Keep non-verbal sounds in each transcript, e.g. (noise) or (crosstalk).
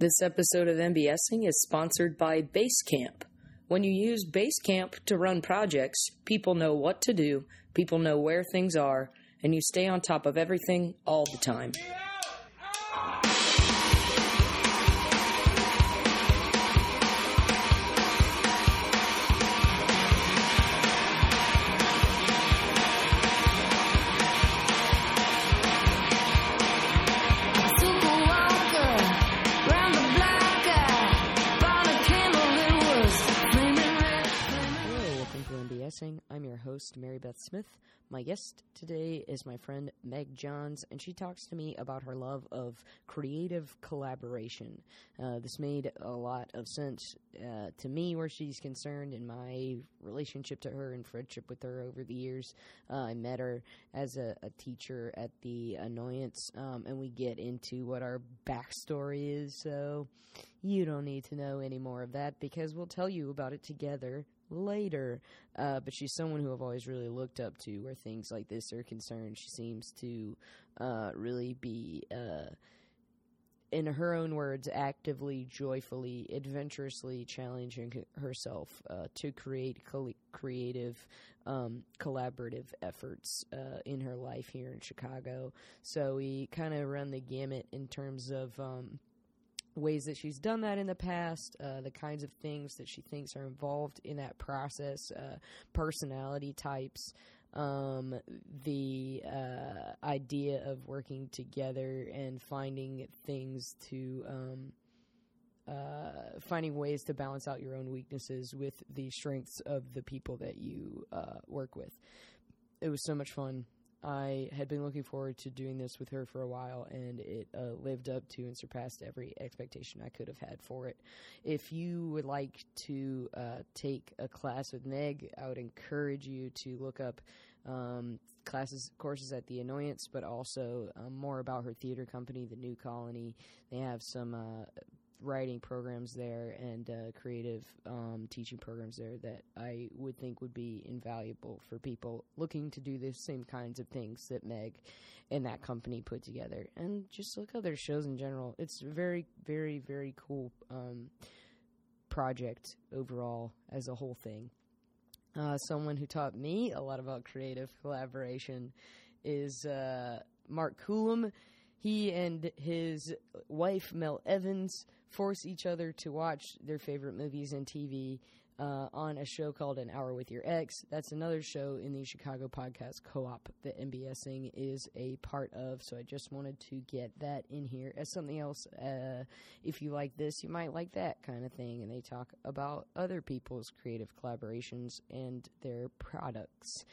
This episode of MBSing is sponsored by Basecamp. When you use Basecamp to run projects, people know what to do, people know where things are, and you stay on top of everything all the time. MBSing. I'm your host, Mary Beth Smith. My guest today is my friend Meg Johns, and she talks to me about her love of creative collaboration. Uh, this made a lot of sense uh, to me where she's concerned in my relationship to her and friendship with her over the years. Uh, I met her as a, a teacher at the Annoyance, um, and we get into what our backstory is, so you don't need to know any more of that because we'll tell you about it together later. Uh, but she's someone who I've always really looked up to where things like this are concerned. She seems to uh, really be, uh, in her own words, actively, joyfully, adventurously challenging herself uh, to create col- creative, um, collaborative efforts uh, in her life here in Chicago. So we kind of run the gamut in terms of. Um, ways that she's done that in the past, uh, the kinds of things that she thinks are involved in that process, uh, personality types, um, the uh, idea of working together and finding things to. Um, uh, finding ways to balance out your own weaknesses with the strengths of the people that you uh, work with. It was so much fun. I had been looking forward to doing this with her for a while, and it uh, lived up to and surpassed every expectation I could have had for it. If you would like to uh, take a class with Meg, I would encourage you to look up um, classes, courses at the Annoyance, but also um, more about her theater company, the New Colony. They have some uh, writing programs there and uh, creative um, teaching programs there that I would think would be invaluable for people looking to do the same kinds of things that Meg and that company put together. And just look at their shows in general. It's very, very, very cool um, project overall as a whole thing. Uh, someone who taught me a lot about creative collaboration is uh, Mark Coulomb. He and his wife Mel Evans force each other to watch their favorite movies and TV uh, on a show called An Hour with Your Ex. That's another show in the Chicago podcast co-op that MBSing is a part of. So I just wanted to get that in here as something else. Uh, if you like this, you might like that kind of thing. And they talk about other people's creative collaborations and their products.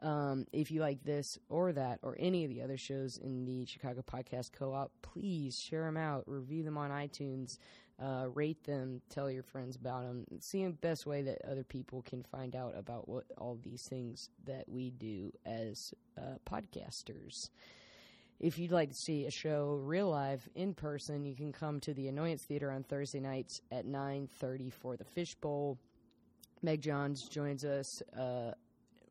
Um, if you like this or that or any of the other shows in the Chicago Podcast Co-op, please share them out, review them on iTunes, uh, rate them, tell your friends about them. It's the best way that other people can find out about what all these things that we do as uh, podcasters. If you'd like to see a show real live in person, you can come to the Annoyance Theater on Thursday nights at 9:30 for the Fishbowl. Meg Johns joins us uh,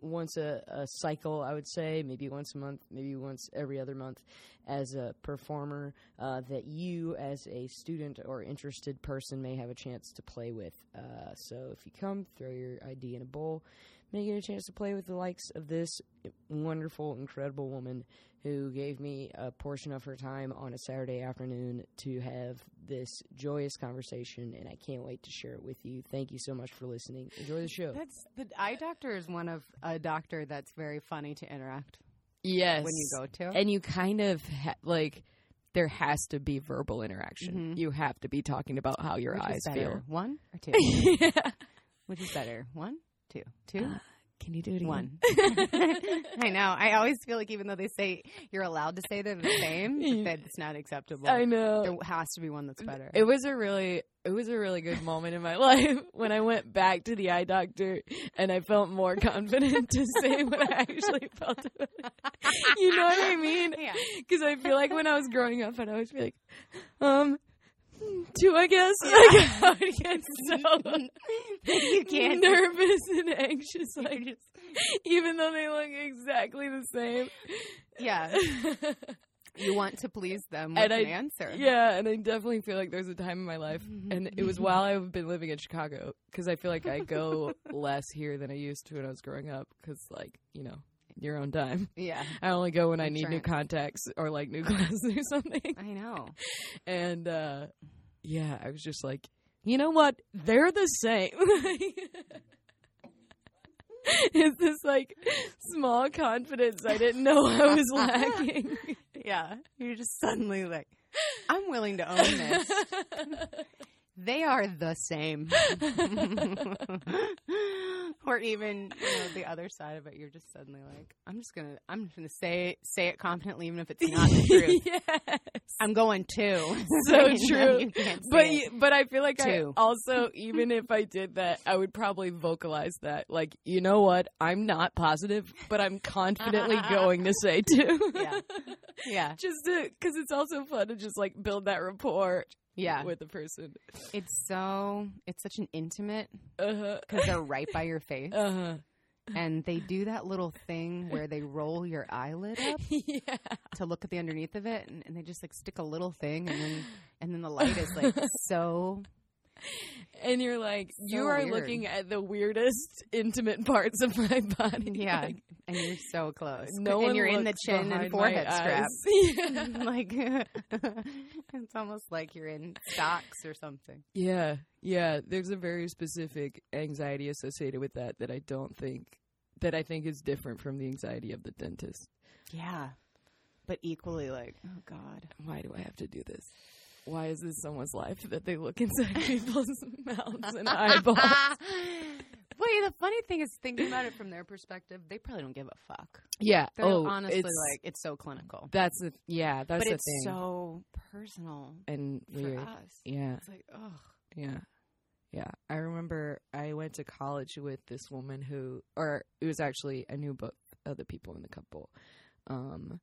once a, a cycle, I would say, maybe once a month, maybe once every other month, as a performer uh, that you, as a student or interested person, may have a chance to play with. Uh, so if you come, throw your ID in a bowl, may get a chance to play with the likes of this wonderful, incredible woman who gave me a portion of her time on a Saturday afternoon to have this joyous conversation, and I can't wait to share it with you. Thank you so much for listening. Enjoy the show. That's the eye doctor is one of a doctor that's very funny to interact Yes. when you go to. and you kind of ha- like there has to be verbal interaction. Mhm. You have to be talking about how your Which eyes feel. one or two? (laughs) Which is better, one, two, two, Uh, Can you do it again? one. (laughs) I know. I always feel like even though they say you're allowed to say they're the same, (laughs) that it's not acceptable. I know. There has to be one that's better. It was a really it was a really good moment in my (laughs) life when I went back to the eye doctor and I felt more confident to say what I actually felt. you know what I mean? Yeah. Because I feel like when I was growing up, I'd always be like, um, (laughs) two, I guess. Like, (laughs) I would get so (laughs) you can't. nervous and anxious, like, even though they look exactly the same. Yeah. You want to please them with And an I- answer. Yeah, and I definitely feel like there's a time in my life, mm-hmm. and it was while I've been living in Chicago, because I feel like I go less here than I used to when I was growing up, because like you know, your own time. Yeah. (laughs) I only go when I need new contacts or like new (laughs) glasses or something. I know. And uh yeah, I was just like, you know what? They're the same. (laughs) it's this like small confidence I didn't know I was lacking. Yeah. You're just suddenly like, I'm willing to own this. They are the same. (laughs) or even, you know, the other side of it, you're just suddenly like, I'm just gonna I'm just gonna say say it confidently even if it's (laughs) not the truth. yes. I'm going to. So (laughs) true. you But it. y- but I feel like I also even if I did that, I would probably vocalize that. Like, you know what? I'm not positive, but I'm confidently going to say two. Yeah. Yeah. just because it's also fun to just like build that rapport Yeah. with the person. It's so it's such an intimate because they're right by your face, Uh huh. and they do that little thing where they roll your eyelid up (laughs) yeah. to look at the underneath of it, and, and they just like stick a little thing, and then and then the light is like (laughs) so. (laughs) And you're like, you are weird. looking at the weirdest (laughs) intimate parts of my body. Yeah, (laughs) Like, and you're so close. no and you're in the chin and forehead strap. Yeah. like it's almost like you're in stocks or something. Yeah, yeah. There's a very specific anxiety associated with that that I don't think that I think is different from the anxiety of the dentist. Yeah, but equally like, oh god. Why do I have to do this? Why is this someone's life that they look inside (laughs) people's mouths and eyeballs? (laughs) Wait, the funny thing is thinking about it from their perspective, they probably don't give a fuck. Yeah. They're oh, honestly it's, like it's so clinical. that's the yeah. That's but the it's thing. so personal and for weird. us. Yeah. It's like, oh, Yeah. Yeah. I remember I went to college with this woman who or it was actually I knew both other people in the couple. Um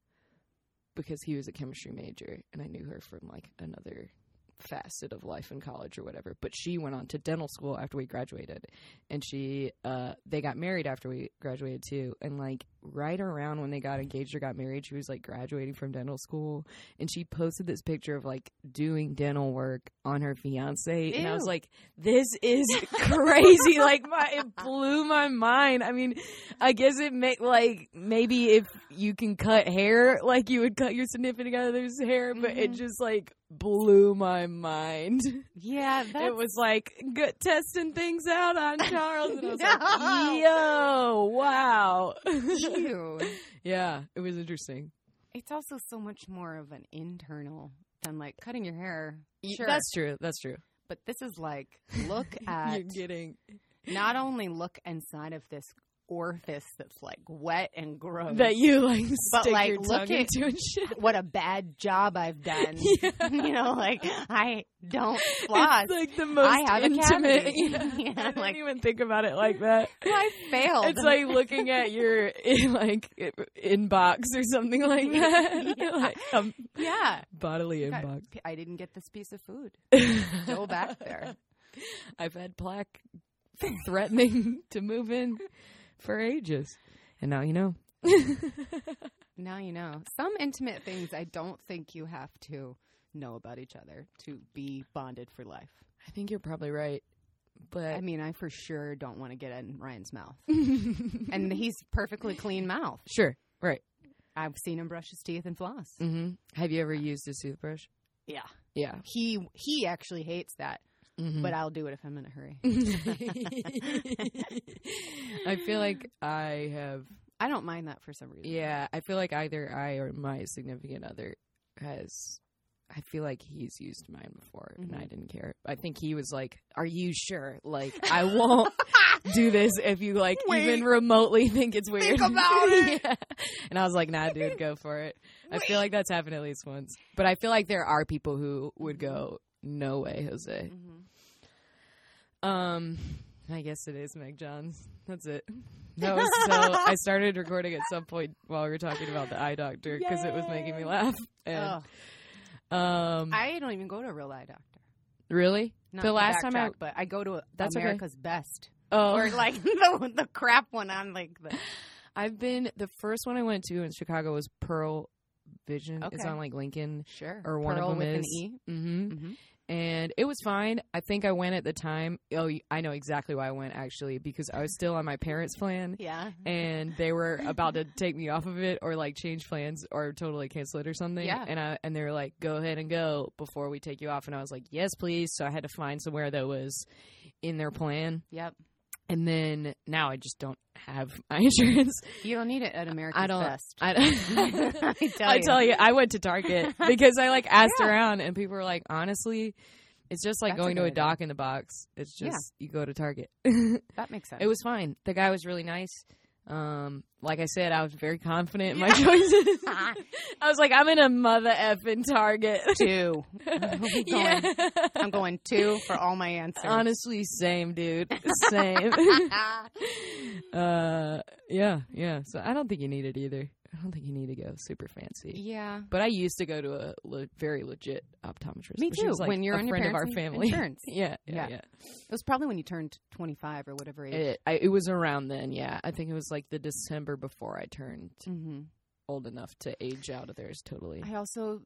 because he was a chemistry major and I knew her from like another facet of life in college or whatever. But she went on to dental school after we graduated. And she uh they got married after we graduated too. And like right around when they got engaged or got married, she was like graduating from dental school and she posted this picture of like doing dental work on her fiance and I was like this is crazy (laughs) like my it blew my mind I mean I guess it make like maybe if you can cut hair like you would cut your significant other's hair but it Mhm. just like blew my mind. Yeah, (laughs) that's it was like good testing things out on (laughs) Charles. And I was No. like yo wow. (laughs) Yeah it was interesting. It's also so much more of an internal than like cutting your hair. Sure, that's true that's true. But this is like look at you're getting not only look inside of this orifice that's like wet and gross. that you like But, stick like, your look tongue into and shit. (laughs) what a bad job I've done. (laughs) Yeah. (laughs) you know, like I don't floss. It's like the most I have a intimate. Yeah. Yeah, I didn't like- even think about it like that. I failed. It's like looking at your like inbox or something like that, Yeah. like um, yeah. bodily inbox. I didn't get this piece of food. Still back there. I've had plaque threatening to move in for ages, and now you know. (laughs) Now you know. Some intimate things I don't think you have to know about each other to be bonded for life. I think you're probably right, but I mean, I for sure don't want to get in Ryan's mouth. (laughs) And he's perfectly clean mouth. sure, right. I've seen him brush his teeth and floss. Mm-hmm. Have you ever used a toothbrush? Yeah. Yeah, He he actually hates that, Mhm. but I'll do it if I'm in a hurry. (laughs) I feel like I have. I don't mind that for some reason. Yeah, I feel like either I or my significant other has. I feel like he's used mine before, and I Mhm. didn't care. I think he was like, "Are you sure? Like, I won't (laughs) do this if you like Wait. even remotely think it's weird." Think about (laughs) it. Yeah. And I was like, "Nah, dude, go for it." I feel like that's happened at least once, but I feel like there are people who would go, "No way, Jose." Mhm. Um, I guess it is Meg Johns. That's it. That was (laughs) so. I started recording at some point while we were talking about the eye doctor because it was making me laugh. And Ugh. um, I don't even go to a real eye doctor. really, Not the last time I but I go to a, That's okay. America's Best oh, or like (laughs) the the crap one on like the (laughs) I've been the first one I went to in Chicago was Pearle Vision. It's Okay. on like Lincoln Sure. or one Pearl of them with is. an E. Mm-hmm. Mm-hmm. And it was fine. I think I went at the time. Oh, I know exactly why I went actually because I was still on my parents' plan. Yeah. and they were about to take me off of it or like change plans or totally cancel it or something. Yeah. And I and they were like, "Go ahead and go before we take you off." And I was like, "Yes, please." So I had to find somewhere that was in their plan. Yep. And then now I just don't have my (laughs) insurance. You don't need it at American I don't. Best. I, (laughs) (laughs) I tell I you. tell you, I went to Target because I like asked Yeah. around, and people were like, "Honestly." It's just like That's a going to good a idea. dock in the box. It's Yeah. just you go to Target. That makes sense. It was fine. The guy was really nice. Um, like I said, I was very confident in my choices. (laughs) I was like, I'm in a mother effing Target. two. (laughs) I'm going, yeah. I'm going two for all my answers. Honestly, same, dude. (laughs) Same. uh, yeah, yeah. So I don't think you need it either. I don't think you need to go super fancy. yeah. But I used to go to a le- very legit optometrist. Me too, was, like, when you're a on your friend of our family. insurance. (laughs) yeah, yeah, Yeah. yeah. It was probably when you turned 25 or whatever age. It, I, it was around then. Yeah, I think it was like the December before I turned hmm old enough to age out of theirs totally. I also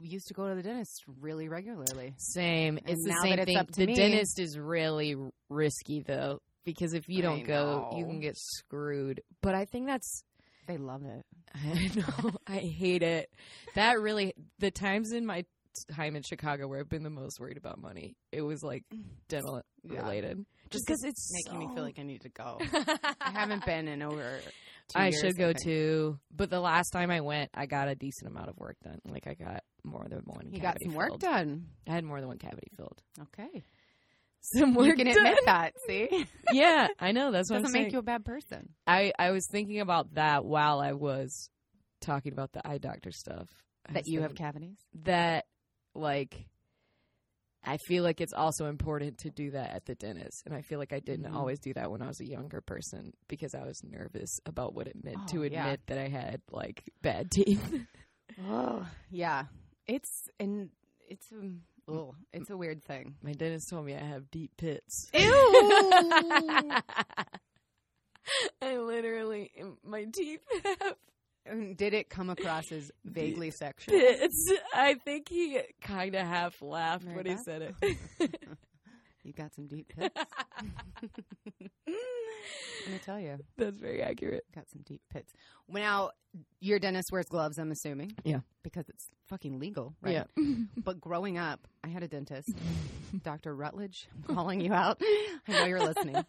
used to go to the dentist really regularly. Same. And It's the now same it's thing. the me- dentist is really risky though, because if you don't go, you can get screwed. But I think that's. They love it. (laughs) I know. I hate it. That really. The times in my time in Chicago where I've been the most worried about money, it was like mm. dental Yeah. related. Just because it's Making me feel like I need to go. (laughs) I haven't been in over. Two I years, should go think. too. But the last time I went, I got a decent amount of work done. Like I got more than one. You got cavity some work done. I had more than one cavity filled. Okay. Some work You can done. admit that. See, (laughs) yeah, I know. That's what doesn't I'm make saying. you a bad person. I I was thinking about that while I was talking about the eye doctor stuff. I That was you have thinking cavities. that like I feel like it's also important to do that at the dentist, and I feel like I didn't Mhm. always do that when I was a younger person because I was nervous about what it meant to Oh, admit yeah. that I had like bad (laughs) teeth. Oh, yeah. It's and it's um, ugh, mm. it's a weird thing. My dentist told me I have deep pits. Ew. (laughs) I literally, my teeth have Did it come across as (laughs) vaguely sexual? pits. I think he kind of half laughed Mary when he said it. (laughs) You got some deep pits. (laughs) Let me tell you, That's very accurate. got some deep pits. Well, now your dentist wears gloves. I'm assuming. Yeah. because it's fucking legal, right? Yeah. (laughs) But growing up, I had a dentist, Dr. Rutledge. I'm calling you out. (laughs) I know you're listening.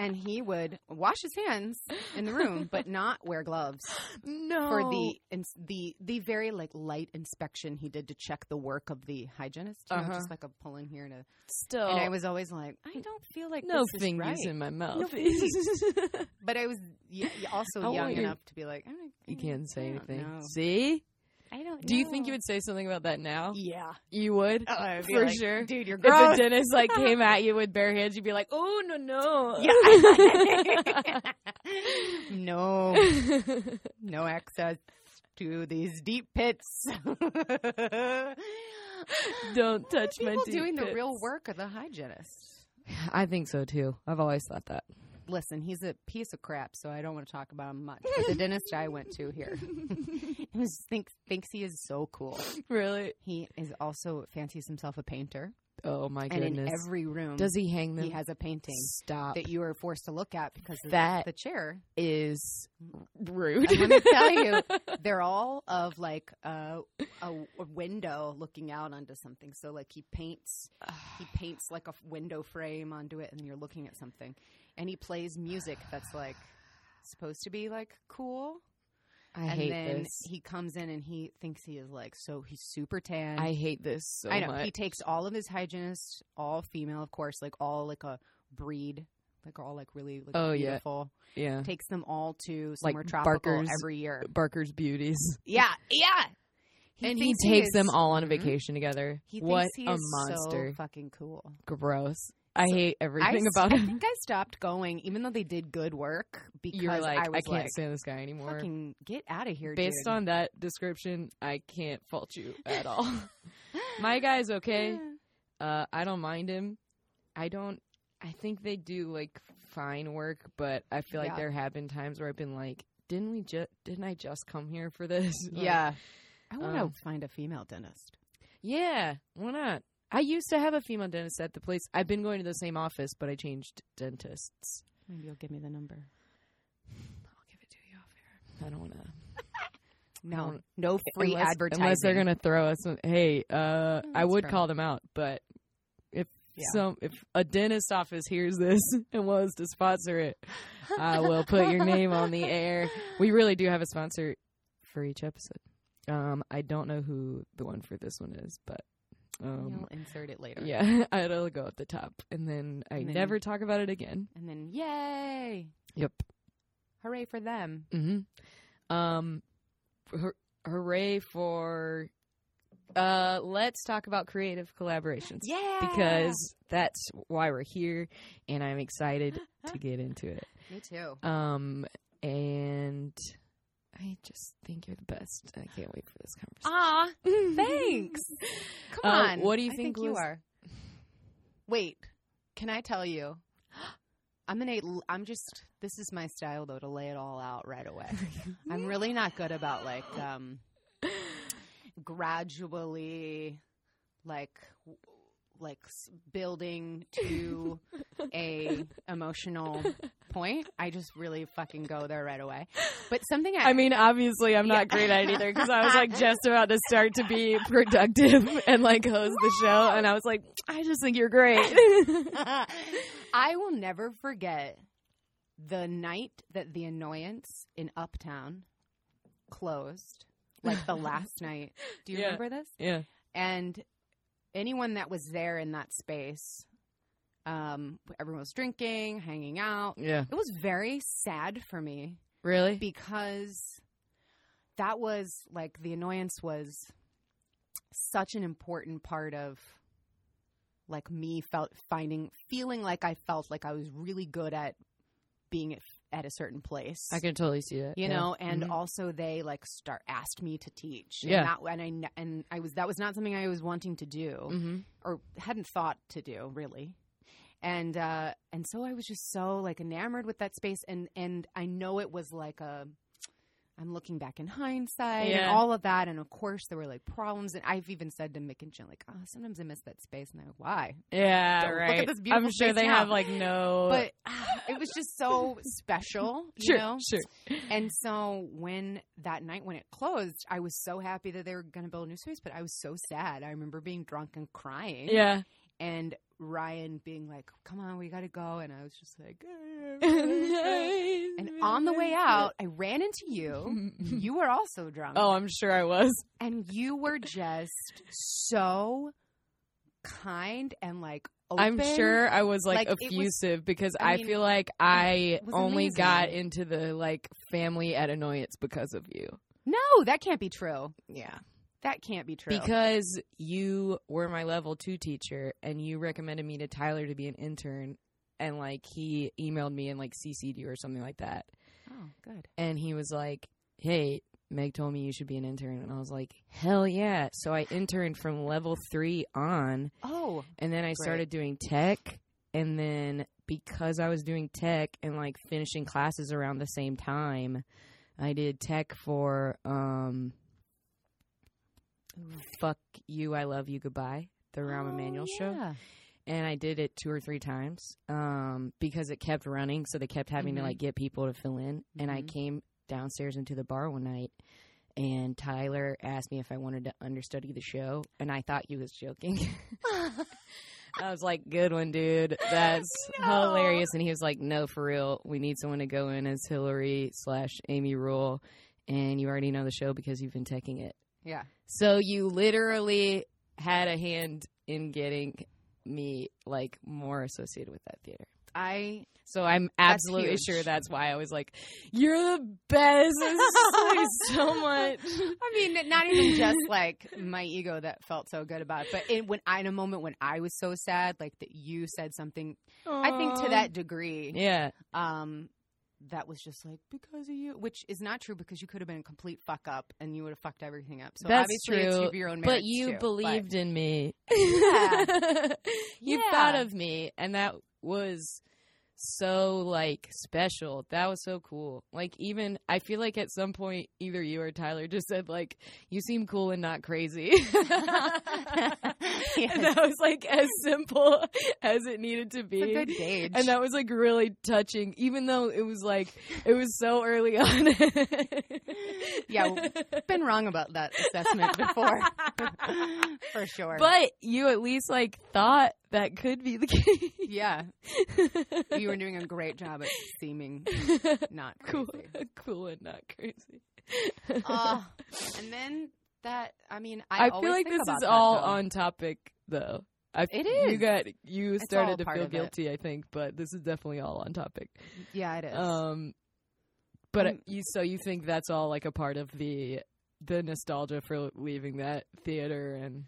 And he would wash his hands in the room, but (laughs) not wear gloves no. for the ins- the the very like light inspection he did to check the work of the hygienist. You know, Uh-huh. just like a pull in here and a. still And I was always like, I don't feel like no this is fingers right. in my mouth. No. (laughs) But I was y- y- also I want young your- enough to be like, I don't- you can't say I don't anything. know. See? I don't. Do you think you would say something about that now? Yeah, You would? Oh, For like, sure. dude. You're If gross. a dentist like came at you with bare hands, you'd be like, "Oh no, no, Yeah. (laughs) no, (laughs) no access to these deep pits. Don't touch my People deep doing the real work of the hygienist. I think so too. I've always thought that. Listen, he's a piece of crap, so I don't want to talk about him much. But the (laughs) dentist I went to here (laughs) he was, thinks thinks he is so cool. Really? He is also fancies himself a painter, Oh my goodness! and in every room Does he hang them? he has a painting Stop. that you are forced to look at because of That- the chair. is rude. And let me tell you, they're all of like a, a, a window looking out onto something. So like he paints, he (sighs) paints like a window frame onto it, and you're looking at something, and he plays music that's like supposed to be like cool. I and hate then this. he comes in and he thinks he is like so he's super tan. I hate this so I know much. he takes all of his hygienists, all female, of course, like all like a breed, like all like really like Oh, yeah. beautiful. yeah. Takes them all to Like somewhere tropical Barker's- every year. Barker's beauties. (laughs) Yeah, yeah. and he thinks takes is- them all on a Mhm. vacation together. He what thinks he a is monster. So fucking cool. Gross. I So hate everything s- about I him. think I stopped going, even though they did good work, because You're like, I I, can't like, stand this guy anymore. fucking get out of here, Based dude. on that description, I can't fault you (laughs) at all. My guy's okay. Uh, I don't mind him. I don't. I think they do like fine work, but I feel like Yeah. there have been times where I've been like, didn't we just didn't I just come here for this? (laughs) Like, yeah. I want to um, find a female dentist. yeah. Why not? I used to have a female dentist at the place. I've been going to the same office, but I changed dentists. Maybe you'll give me the number. I'll give it to you off air. I don't want to. (laughs) No, no free unless, advertising. Unless they're gonna throw us. Some, hey, uh, I would call them out, but if Yeah. some if a dentist office hears this (laughs) and wants to sponsor it, I (laughs) will put your name on the air. We really do have a sponsor for each episode. Um, I don't know who the one for this one is, but um, You'll insert it later. yeah, (laughs) it'll go at the top, and then I And then- never talk about it again. And then, yay! Yep. Hooray for them. Mm-hmm. Um, hur- hooray for. Uh, let's talk about creative collaborations. Yeah! because that's why we're here, and I'm excited to get into it. (gasps) Me too. Um, and I just think you're the best. I can't wait for this conversation. Ah, (laughs) thanks. Come Uh, on. what do you I think you was- are? Wait, can I tell you? (gasps) I'm gonna. I'm just. This is my style though to lay it all out right away. (laughs) I'm really not good about like um gradually like like building to a (laughs) emotional point. I just really fucking go there right away. But something I, I mean, obviously, I'm not Yeah. great at it either because I was like (laughs) just about to start to be productive (laughs) and like host the show, and I was like, I just think you're great. I will never forget the night that the annoyance in Uptown closed, like the last night. Do you Yeah. remember this? yeah. And anyone that was there in that space, um, everyone was drinking, hanging out. Yeah. It was very sad for me Really? because that was like the annoyance was such an important part of like me felt finding feeling like I felt like I was really good at being at, a certain place. I can totally see that. you yeah. know, and Mhm. also they like start asked me to teach. Yeah. and, that, and I and I was that was not something I was wanting to do Mhm. or hadn't thought to do really and uh and so i was just so like enamored with that space and and i know it was like a i'm looking back in hindsight and all of that and of course there were like problems and i've even said to mick and jen like oh sometimes i miss that space and i go why Yeah, Don't look at right. this I'm sure they now. have like no. but ah, it was just so special you sure, know sure. and so when that night when it closed i was so happy that they were going to build a new space but i was so sad i remember being drunk and crying Yeah. and Ryan being like, "Come on, we got to go," and I was just like, (laughs) and on the way out, I ran into you. (laughs) You were also drunk, oh, I'm sure I was. and you were just so kind and like. Open. I'm sure I was like, Like, it was- effusive because I I, mean, feel like I only amazing. got into the like family at annoyance because of you. No, that can't be true. Yeah. That can't be true. Because you were my level two teacher and you recommended me to Tyler to be an intern and like he emailed me and like CC'd you or something like that. oh, good. And he was like, Hey, Meg told me you should be an intern and I was like, Hell yeah. So I interned from level three on Oh, and then I started doing tech and then because I was doing tech and like finishing classes around the same time, I did tech for um fuck you I love you goodbye the Rahm Emanuel oh, show and I did it two or three times um because it kept running so they kept having Mhm. to like get people to fill in and I Mhm. came downstairs into the bar one night and Tyler asked me if I wanted to understudy the show and I thought he was joking. (laughs) I was like, "Good one, dude. (laughs) That's No. hilarious." And he was like, "No, for real. We need someone to go in as Hillary slash Amy Rule, and you already know the show because you've been taking it. Yeah. So you literally had a hand in getting me like more associated with that theater. I So I'm absolutely huge. sure that's why I was like, "You're the best." (laughs) So much. I mean, not even just like my ego that felt so good about it, but in, when I, in a moment when I was so sad, like that you said something, I think to that degree, Yeah. um, that was just like because of you, which is not true because you could have been a complete fuck up and you would have fucked everything up. So That's obviously true, it's your own But you too, believed in me. Yeah. (laughs) you Yeah. thought of me, and that was so like special. That was so cool. Like even I feel like at some point either you or Tyler just said like you seem cool and not crazy. (laughs) And that was like as simple (laughs) as it needed to be. Good gauge. And that was like really touching, even though it was like it was so early on. (laughs) yeah, been wrong about that assessment before, for sure. but you at least like thought that could be the case. yeah, (laughs) you were doing a great job at seeming not (laughs) cool, crazy. (laughs) cool and not crazy. Uh, and then that, I mean, I, I, feel like this is all though. on topic, though. I, It You got you It's started to feel of it. guilty, I think, but this is definitely all on topic. Yeah, it is. Um, but Um, you so you think that's all like a part of the the nostalgia for leaving that theater and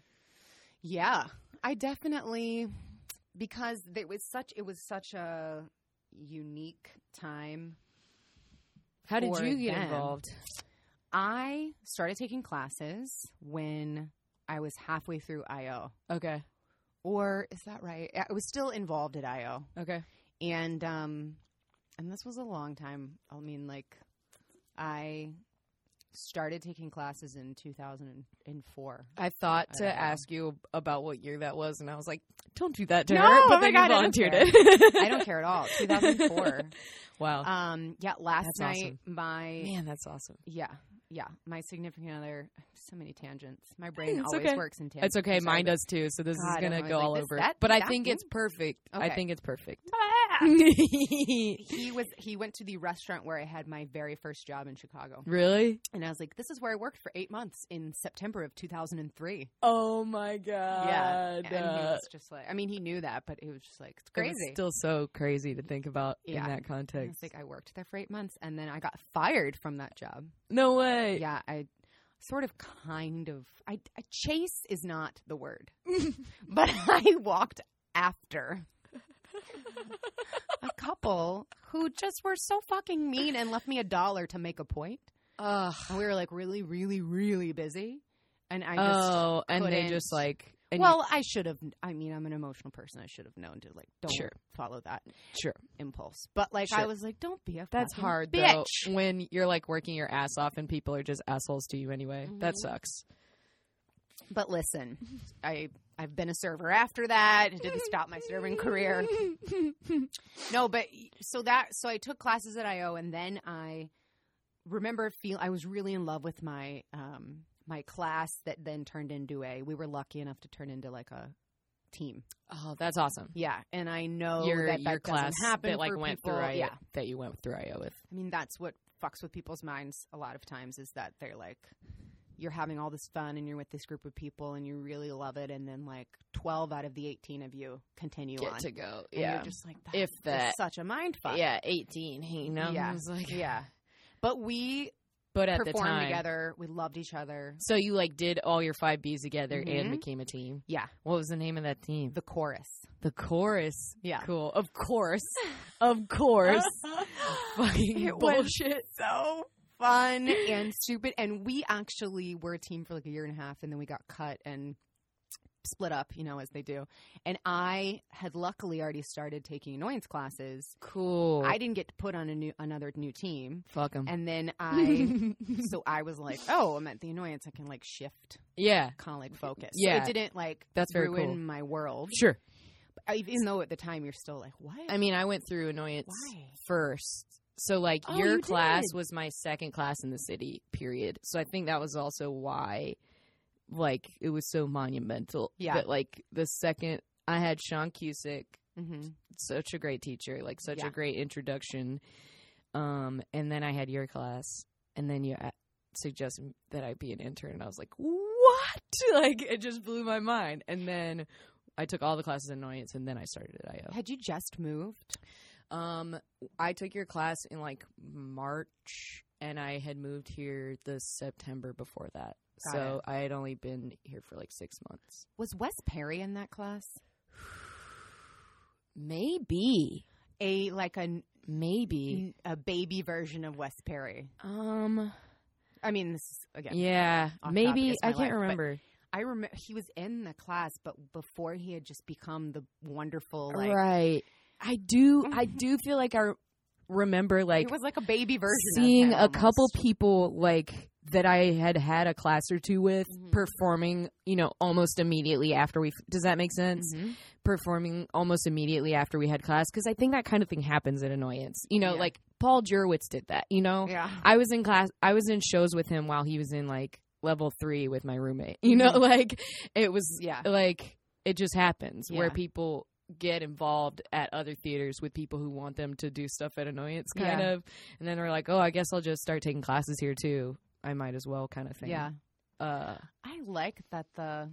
Yeah, I definitely because it was such it was such a unique time. how did you get them. involved? I started taking classes when I was halfway through IO. Okay, Or is that right? I was still involved at IO. okay, And um and this was a long time. I mean like I started taking classes in 2004. I thought I to know. ask you about what year that was, and I was like, "Don't do that to No, her." oh But my then God, I you don't volunteered care. it. I don't care at all. 2004. (laughs) wow, Um yeah, last That's night awesome. my man, that's awesome. Yeah, yeah. My significant other. So many tangents. My brain It's always okay. works in tangents. It's okay. Mine does too. So this God, is gonna go always all over. that, but I that think thing? it's perfect. I think it's perfect. (laughs) he was. He went to the restaurant where I had my very first job in Chicago, really? and I was like, "This is where I worked for eight months in September of 2003." Oh my god! yeah, and he Uh, was just like, I mean, he knew that, but he was just like, "It's it was crazy." Still so crazy to think about Yeah. in that And I was context. like, I worked there for eight months, and then I got fired from that job. no way. Yeah, I sort of kind of I, I chase is not the word. (laughs) but I walked after (laughs) a couple who just were so fucking mean and left me a dollar to make a point. Ugh. And we were like really really really busy and I just oh, and they couldn't- just like. And well, I should have. I mean, I'm an emotional person. I should have known to like don't Sure. follow that sure. impulse. But like, I Sure. was like, don't be a That's fucking hard bitch. though when you're like working your ass off and people are just assholes to you anyway. That Mhm. sucks. But listen, I I've been a server after that. It didn't stop my serving career. (laughs) No, but so that so I took classes at IO, and then I remember feel I was really in love with my um my class that then turned into a. We were lucky enough to turn into like a team. Oh, that's awesome. Yeah, and I know your that that your class happen that like went people. through IO, Yeah, that you went through IO with. I mean that's what fucks with people's minds a lot of times is that they're like. You're having all this fun and you're with this group of people and you really love it and then like 12 out of the 18 of you continue Get on. to go. And Yeah. you're just like that If that. such a mind fuck. Yeah, 18. You know? Yeah. Like, Yeah. But we But at the time. together. We loved each other. So you like did all your five Bs together Mhm. and became a team. Yeah. What was the name of that team? The chorus. The chorus. Yeah. Cool. Of course. of course. (laughs) Fucking It bullshit. So fun (laughs) and stupid. And we actually were a team for like a year and a half and then we got cut and split up, you know, as they do. And I had luckily already started taking annoyance classes. Cool. I didn't get put on a new another new team. Fuck them. And then (laughs) I so I was like, oh, I'm at the annoyance. I can like shift yeah. kind of like focus. Yeah. So it didn't like That's very ruin cool. my world. Sure. Even though at the time you're still like, what? I mean, I went through annoyance Why? first. So like Oh, your you class did. was my second class in the city, period. So I think that was also why like it was so monumental. Yeah. That like the second I had Sean Cusick, hmm such a great teacher, like such Yeah. a great introduction. Um and then I had your class and then you suggested that I be an intern and I was like, "What?" (laughs) Like it just blew my mind. And then I took all the classes in annoyance and then I started at IO. Had you just moved? Um, I took your class in like March, and I had moved here the September before that. Got so I had only been here for like six months. Was Wes Perry in that class? (sighs) Maybe, A like a maybe. a baby version of Wes Perry. Um, I mean, this is again. yeah, maybe. I can't life, remember. I remember he was in the class, but before he had just become the wonderful like right. I do I do feel like I remember like it was like a baby version. seeing a couple people like that I had had a class or two with Mhm. performing, you know, almost immediately after we. Does that make sense? Mhm. Performing almost immediately after we had class because I think that kind of thing happens at Annoyance. You know, Yeah. like Paul Jurewicz did that. You know, Yeah. I was in class. I was in shows with him while he was in like level three with my roommate. You know, Mhm. (laughs) like it was Yeah. like it just happens where people get involved at other theaters with people who want them to do stuff at annoyance kind Yeah. of and then they're like oh i guess i'll just start taking classes here too i might as well kind of thing Yeah. uh I like that the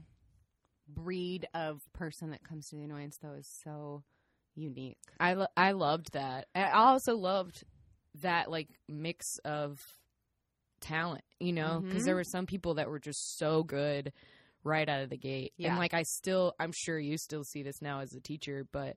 breed of person that comes to the annoyance though is so unique. i lo- i loved that i also loved that like mix of talent you know because Mhm. there were some people that were just so good right out of the gate Yeah. and like i still i'm sure you still see this now as a teacher but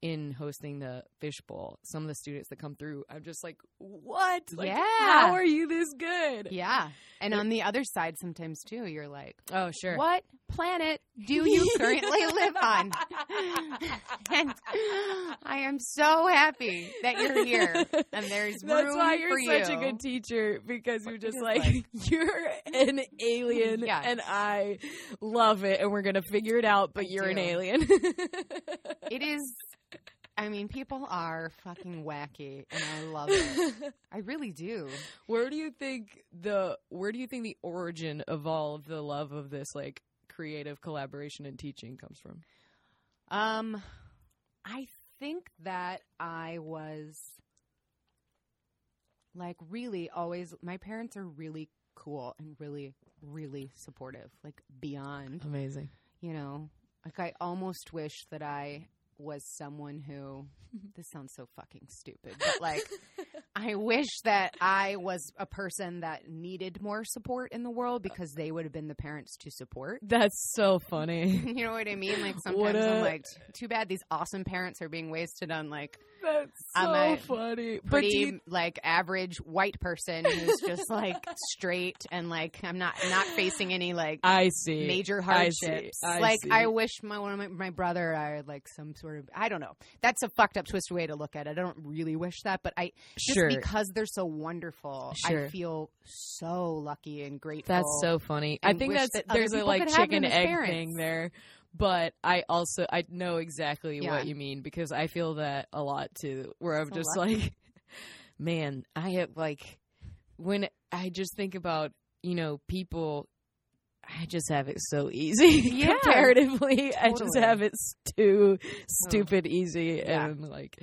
in hosting the fishbowl some of the students that come through i'm just like what like, Yeah. how are you this good Yeah. And on the other side sometimes too, you're like, oh sure What planet do (laughs) you currently live on? (laughs) and I am so happy that you're here. And there's That's room why you're for such a good teacher because you're just Just like, like- (laughs) you're an alien and I love it and we're gonna figure it out, but I you're an alien. It is I mean, people are fucking wacky and I love it. (laughs) I really do. where do you think the where do you think the origin of all of the love of this like creative collaboration and teaching comes from? Um, I think that I was like really always. My parents are really cool and really, really supportive. Like beyond, Amazing. you know. Like I almost wish that I was someone who. (laughs) This sounds so fucking stupid, but like. (laughs) I wish that I was a person that needed more support in the world because they would have been the parents to support. That's so funny. (laughs) You know what I mean? Like sometimes I'm like, too bad these awesome parents are being wasted on like That's I'm so a funny. But pretty you, like average white person who's just (laughs) like straight and like I'm not not facing any like I see. major I see. hardships. I like see. I wish my one of my, my brother I had like some sort of I don't know. That's a fucked up twisted way to look at it. I don't really wish that, but I just Sure. because they're so wonderful, Sure. I feel so lucky and grateful. That's so funny. I think that's that there's a like chicken egg parents. thing there. But I also I know exactly Yeah. what you mean because I feel that a lot too. Where I'm So just lucky. like, (laughs) man, I have like when I just think about you know people. I just have it so easy (laughs) Yeah. comparatively. I just have it too stupid easy, Yeah. and like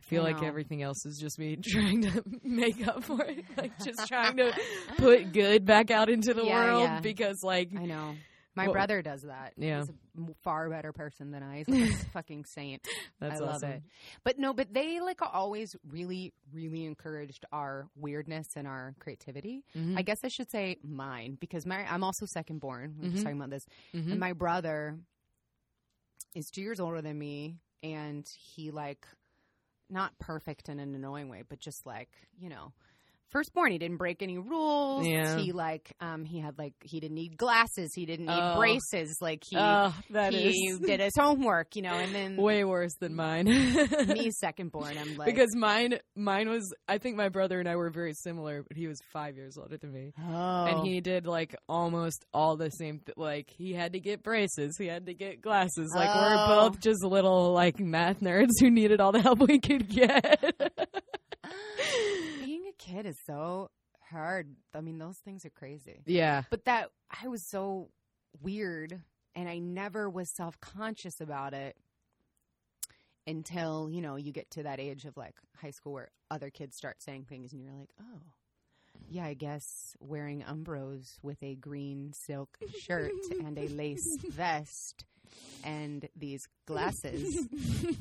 feel like everything else is just me (laughs) trying to make up for it, like just trying to put good back out into the Yeah, world yeah. because like I know. My Well, brother does that. yeah. He's a far better person than I. He's like a (laughs) fucking saint. (laughs) that's I love awesome. it. But no, but they like always really, really encouraged our weirdness and our creativity. Mhm. I guess I should say mine because my I'm also second born. We were just Mhm. talking about this. Mhm. And my brother is two years older than me, and he like not perfect in an annoying way, but just like you know. Firstborn, he didn't break any rules. Yeah. He like, um, he had like, he didn't need glasses. He didn't need Oh. braces. Like he, Oh, that is he (laughs) did his homework, you know, and then way worse than mine. me (laughs) second born. I'm like, because mine, mine was. I think my brother and I were very similar, but he was five years older than me, oh, and he did like almost all the same. Th- like he had to get braces, he had to get glasses. Like Oh. we're both just little like math nerds who needed all the help we could get. (laughs) kid is so hard. I mean, those things are crazy. yeah, But that I was so weird, and I never was self conscious about it until you know you get to that age of like high school where other kids start saying things, and you're like, oh. Yeah, I guess wearing Umbros with a green silk shirt and a lace (laughs) vest and these glasses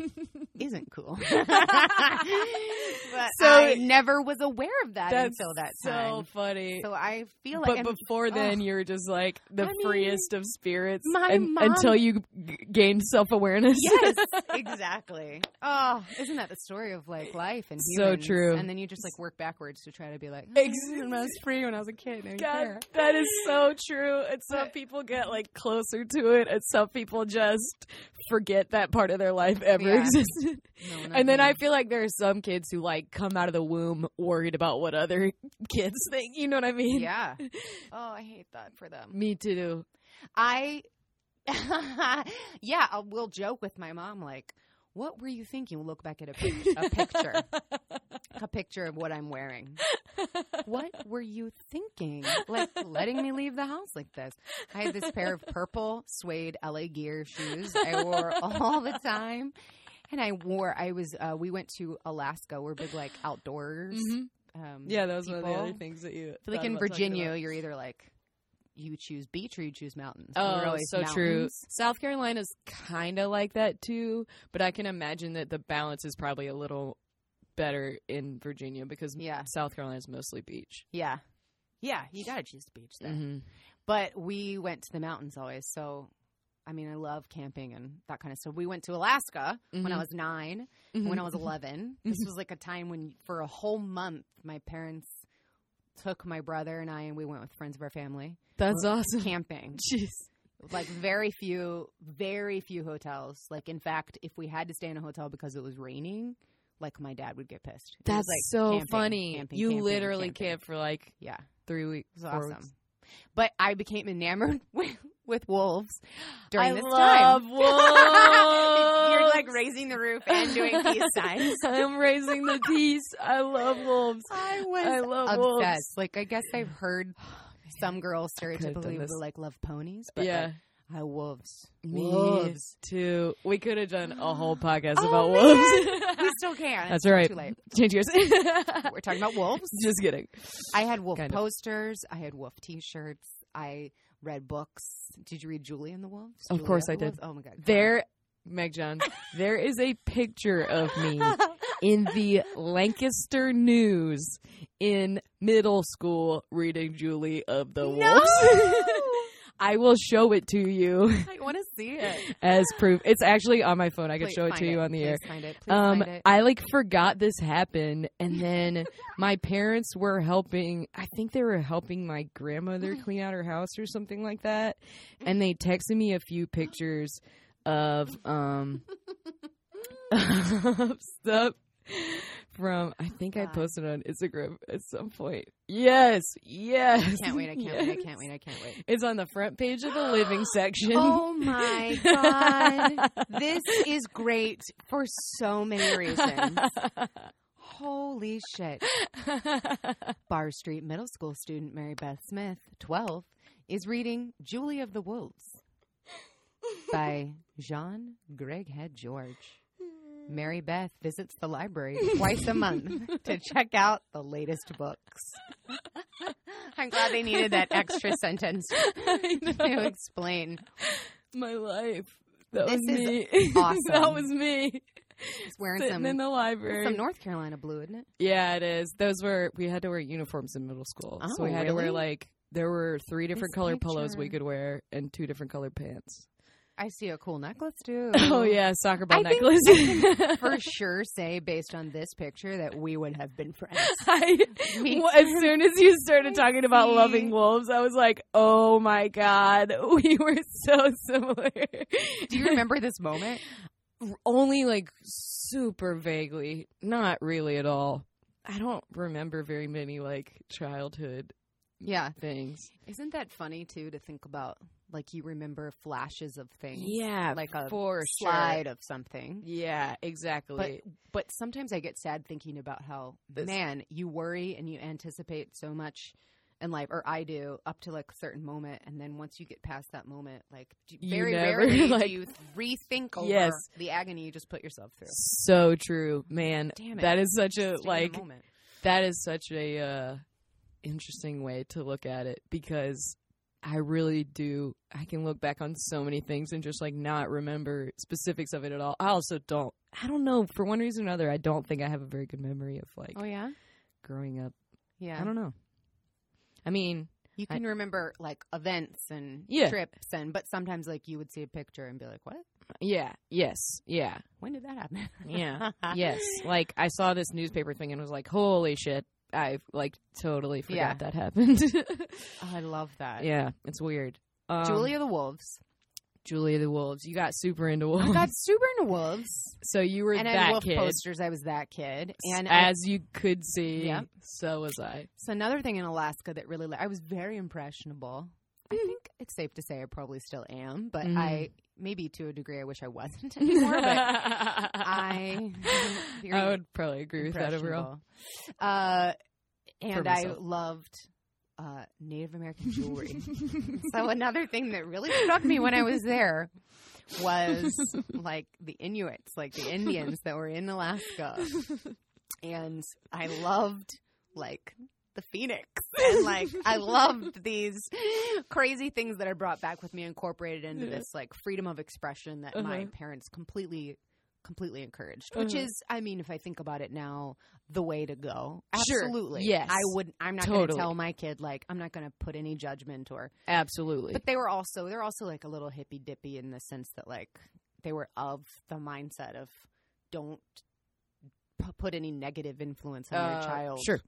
(laughs) isn't cool. (laughs) but So- I never was aware of that that's until that time. so funny. So I feel like but and- before then, you were just like the I mean, freest of spirits my un- mom- until you g- gained self awareness. yes, (laughs) exactly. Oh, isn't that the story of like life and So true. And then you just like work backwards to try to be like, "Oh, I was free when I was a kid. God, care." that is so true. And some people get like closer to it, and some people will just forget that part of their life ever Yeah. existed. No, And then I feel like there are some kids who like come out of the womb worried about what other (laughs) kids think. You know what I mean? yeah. (laughs) Oh, I hate that for them. Me too. I, (laughs) yeah, I will joke with my mom like, "What were you thinking?" We'll look back at a, pic- a picture, a picture of what I'm wearing. (laughs) What were you thinking? Like letting me leave the house like this? I had this pair of purple suede LA Gear shoes I wore (laughs) all the time, and I wore. I was. Uh, we went to Alaska. We're big like outdoors. Mhm. Um, Yeah, that was one of the people. other things that you. Like in Virginia, you're either like you choose beach or you choose mountains. Oh, so true. mountains. South Carolina's kind of like that too, but I can imagine that the balance is probably a little better in Virginia because Yeah. South Carolina is mostly beach. Yeah, yeah, you gotta choose the beach there. Mhm. But we went to the mountains always. So, I mean, I love camping and that kind of stuff. We went to Alaska when I Mhm. was 9 Mhm. When I was eleven, (laughs) this was like a time when, for a whole month, my parents took my brother and I, and we went with friends of our family That's awesome. camping. (laughs) Jeez. like very few, very few hotels. Like in fact, if we had to stay in a hotel because it was raining, like my dad would get pissed. It That's like, so camping, funny. camping, you camping, literally camped for like Yeah, three weeks. it awesome. weeks. But I became enamored (laughs) with, with wolves during this time. I this love (laughs) time. wolves. You're like raising the roof and doing peace (laughs) signs. I'm raising the peace. I love wolves. I was I love obsessed. wolves. Like I guess I've heard (sighs) oh, some girls stereotypically this. like love ponies, but uh, yeah. like, I wolves. Me Wolves. too. We could have done a whole (gasps) podcast Oh, about man. wolves. We still can. That's It's right. Too late. (laughs) Change yours. We're talking about wolves. (laughs) Just kidding. I had wolf Kind of. posters. I had wolf T-shirts. I read books. Did you read Julie and the Wolves? Of Julia course I did. Wolves? Oh my god. There, Meg John, (laughs) there is a picture of me in the Lancaster News in middle school reading Julie of the No! Wolves. I will show it to you I want to see (laughs) it. as proof. It's actually on my phone. I Please show it to you on the Please air. Find it. Please Um, find it. I like forgot this happened, and then my parents were helping. I think they were helping my grandmother clean out her house or something like that, and they texted me a few pictures of um (laughs) (laughs) of stuff from. I think I posted on Instagram at some point. Yes, yes. Can't wait. I can't wait. I can't wait. I can't wait. It's on the front page of the living (gasps) section. Oh my god. this is great for so many reasons. Holy shit. (laughs) Bar Street Middle School student Mary Beth Smith, 12, is reading Julie of the Wolves by Jean Craighead George. Mary Beth visits the library (laughs) twice a month to check out the latest books. I'm glad they needed that extra (laughs) sentence to explain. my life. That This was me. (laughs) awesome. that was me. Wearing Sitting some, in the library. some North Carolina blue, isn't it? yeah, it is. Those were we had to wear uniforms in middle school, so Oh, we had to wear like there were three different This color polos we could wear and two different colored pants. I see a cool necklace too. (laughs) Oh yeah, soccer ball I think- necklace. (laughs) For sure, say based on this picture that we would have been friends. (laughs) I, well, as soon as you started talking about loving wolves, I was like, "Oh my god, we were so similar." Do you remember this moment? only like super vaguely, not really at all. I don't remember very many like childhood Yeah. things. Isn't that funny too to think about? Like you remember flashes of things. Yeah, Like a for slide of something. Yeah, exactly. But but sometimes I get sad thinking about how This- man, you worry and you anticipate so much in life, or I do, up to like a certain moment, and then once you get past that moment, like very never, rarely (laughs) like- do you rethink over Yes. the agony you just put yourself through. so true, man. Damn it. That is such a like moment. that is such a uh interesting way to look at it because I really do I can look back on so many things and just like not remember specifics of it at all. I also don't I don't know, for one reason or another, I don't think I have a very good memory of like Oh yeah, growing up. yeah. I don't know. I mean, You I- can remember like events and Yeah. trips, and but sometimes like you would see a picture and be like, "What? yeah, yes, yeah. When did that happen?" Yeah. (laughs) yes. Like I saw this newspaper thing and was like, "Holy shit." I like totally forgot Yeah. that happened. Oh, I love that. yeah, it's weird. Um, Julia the Wolves. Julia the Wolves. You got super into wolves. I got super into wolves, so you were and I that had wolf kid. posters. I was that kid, and I, as you could see, Yep. so was I. so another thing in Alaska that really, I was very impressionable. I Mm-hmm. think it's safe to say I probably still am, but Mhm. I maybe to a degree I wish I wasn't (laughs) anymore. but I, (laughs) I would probably agree with that overall. Uh, and I loved uh, Native American jewelry. (laughs) so another thing that really struck me when I was there was like the Inuits, like the Indians that were in Alaska, and I loved like the phoenix (laughs) and like i loved these crazy things that i brought back with me incorporated into Yeah. this like freedom of expression that my Uh-huh. parents completely completely encouraged which Uh-huh. is i mean if i think about it now the way to go Sure. absolutely Yes. i would i'm not going to tell my kid like i'm not going to put any judgment or Absolutely. but they were also they're also like a little hippy dippy in the sense that like they were of the mindset of don't p- put any negative influence on your Uh, child Sure.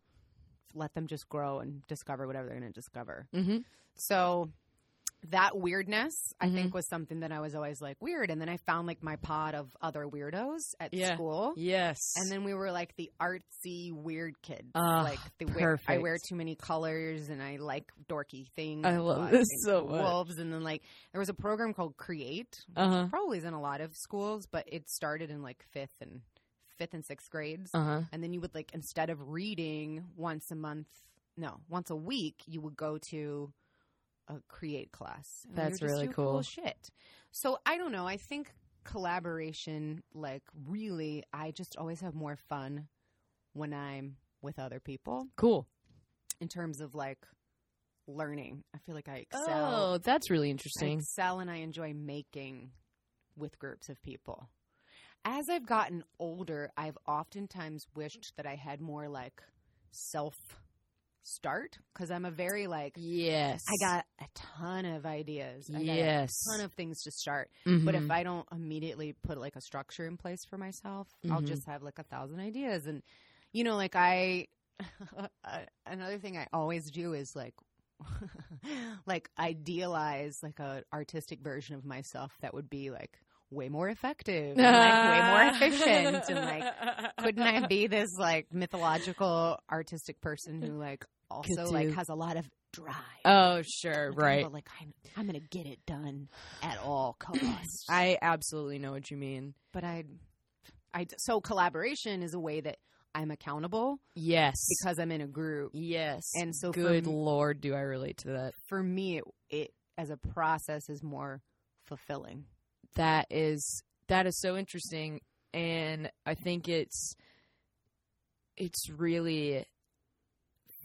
Let them just grow and discover whatever they're going to discover. Mm-hmm. So that weirdness, I Mhm. think, was something that I was always like weird. And then I found like my pod of other weirdos at Yeah. school. Yes. And then we were like the artsy weird kids. Ah, like the wear, I wear too many colors and I like dorky things. I love this so much. Wolves and then like there was a program called Create. Uh huh. Probably is in a lot of schools, but it started in like fifth and fifth and sixth grades Uh huh. and then you would like instead of reading once a month no once a week you would go to a create class And That's just really do cool. shit so i don't know i think collaboration like really i just always have more fun when i'm with other people Cool. in terms of like learning i feel like i excel Oh, that's really I interesting. excel and I enjoy making with groups of people. As I've gotten older, I've oftentimes wished that I had more like self start because I'm a very like Yes. I got a ton of ideas. I got Yes. a ton of things to start. But if Mhm. I don't immediately put like a structure in place for myself, I'll Mhm. just have like a thousand ideas. And you know, like I (laughs) another thing I always do is like (laughs) like idealize like a artistic version of myself that would be like way more effective and like way more (laughs) efficient and like couldn't I be this like mythological artistic person who like also like has a lot of drive. Oh, sure, Like, right. But like I'm I'm gonna get it done at all (clears throat) costs. I absolutely know what you mean. but I I so collaboration is a way that I'm accountable Yes. because I'm in a group. yes. And so good lord, do I relate to that? For me, it, it as a process is more fulfilling. That is that is so interesting, and I think it's it's really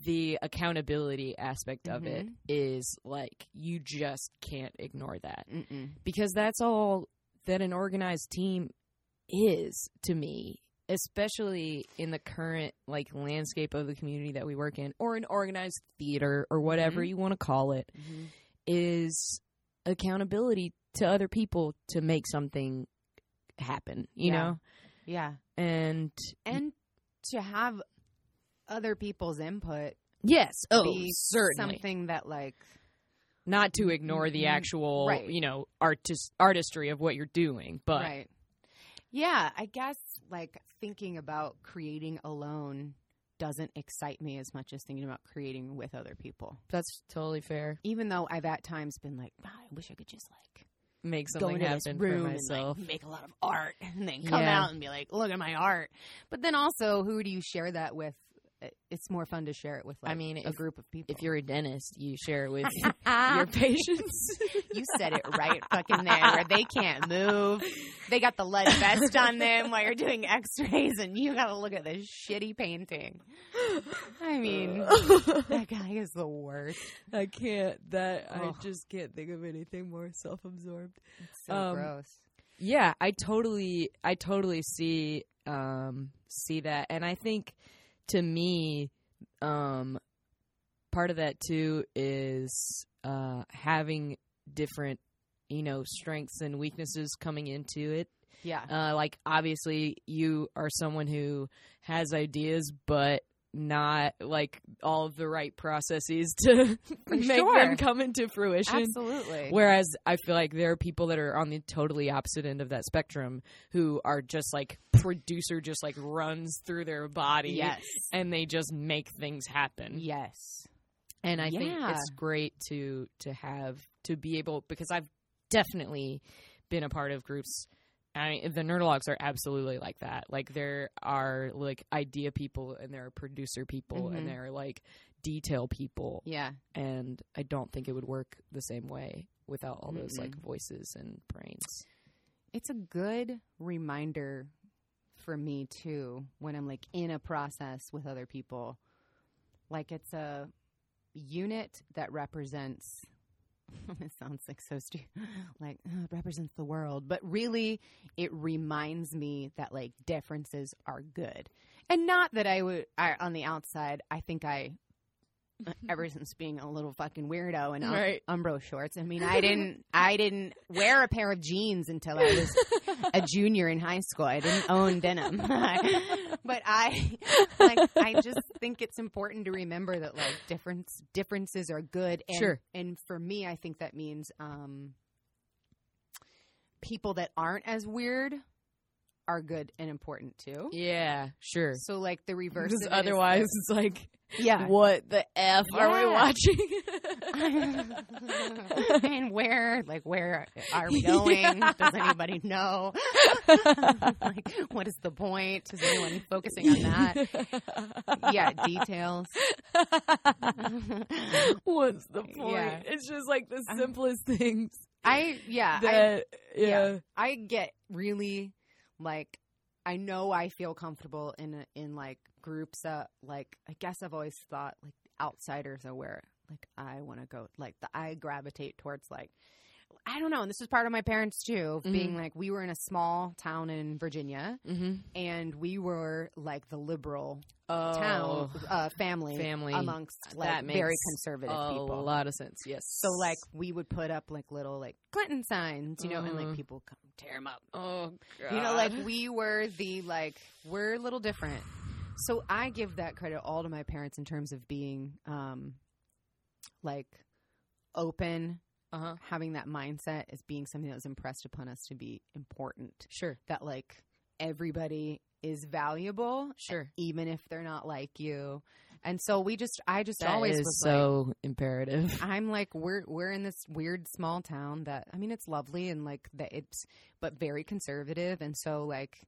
the accountability aspect of it Mhm. is like you just can't ignore that Mm-mm. because that's all that an organized team is to me especially in the current like landscape of the community that we work in or an organized theater or whatever Mhm. you want to call it is accountability to other people to make something happen you Yeah. know Yeah, and and to have other people's input yes oh be certainly something that like not to ignore the Mhm. actual Right. you know artist artistry of what you're doing but right. Yeah, I guess like thinking about creating alone doesn't excite me as much as thinking about creating with other people. that's totally fair Even though I've at times been like, "God, I wish I could just like make go something happen for myself and like make a lot of art (laughs) and then come Yeah. out and be like, look at my art. But then also, who do you share that with? It- It's more fun to share it with. Like, I mean, a if- group of people. if you're a dentist you share it with (laughs) your patients (laughs) you said it right (laughs) fucking there where they can't move. They got the lead vest on them while you're doing x-rays and you got to look at this shitty painting. I mean, that guy is the worst. I can't. That I just can't think of anything more self-absorbed. So Um, gross. Yeah, I totally, I totally see, um, see that, and I think to me, um, part of that too is uh having different, you know, strengths and weaknesses coming into it. Yeah. Uh, like obviously, you are someone who has ideas, but not like all of the right processes to (laughs) make sure. them come into fruition. Absolutely. Whereas I feel like there are people that are on the totally opposite end of that spectrum who are just like producer just like runs through their body yes. and they just make things happen. Yes. And I think it's great to to have to be able because I've definitely been a part of groups. I mean, the Nerdologues are absolutely like that. Like there are like idea people and there are producer people Mhm. and there are like detail people Yeah. and I don't think it would work the same way without all those like voices and brains. It's a good reminder for me too when I'm like in a process with other people. Like it's a unit that represents (laughs) it sounds like so stupid (laughs) like uh, it represents the world. But really it reminds me that like differences are good. And not that i would I, on the outside i think i ever since being a little fucking weirdo in um, Right. umbro shorts i mean i didn't (laughs) i didn't wear a pair of jeans until i was a junior in high school i didn't own denim (laughs) but i like i just think it's important to remember that like difference differences are good and, Sure. and for me i think that means um people that aren't as weird are good and important too Yeah, sure. so like the reverse Because is otherwise, that- it's like, yeah what the f are we watching? (laughs) (laughs) and where like where are we (laughs) going does anybody know like what is the point is anyone focusing on that yeah details What's the point? Yeah. It's just like the simplest things i yeah I, yeah. yeah. I get really like I know I feel comfortable in in like groups that like I guess I've always thought like outsiders are where like I want to go like the, I gravitate towards like I don't know and this is part of my parents too of being like we were in a small town in Virginia Mm-hmm. and we were like the liberal Oh, town uh, family family. amongst like very conservative a people A lot of sense. Yes. so like we would put up like little like Clinton signs you know and like people come tear them up oh, God. you know, like we were the like we're a little different. So I give that credit all to my parents in terms of being um like open, uh huh. having that mindset as being something that was impressed upon us to be important. Sure, That like everybody is valuable, sure. even if they're not like you. And so we just I just That always is was like so imperative. (laughs) I'm like we're we're in this weird small town that I mean it's lovely and like that it's but very conservative and so like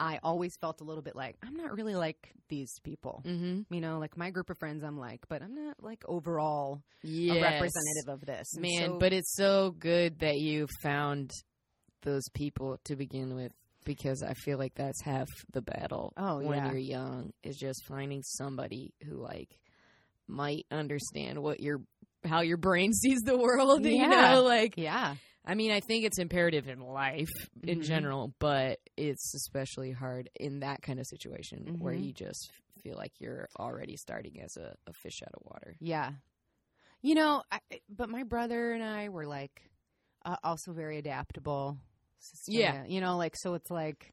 I always felt a little bit like I'm not really like these people. Mm-hmm. You know, like my group of friends I'm like, but I'm not like overall Yes. a representative of this. And man. so- but it's so good that you found those people to begin with because I feel like that's half the battle. Oh, when yeah. you're young is just finding somebody who like might understand what your how your brain (laughs) sees the world. You know, like yeah. I mean, I think it's imperative in life in Mhm. general, but it's especially hard in that kind of situation where Mhm. you just feel like you're already starting as a, a fish out of water. Yeah. You know, I, but my brother and I were like uh, also very adaptable. Yeah. You know, like so it's like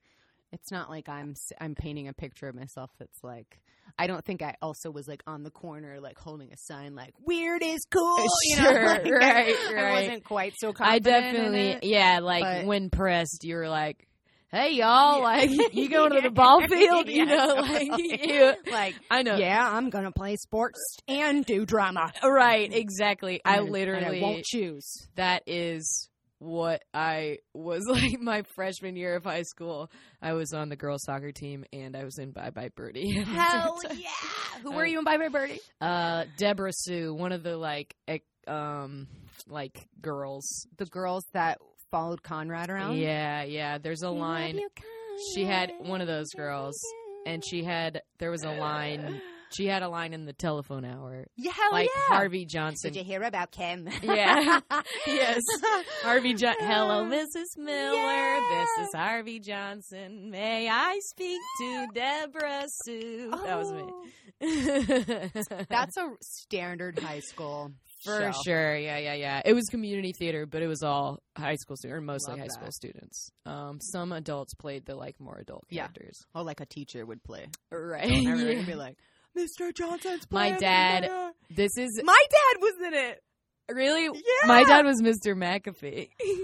it's not like I'm I'm painting a picture of myself that's like I don't think I also was like on the corner like holding a sign like weird is cool. Uh, you know, (laughs) Sure, like, right, I right. wasn't quite so I definitely, it. yeah, like but- when pressed, you were like, "Hey, y'all, Yeah. like you (laughs) going to the ball (laughs) field?" You Yeah, know, like you, like I know, yeah, I'm gonna play sports and do drama. right, exactly. I And- literally I won't choose. that is what I was (laughs) like my freshman year of high school. I was on the girls soccer team and I was in Bye Bye Birdie. (laughs) Hell yeah! Who were you in Bye Bye Birdie? Uh, Deborah Sue, one of the like um like girls. the girls that followed Conrad around. Yeah, yeah. There's a line. She had one of those girls, and she had there was a line. She had a line in the telephone hour, yeah, hell like yeah. Harvey Johnson. Did you hear about Kim? Yeah. (laughs) Yes. Harvey John. Hello, Mrs. Miller. Yeah. This is Harvey Johnson. May I speak to (gasps) Deborah Sue? That was me. Oh. (laughs) That's a standard high school For show. sure, yeah, yeah, yeah. It was community theater, but it was all high school students, or mostly Love high that. school students. Um, some adults played the like more adult Yeah. characters. Oh, like a teacher would play. Right. And everybody (laughs) yeah. would be like, Mr. Johnson's My dad- This is My dad was in it. really Yeah. my dad was Mr. MacAfee. (laughs)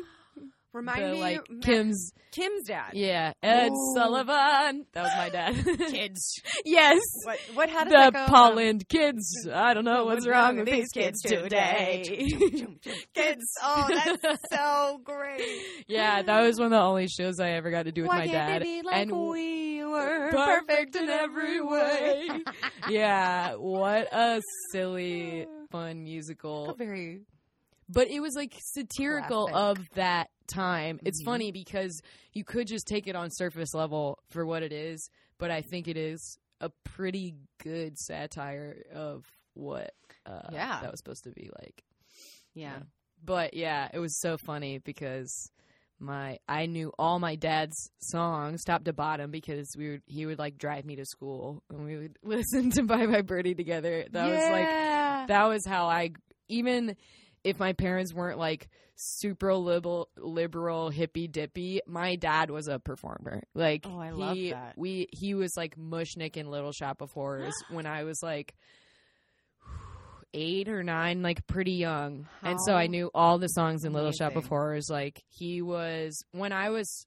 Remind the, me, like Ma- Kim's Kim's dad. yeah, Ed Ooh. Sullivan. That was my (gasps) dad. Kids. (laughs) yes. What? What? How that The? Poland kids. I don't know what's wrong with these kids today. today. (laughs) kids. Oh, that's (laughs) so great. yeah, that was one of the only shows I ever got to do with Why my dad. like and we were perfect in every way. yeah, what a silly, fun musical. very But it was like satirical Classic. of that time. It's Mhm. funny because you could just take it on surface level for what it is, but I think it is a pretty good satire of what uh, Yeah. that was supposed to be like. yeah. But yeah, it was so funny because my I knew all my dad's songs top to bottom because we would he would like drive me to school and we would (laughs) listen to Bye Bye Birdie together. That was like that was how I even if my parents weren't like super liberal liberal hippy dippy, my dad was a performer. Like Oh, I he love that. we he was like Mushnik in Little Shop of Horrors (gasps) when I was like eight or nine, like pretty young. and so I knew all the songs in Little Shop of. Horrors. Like he was when I was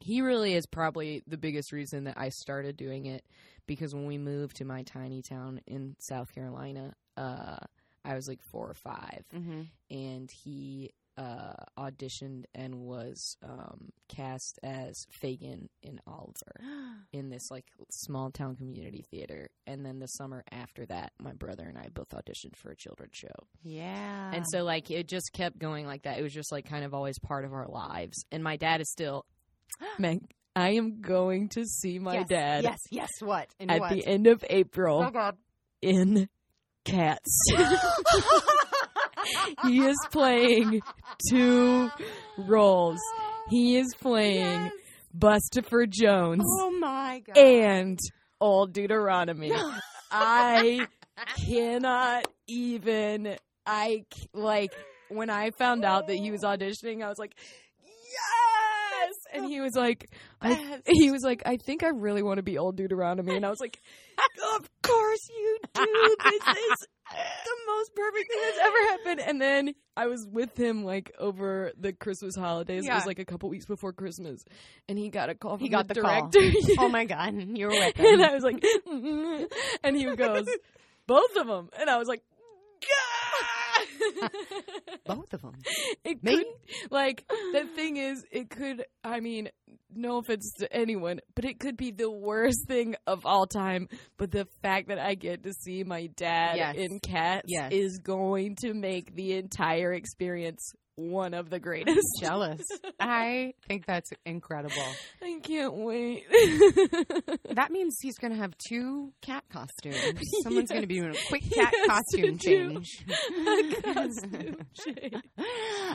he really is probably the biggest reason that I started doing it because when we moved to my tiny town in South Carolina, uh I was like four or five Mm-hmm. and he uh auditioned and was um cast as Fagin in Oliver (gasps) in this like small town community theater and then the summer after that my brother and I both auditioned for a children's show Yeah. and so like it just kept going like that it was just like kind of always part of our lives and my dad is still (gasps) Meg I am going to see my yes, dad Yes. Yes. What? And at what? the end of April oh God. in Cats (laughs) he is playing two roles he is playing Yes. Bustopher Jones Oh my God. and Old Deuteronomy. I cannot even. I like when I found out that he was auditioning. I was like, yes, and he was like, I, he was like, I think I really want to be Old Deuteronomy, and I was like, of course you do. This is (laughs) the most perfect thing that's ever happened. And then I was with him like over the Christmas holidays. It was like a couple weeks before Christmas, and he got a call from He got the, the call. director. (laughs) oh my God. You were with and. I was like, "Mm-mm." (laughs) and he goes, both of them, and I was like! (laughs) Both of them. it Me? could, like the thing is, it could. I mean, no offense to anyone, but it could be the worst thing of all time. But the fact that I get to see my dad Yes. in Cats Yes. is going to make the entire experience one of the greatest. (laughs) Jealous. I think that's incredible. I can't wait. (laughs) That means he's going to have two cat costumes. (laughs) Someone's going to be doing a quick cat costume change. costume change.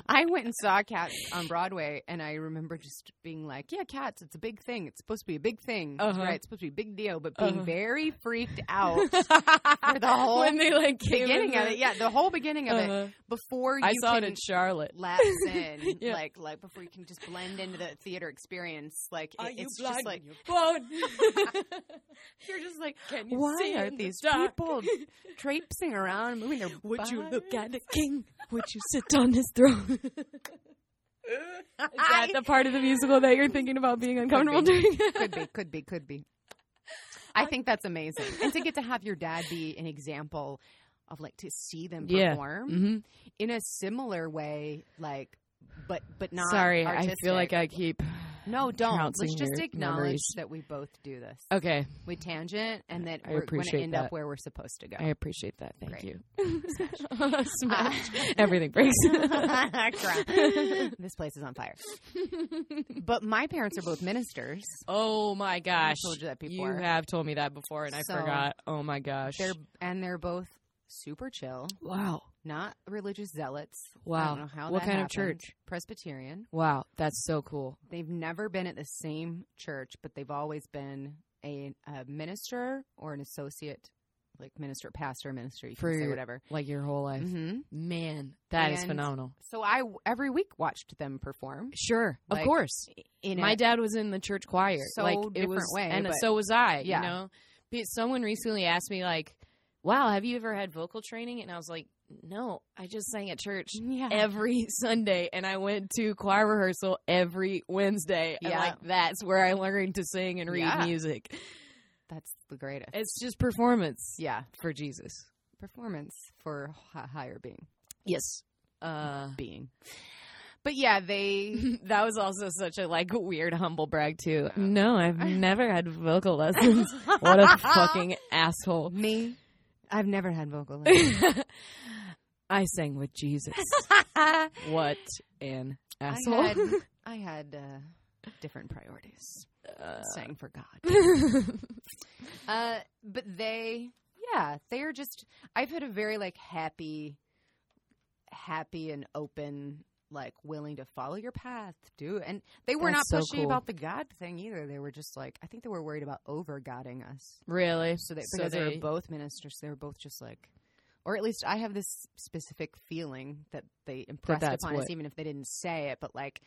I went and saw Cats on Broadway, and I remember just being like, "Yeah, Cats, it's a big thing. It's supposed to be a big thing, Uh-huh. right? It's supposed to be a big deal." But being Uh-huh. very freaked out for the whole when they like beginning of it, yeah, the whole beginning of it Uh-huh. before you I saw can it in Charlotte. Lapse (laughs) in, Yeah. like like before you can just blend into the theater experience. Like it- it's just like (laughs) you're just like, Can you why see are the these dark? people traipsing around, moving their? (laughs) Would you look at a king? Would you sit on his throne? Is that the part of the musical that you're thinking about being uncomfortable be. during? could be, could be, could be. I think that's amazing, and to get to have your dad be an example of like to see them Yeah. perform hmm in a similar way, like, but but not. Sorry, I feel like I keep. no, don't. Let's just acknowledge memories. that we both do this. Okay, We tangent, and that I we're going to end that. up where we're supposed to go. I appreciate that. Thank Great. you. (laughs) Smash. Uh, (laughs) Everything breaks. (laughs) Crap. this place is on fire. But my parents are both ministers. oh my gosh! told you that before. You have told me that before, and I forgot. Oh my gosh! They're and they're both super chill, wow, not religious zealots. I wow. don't know how what kind of church? Presbyterian. Wow, that's so cool. They've never been at the same church, but they've always been a, a minister or an associate, like minister, pastor, minister. You For can say your- whatever. Like your whole life, hmm man. That is And- phenomenal. So I every week watched them perform. Sure, of course. In my a, dad was in the church choir. So like it different was, way, and so was I. Yeah. You know, Someone recently asked me like, "Wow, have you ever had vocal training?" And I was like, "No, I just sang at church Yeah. every (laughs) Sunday, and I went to choir rehearsal every Wednesday. And Yeah. like that's where I learned to sing and read Yeah. music. That's the greatest. It's just performance yeah. for Jesus. Performance for a higher being. Yes. Uh, Being. But yeah, they. (laughs) that was also such a like weird humble brag too. No, I've (laughs) never had vocal lessons. what a fucking asshole. Me? I've never had vocal (laughs) lessons. I sang with Jesus. (laughs) what an I asshole. had, (laughs) I had uh, different priorities. Uh, Sang for God. Uh, but they, yeah, they are just. I've had a very like happy, happy and open, like willing to follow your path, do. And they were That's not so pushy cool. about the God thing either. They were just like, I think they were worried about over godding us. really? So they, because they, they were both ministers, they were both just like, or at least I have this specific feeling that they impressed that's upon us, even if they didn't say it. But like,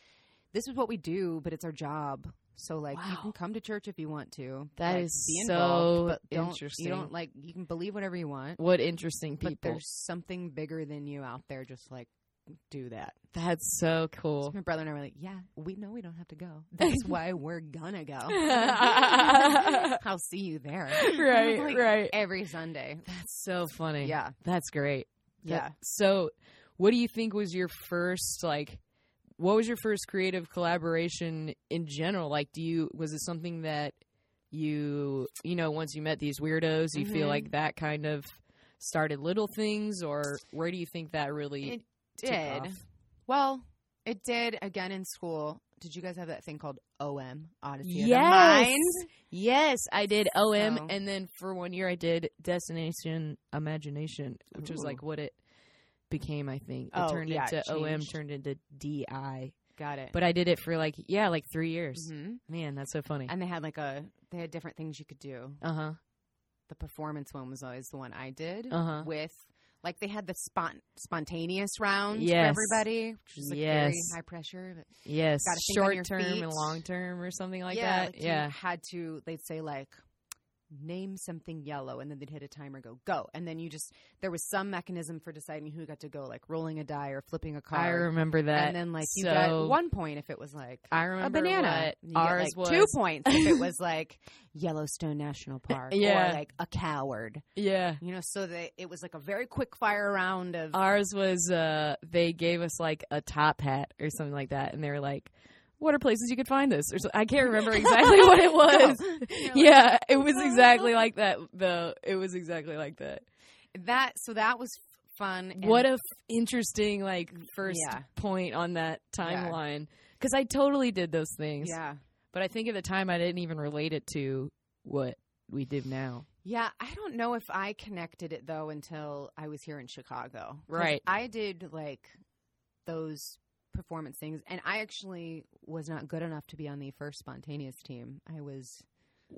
this is what we do, but it's our job. So like, you can come to church if you want to. That That is so but don't, interesting. You don't like you can believe whatever you want, what interesting but people. there's something bigger than you out there. Just like do that. That's so So cool. my brother and I were like, yeah, we know we don't have to go. (laughs) That's why we're gonna go. (laughs) I'll see you there. right, Like, right. Every Sunday. That's so funny. Yeah. That's great. That- Yeah. so, what do you think was your first like? What was your first creative collaboration in general? Like, do you was it something that you you know once you met these weirdos, you feel Mhm. like that kind of started little things, or where do you think that really It did. off? Well, it did again in school. Did you guys have that thing called OM Odyssey Yes. of the Mind? Yes, I did OM, So- and then for one year I did Destination Imagination, which was like what it became. I think it Oh, turned yeah, into it OM, turned into DI. Got it. But I did it for like yeah, like three years. hmm Man, that's so funny. And they had like a they had different things you could do. Uh huh. The performance one was always the one I did Uh huh. with like they had the spont- spontaneous round Yes. for everybody, which is like very high pressure. Yes, Gotta think on short term feet. and long term or something like yeah, that. like yeah. had to. They'd say like name something yellow and then they'd hit a timer go go and then you just there was some mechanism for deciding who got to go like rolling a die or flipping a card I remember that. and then like you so, got one point if it was like I a remember a banana. what You get, ours like, was. two points if it was like Yellowstone National (laughs) Park Yeah. or like a coward. Yeah. You know, so that it was like a very quick fire round of Ours was uh they gave us like a top hat or something like that and they were like what are places you could find this or so, I can't remember (laughs) exactly what it was. Like, (laughs) yeah, it was (laughs) exactly like that though. It was exactly like that. that. So that was fun. and- what a f- interesting like first Yeah. point on that timeline cuz I totally did those things. yeah, But I think at the time I didn't even relate it to what we did now. yeah. I don't know if I connected it though until I was here in Chicago. Right. I did like those performance things, and I actually was not good enough to be on the first spontaneous team. I was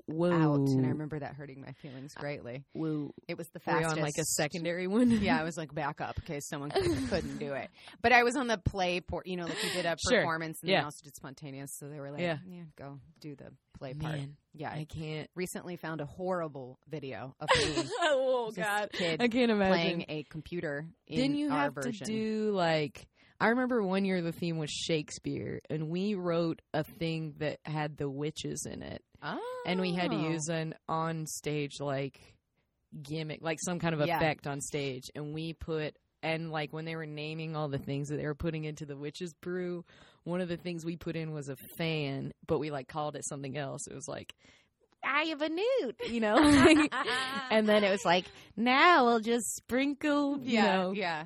Whoa. out, and I remember that hurting my feelings greatly. Whoa. It was the fastest. on like a secondary one? (laughs) yeah, I was like back up in case someone (laughs) couldn't, do it. But I was on the play port, you know, like you did a Sure. performance and Yeah. then also did spontaneous. So they were like, Yeah. yeah, go do the play part. Man, Yeah, I I can't. recently found a horrible video of (laughs) me oh god. kid I can't imagine. playing a computer. In Didn't you our have version. to do like I remember one year the theme was Shakespeare and we wrote a thing that had the witches in it Oh. and we had to oh. use an on stage like gimmick like some kind of Yeah. effect on stage and we put and like when they were naming all the things that they were putting into the witches brew one of the things we put in was a fan but we like called it something else it was like I have a newt, you know, (laughs) and then it was like, now we'll just sprinkle, you yeah, know, yeah.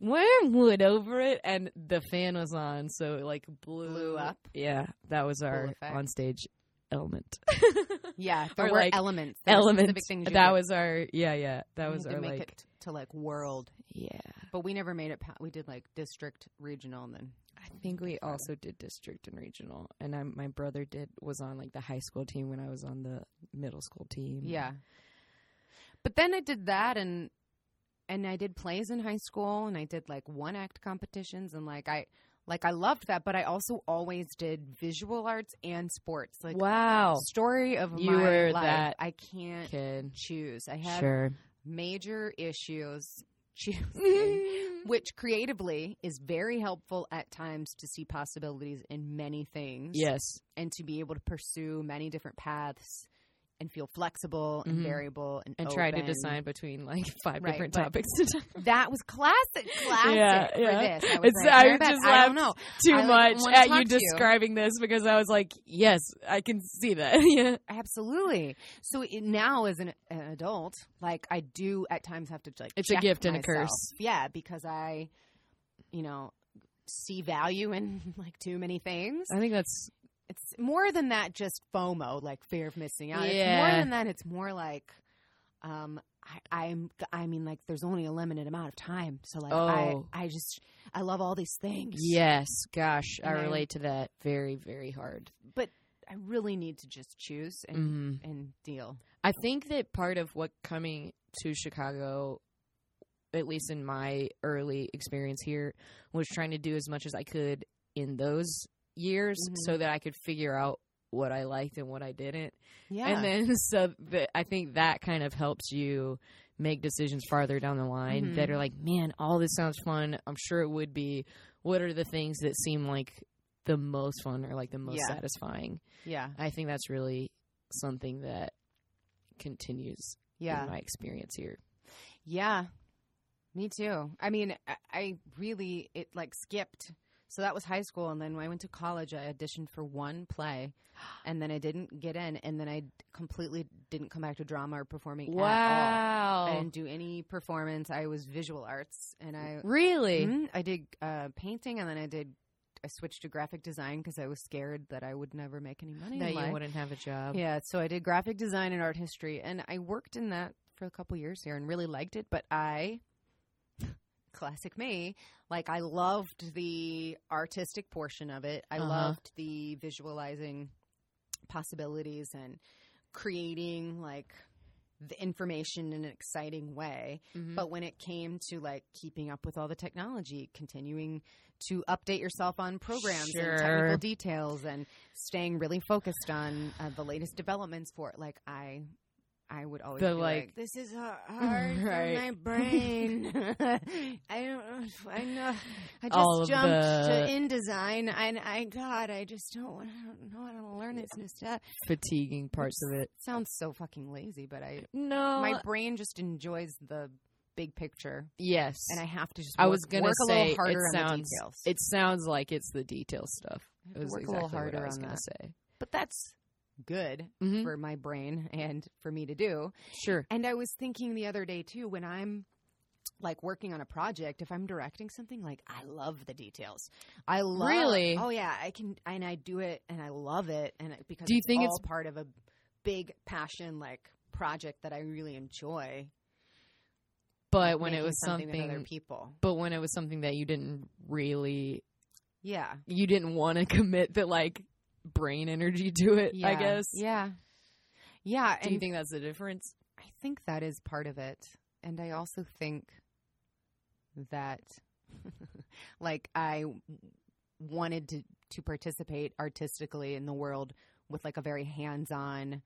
Wormwood over it, and the fan was on, so it like blew, Blew up. Yeah, that was our on stage element. (laughs) Yeah, there Or, were like, elements. There were things That was our yeah, yeah. That was our make like it to like world. yeah. But we never made it. Pa- we did like district, regional, and then I think we also did district and regional, and I, my brother did was on like the high school team when I was on the middle school team. Yeah. But then I did that and and I did plays in high school and I did like one act competitions and like I Like I loved that, but I also always did visual arts and sports. Like wow, story of You my were life. that I can't kid. choose. I have Sure. major issues (laughs) choosing, (laughs) which creatively is very helpful at times to see possibilities in many things. yes. and to be able to pursue many different paths and feel flexible and Mhm. variable and And try to decide between like (laughs) five Right, different topics. (laughs) That was classic, (laughs) classic Yeah, for yeah. this. I was like, I just laughed. Too I, much at you to you. describing this because I was like, yes, I can see that. yeah. Absolutely. So it, now, as an, an adult, like I do at times have to like. It's a gift and a curse. Yeah, because I, you know, see value in like too many things. I think that's It's more than that. Just FOMO, like fear of missing out. It's more than that. It's more like, um, I, I'm. I mean, like, there's only a limited amount of time. So like, Oh. I, I just, I love all these things. yes. Gosh, I And I- relate to that very, very hard. but I really need to just choose and hmm and deal. I think that part of what coming to Chicago, at least in my early experience here, was trying to do as much as I could in those years Mhm. so that I could figure out what I liked and what I didn't. Yeah. And then (laughs) so that I think that kind of helps you make decisions farther down the line Mhm. that are like, man, all this sounds fun. I'm sure it would be. What are the things that seem like the most fun or like the most Yeah. satisfying? yeah. I think that's really something that continues Yeah. in my experience here. Yeah, me too. I mean, I, I really it like skipped. So that was high school, and then when I went to college, I auditioned for one play, (gasps) and then I didn't get in, and then I completely didn't come back to drama or performing. at all. I didn't do any performance. I was visual arts, and I Really? Mhm. I did uh, painting, and then I did. I switched to graphic design because I was scared that I would never make any money. That you wouldn't have a job. Yeah, so I did graphic design and art history, and I worked in that for a couple years here and really liked it. But I, classic me, like I loved the artistic portion of it. I Uh-huh. loved the visualizing possibilities and creating like the information in an exciting way. Mhm. But when it came to like keeping up with all the technology, continuing to update yourself on programs Sure. and technical details, and staying really focused on uh, the latest developments for it, like I, I would always The, be like, like- "This is (laughs) hard Right. for my brain. (laughs) I don't I know. I just jumped the- to InDesign, and I God, I just don't. Want. I don't know how to learn this new stuff. Fatiguing parts of it. Sounds so fucking lazy, but I No. my brain just enjoys the big picture, yes. and I have to just. I work- was gonna say little harder it on the sounds details. it sounds like it's the detail stuff. I It was work exactly a little what harder I was on gonna that, say. but that's good Mhm. for my brain and for me to do. Sure. And I was thinking the other day too, when I'm like working on a project, if I'm directing something, like I love the details. I love. Really? Oh yeah, I can, and I do it, and I love it, and it, because Do you it's think all it's- part of a big passion like project that I really enjoy. But when it was something, with other people, but when it was something that you didn't really yeah, you didn't want to (laughs) commit that like brain energy (laughs) to it, I guess. yeah, yeah. Do you think that's the difference? I think that is part of it. And I also think that (laughs) like I wanted to to participate artistically in the world with like a very hands-on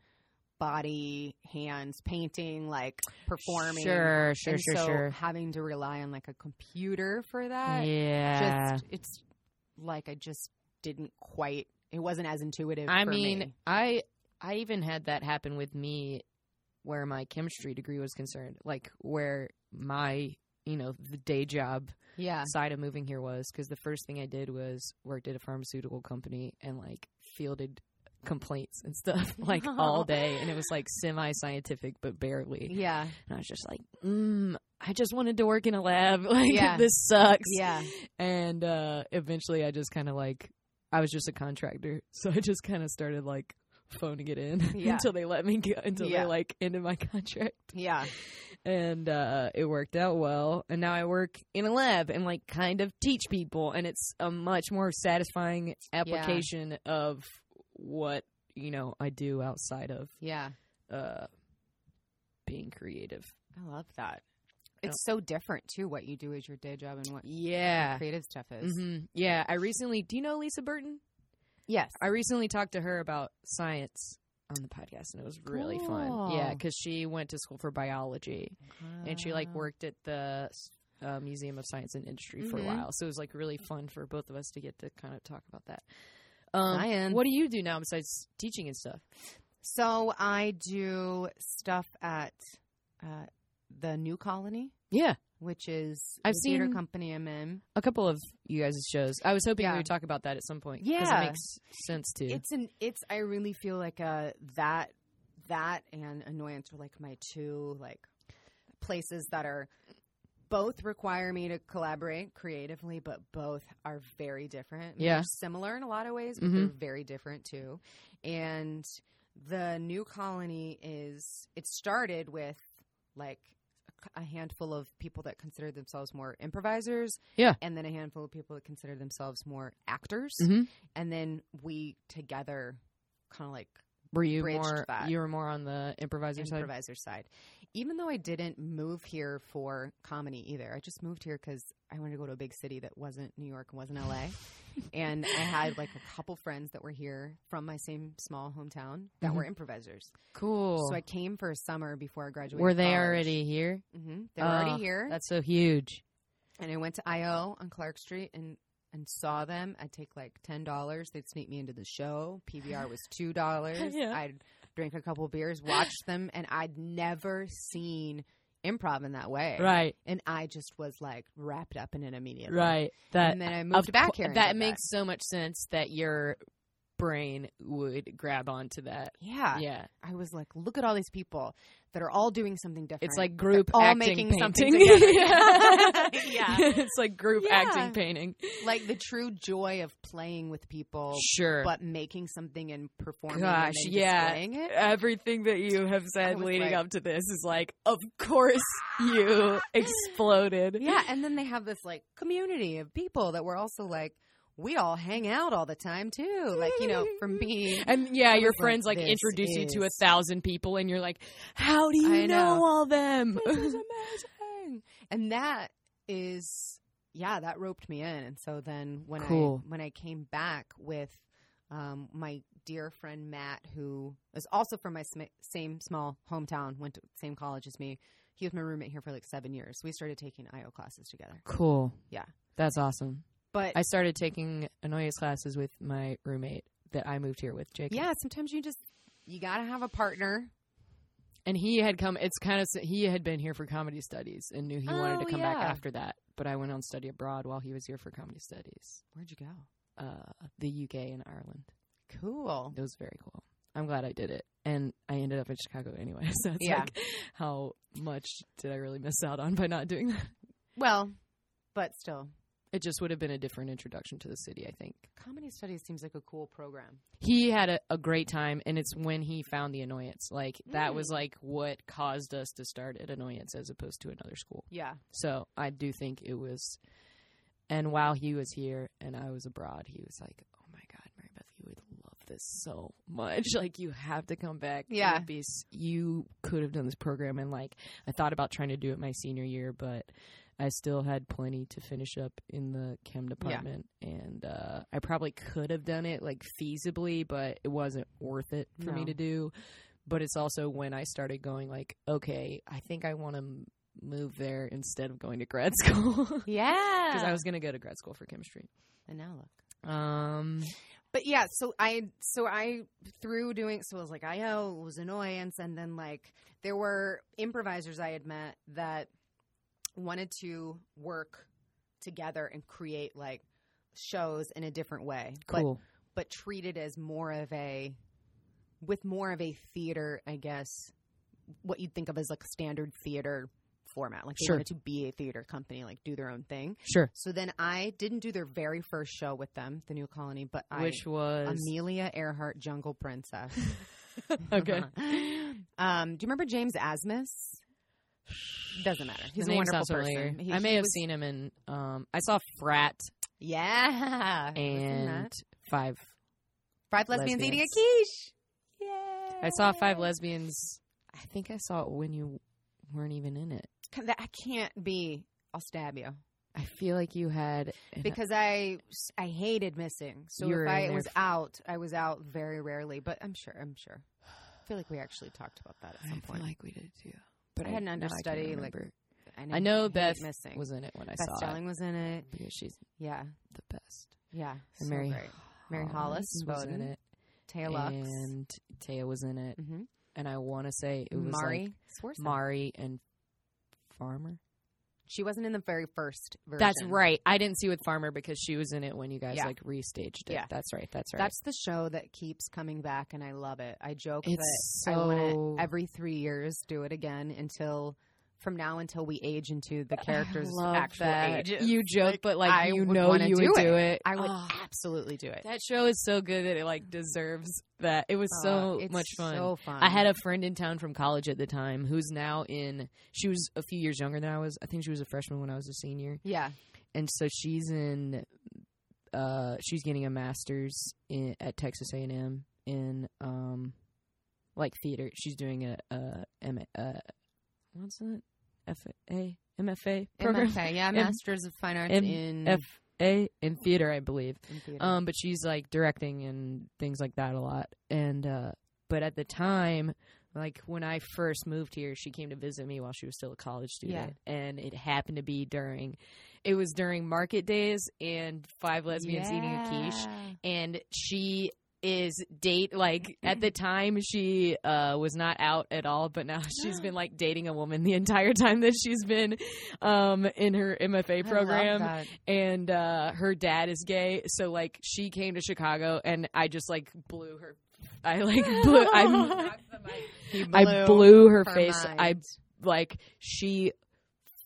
body, hands, painting, like performing. Sure, sure, and sure, so sure. having to rely on like a computer for that yeah. just it's like I just didn't quite it wasn't as intuitive I for mean, me. I I even had that happen with me where my chemistry degree was concerned, like where my you know the day job yeah. side of moving here was because the first thing I did was worked at a pharmaceutical company and like fielded complaints and stuff (laughs) like all (laughs) day, and it was like semi scientific but barely. Yeah. And I was just like, mm, I just wanted to work in a lab. (laughs) Like Yeah. this sucks. Yeah. And uh, eventually, I just kind of like, I was just a contractor, (laughs) so I just kind of started like phoning it in (laughs) Yeah. until they let me go, until Yeah. they like ended my (laughs) contract, Yeah. and uh, it worked out well. And now I work in a lab and like kind of teach people, and it's a much more satisfying application of what you know I do outside of Yeah. uh, being creative. I love that. It's so different too. What you do as your day job and what Yeah. creative stuff is. hmm Yeah. I recently. Do you know Lisa Burton? Yes. I recently talked to her about science on the podcast, and it was really fun. Yeah, because she went to school for biology, and she like worked at the uh, Museum of Science and Industry for a Mhm. while. So it was like really fun for both of us to get to kind of talk about that. Um, Science. what do you do now besides teaching and stuff? So I do stuff at uh, the New Colony, Yeah, which is I've the theater company I'm in. a couple of you guys' shows. I was hoping Yeah. we would talk about that at some point. Yeah. it makes sense too. It's an it's I really feel like uh that that and annoyance are like my two like places that are both require me to collaborate creatively, but both are very different. Yeah. they're similar in a lot of ways, but Mhm. they're very different too. And the new colony is it started with like a handful of people that consider themselves more improvisers, Yeah. and then a handful of people that consider themselves more actors Mhm. and then we together kind of like Were you more? that. You were more on the improviser side. improviser side. Even though I didn't move here for comedy either, I just moved here because I wanted to go to a big city that wasn't New York and wasn't LA. (laughs) and I had like a couple friends that were here from my same small hometown that Mhm. were improvisers. Cool. So I came for a summer before I graduated. were they college. already here? hmm They were Oh, already here. That's so huge. and I went to IO on Clark Street and and saw them. I'd take like ten dollars. They'd sneak me into the show. PBR was two dollars. (laughs) Yeah. I'd drink a couple beers, watch (gasps) them, and I'd never seen improv in that way. Right. And I just was like wrapped up in it immediately. Right. That And then I moved back here. That did makes so much sense that your brain would grab onto that. Yeah. Yeah. I was like, look at all these people that are all doing something different. It's like but they're group all acting making painting. something together. (laughs) yeah. Yeah. (laughs) it's like group Yeah. acting painting. like the true joy of playing with people, Sure. but making something and performing. Gosh, and yeah. Everything that you have said leading like- up to this is like, of course (laughs) you exploded. Yeah, and then they have this like community of people that were also like, we all hang out all the time too. Like, you know, for me, (laughs) And yeah, your like, friends like, this introduce you to a thousand people, and you're like, "How do you know. know. all them?" this is (laughs) amazing. And that is, yeah, that roped me in. And so then when Cool. I when I came back with um, my dear friend Matt, who is also from my sm- same small hometown, went to the same college as me. He was my roommate here for like seven years. We started taking IO classes together. cool. Yeah. that's awesome. But I started taking Annoyance classes with my roommate that I moved here with, Jake. yeah, sometimes you just you gotta have a partner. and he had come. It's kind of he had been here for comedy studies and knew he wanted Oh, to come back after that. But I went on study abroad while he was here for comedy studies. Where'd you go? Uh, the UK and Ireland. Cool. It was very cool. I'm glad I did it, and I ended up in Chicago anyway. (laughs) So it's Yeah. like, how much did I really miss out on by not doing that? Well, but still, It just would have been a different introduction to the city, I think. comedy studies seems like a cool program. He had a, a great time, and it's when he found the annoyance. Like, that was Mm. like what caused us to start at annoyance as opposed to another school. Yeah. So I do think it was. And while he was here and I was abroad, he was like, "Oh my God, Mary Beth, you would love this so much. (laughs) Like you have to come back. Yeah. be you could have done this program." And like I thought about trying to do it my senior year, but I still had plenty to finish up in the chem department, and uh, I probably could have done it like feasibly, but it wasn't worth it for me to do. But it's also when I started going like, okay, I think I want to m- move there instead of going to grad (laughs) school yeah, because I was going to go to grad school for chemistry. and now look. Um, But yeah, so I so I through doing so it was like I it was annoyance, and then like there were improvisers I had met that wanted to work together and create like shows in a different way, cool. but but treat it as more of a with more of a theater, I guess, what you'd think of as like standard theater format. Like they Sure. wanted to be a theater company, like do their own thing. sure. So then I didn't do their very first show with them, the New Colony, but I Which was Amelia Earhart, Jungle Princess. (laughs) okay. (laughs) um, do you remember James Asmus? Doesn't matter. He's the a wonderful person. He- I may have was- seen him in. Um, I saw Frat Yeah, and Five. Five Lesbians, Eating a Quiche. Yeah, I saw Five Lesbians. I think I saw it when you weren't even in it. That can't be. I'll stab you I feel like you had because I I hated missing. So if I was out, I was out very rarely. But I'm sure. I'm sure. I feel like we actually talked about that at I some feel point. like we did too. But I had an understudy, like, remember. I, I know Beth missing. was in it when I Beth saw Stelling it was in it. because she's Yeah, the best. yeah. And so Mary great. Mary Hollis was in it, Taya Lux, and Taya was in it, hmm and I want to say it was Mari like Swarson. Mari and Farmer. She wasn't in the very first version. That's right. I didn't see with Farmer because she was in it when you guys Yeah. like restaged it. Yeah. That's right. That's right. That's the show that keeps coming back, and I love it. I joke It's that I want to every three years do it again until from now until we age into the character's actual that. ages. You joke, but like I you would know you do would it. do it. I would Oh, absolutely do it. that show is so good that it like deserves that. It was so it's much fun. So fun. I had a friend in town from college at the time who's now in. She was a few years younger than I was. I think she was a freshman when I was a senior, yeah. and so she's in. Uh, she's getting a master's in at Texas A and M in um, like theater. She's doing a uh, M uh, what's that? F A MFA program. MFA, yeah, (laughs) Masters of Fine Arts in, F A in theater, I believe. theater. Um, but she's like directing and things like that a lot. And uh, but at the time, like when I first moved here, she came to visit me while she was still a college student, yeah. and it happened to be during. It was during market days and five lesbians eating a quiche, and she is date like at the time she uh was not out at all but now (laughs) she's been like dating a woman the (laughs) entire time that she's been um in her MFA I love program. that. and uh her dad is gay. So like she came to chicago and i just like blew her i like (laughs) blew i He i blew her her face. I like she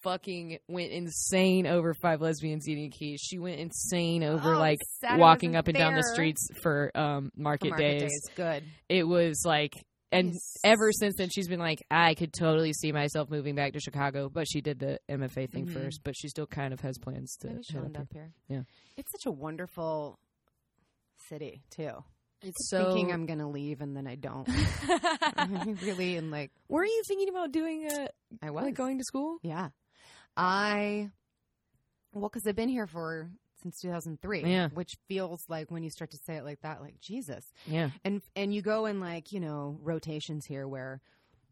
fucking went insane over five lesbians eating a quiche she went insane over Oh, like walking up and down the streets for um for market, market days. Good. it was like and Yes. ever since then she's been like i could totally see myself moving back to chicago but she did the mfa thing Mhm. first but she still kind of has plans to Maybe she'll end here. up here. Yeah. It's such a wonderful city too. it's so Thinking I'm gonna leave and then I don't. (laughs) (laughs) Really and like Were you thinking about doing a I was like going to school? Yeah. I well, because I've been here for since 2003. Yeah. Which feels like when you start to say it like that, like Jesus. Yeah. And and you go in like you know rotations here where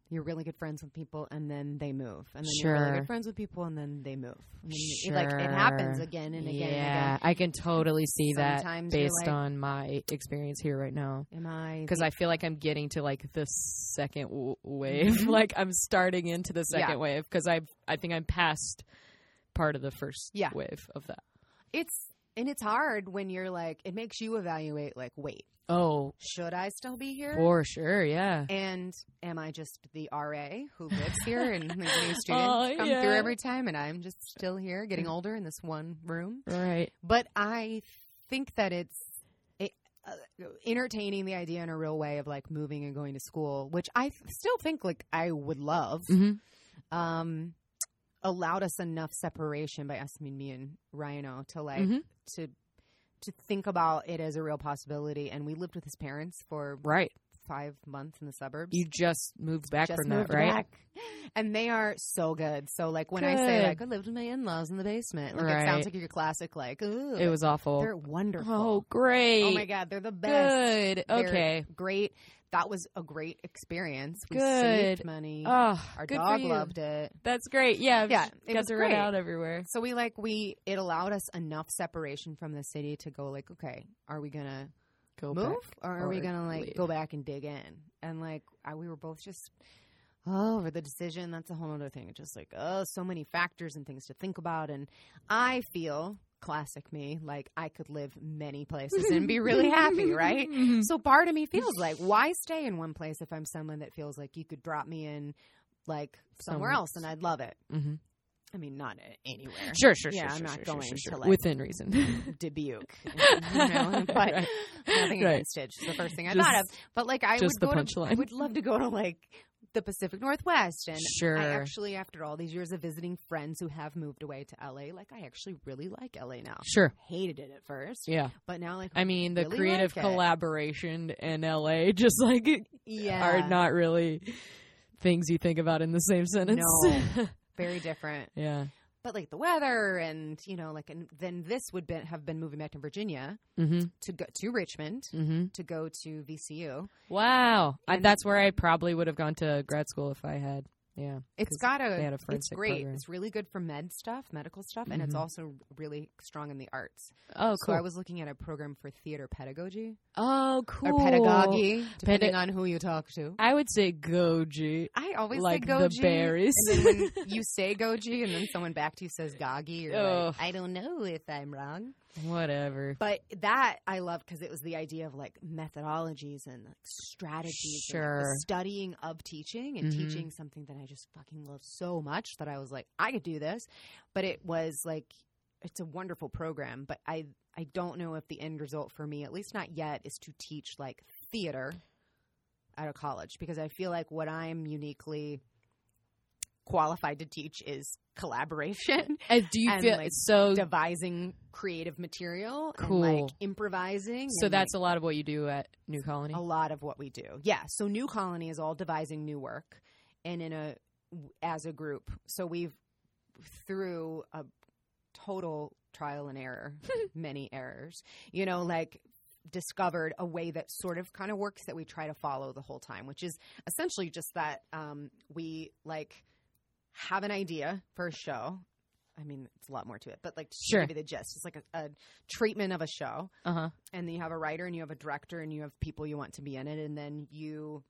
you're really good friends with people and then they move, and then you're really good friends with people and then they move. And then it- like it happens again and again yeah, and again. I can totally see that Sometimes you're based like- on my experience here right now. Am I? Because I feel like I'm getting to like the second w- wave. (laughs) like I'm starting into the second Mm-hmm. Yeah. wave because I I think I'm past part of the first Yeah. wave of that. it's and it's hard when you're like it makes you evaluate like wait Oh, should I still be here? for sure, yeah. And am I just the RA who lives here and the new (laughs) students Oh, come yeah. through every time and I'm just still here getting older in this one room? Right. But I think that it's it, uh, entertaining the idea in a real way of like moving and going to school, which I still think like I would love. Mm-hmm. Um, allowed us enough separation by us, I mean, me and Rhino, to like Mhm. to to think about it as a real possibility. And we lived with his parents for Right. Five months in the suburbs. You just moved back just from moved that, right? back. And they are so good. So like when I say like I lived with my in laws in the basement, like it sounds like your classic like It was awful. they're wonderful. Oh, great. Oh my god, they're the best. Good. They're Okay. great. That was a great experience. We Good. saved money. Oh, Our good dog loved it. That's great. Yeah. Yeah, it got was to great. out everywhere. So we like we it allowed us enough separation from the city to go like, okay, are we gonna Go move or are we gonna like leave. go back and dig in? And like I, we were both just oh over the decision. That's a whole other thing. It's just like oh, so many factors and things to think about. And I feel classic me like I could live many places and be really happy, right? (laughs) So part of me feels like why stay in one place if I'm someone that feels like you could drop me in like somewhere Somewhere else and I'd love it. Mhm. I mean, not anywhere. Sure, sure, Yeah, sure. I'm sure, not sure, going sure, to, like, within reason. (laughs) Dubuque, (laughs) you know, (laughs) but Right. nothing Right. against it. Just the first thing I Just- thought of. But like, I would go to, I would love to go to like the Pacific Northwest, and Sure. I actually, after all these years of visiting friends who have moved away to LA, like I actually really like LA now. Sure. Hated it at first, Yeah. but now like I mean, the really creative like it. collaboration in LA just like yeah, are not really things you think about in the same sentence. No. Very different. (laughs) Yeah. But like the weather and you know like and then this would have been moving back to Virginia Mm-hmm. to go to Richmond Mm-hmm. to go to VCU. Wow. I, that's where I probably would have gone to grad school if I had. Yeah. it's got a, a it's great. program. It's really good for med stuff, medical stuff, and it's Mhm. also really strong in the arts. Oh, cool. So I was looking at a program for theater pedagogy oh, cool. or pedagogy, depending on who you talk to. I would say goji. I always Like say the goji. berries. And then when (laughs) you say goji and then someone back to you says gagi, you're Ugh. like, I don't know if I'm wrong. Whatever. But that I love because it was the idea of like methodologies and like strategies, and, like, Sure. studying of teaching and Mhm. teaching something that I just fucking love so much that I was like, I could do this. But it was like, it's a wonderful program, but I I don't know if the end result for me, at least not yet, is to teach like theater at a college because I feel like what I'm uniquely qualified to teach is collaboration (laughs) Uh, do you and, feel like, so? devising creative material Cool. and like improvising. So and, that's a lot of what you do at New Colony. a lot of what we do. Yeah. So New Colony is all devising new work and in a as a group. So we've through a total trial and error, (laughs) many errors. You know, like discovered a way that sort of kind of works that we try to follow the whole time, which is essentially just that um, we like have an idea for a show. I mean, it's a lot more to it, but like to Sure. give you the gist. It's like a, a treatment of a show, Uh huh. and then you have a writer and you have a director and you have people you want to be in it, and then you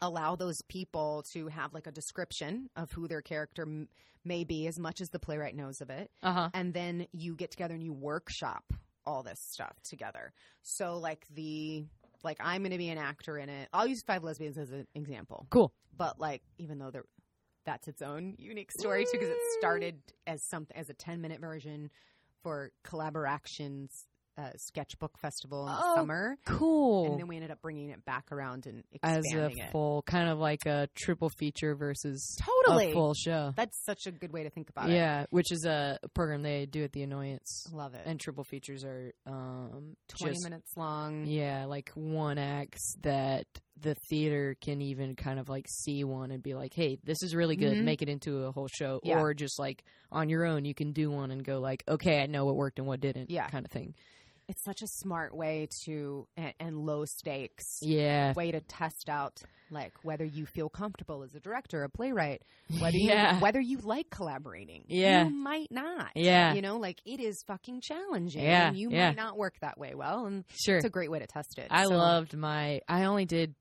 allow those people to have like a description of who their character m- may be, as much as the playwright knows of it Uh huh. and then you get together and you workshop all this stuff together. So like the like I'm going to be an actor in it. I'll use Five Lesbians as an example. Cool. But like even though they're that's its own unique story too because it started as something as a 10 minute version for Collaboraction's uh, sketchbook festival in the Oh, summer Cool. and then we ended up bringing it back around and As a it. full, kind of like a triple feature versus Totally. a full show. That's such a good way to think about it. Yeah, which is a program they do at the Annoyance. Love it. And triple features are um 20 just- minutes long. Yeah, like one acts that the theater can even kind of like see one and be like, "Hey, this is really good. Mhm. Make it into a whole show." Yeah. Or just like on your own, you can do one and go like, "Okay, I know what worked and what didn't." Yeah. kind of thing. It's such a smart way to and, and low stakes Yeah, way to test out like whether you feel comfortable as a director, a playwright, (laughs) whether Yeah. you whether you like collaborating. Yeah. You might not. Yeah. You know, like it is fucking challenging. Yeah, And you yeah. might not work that way well and sure. it's a great way to test it. I So- loved my. I only did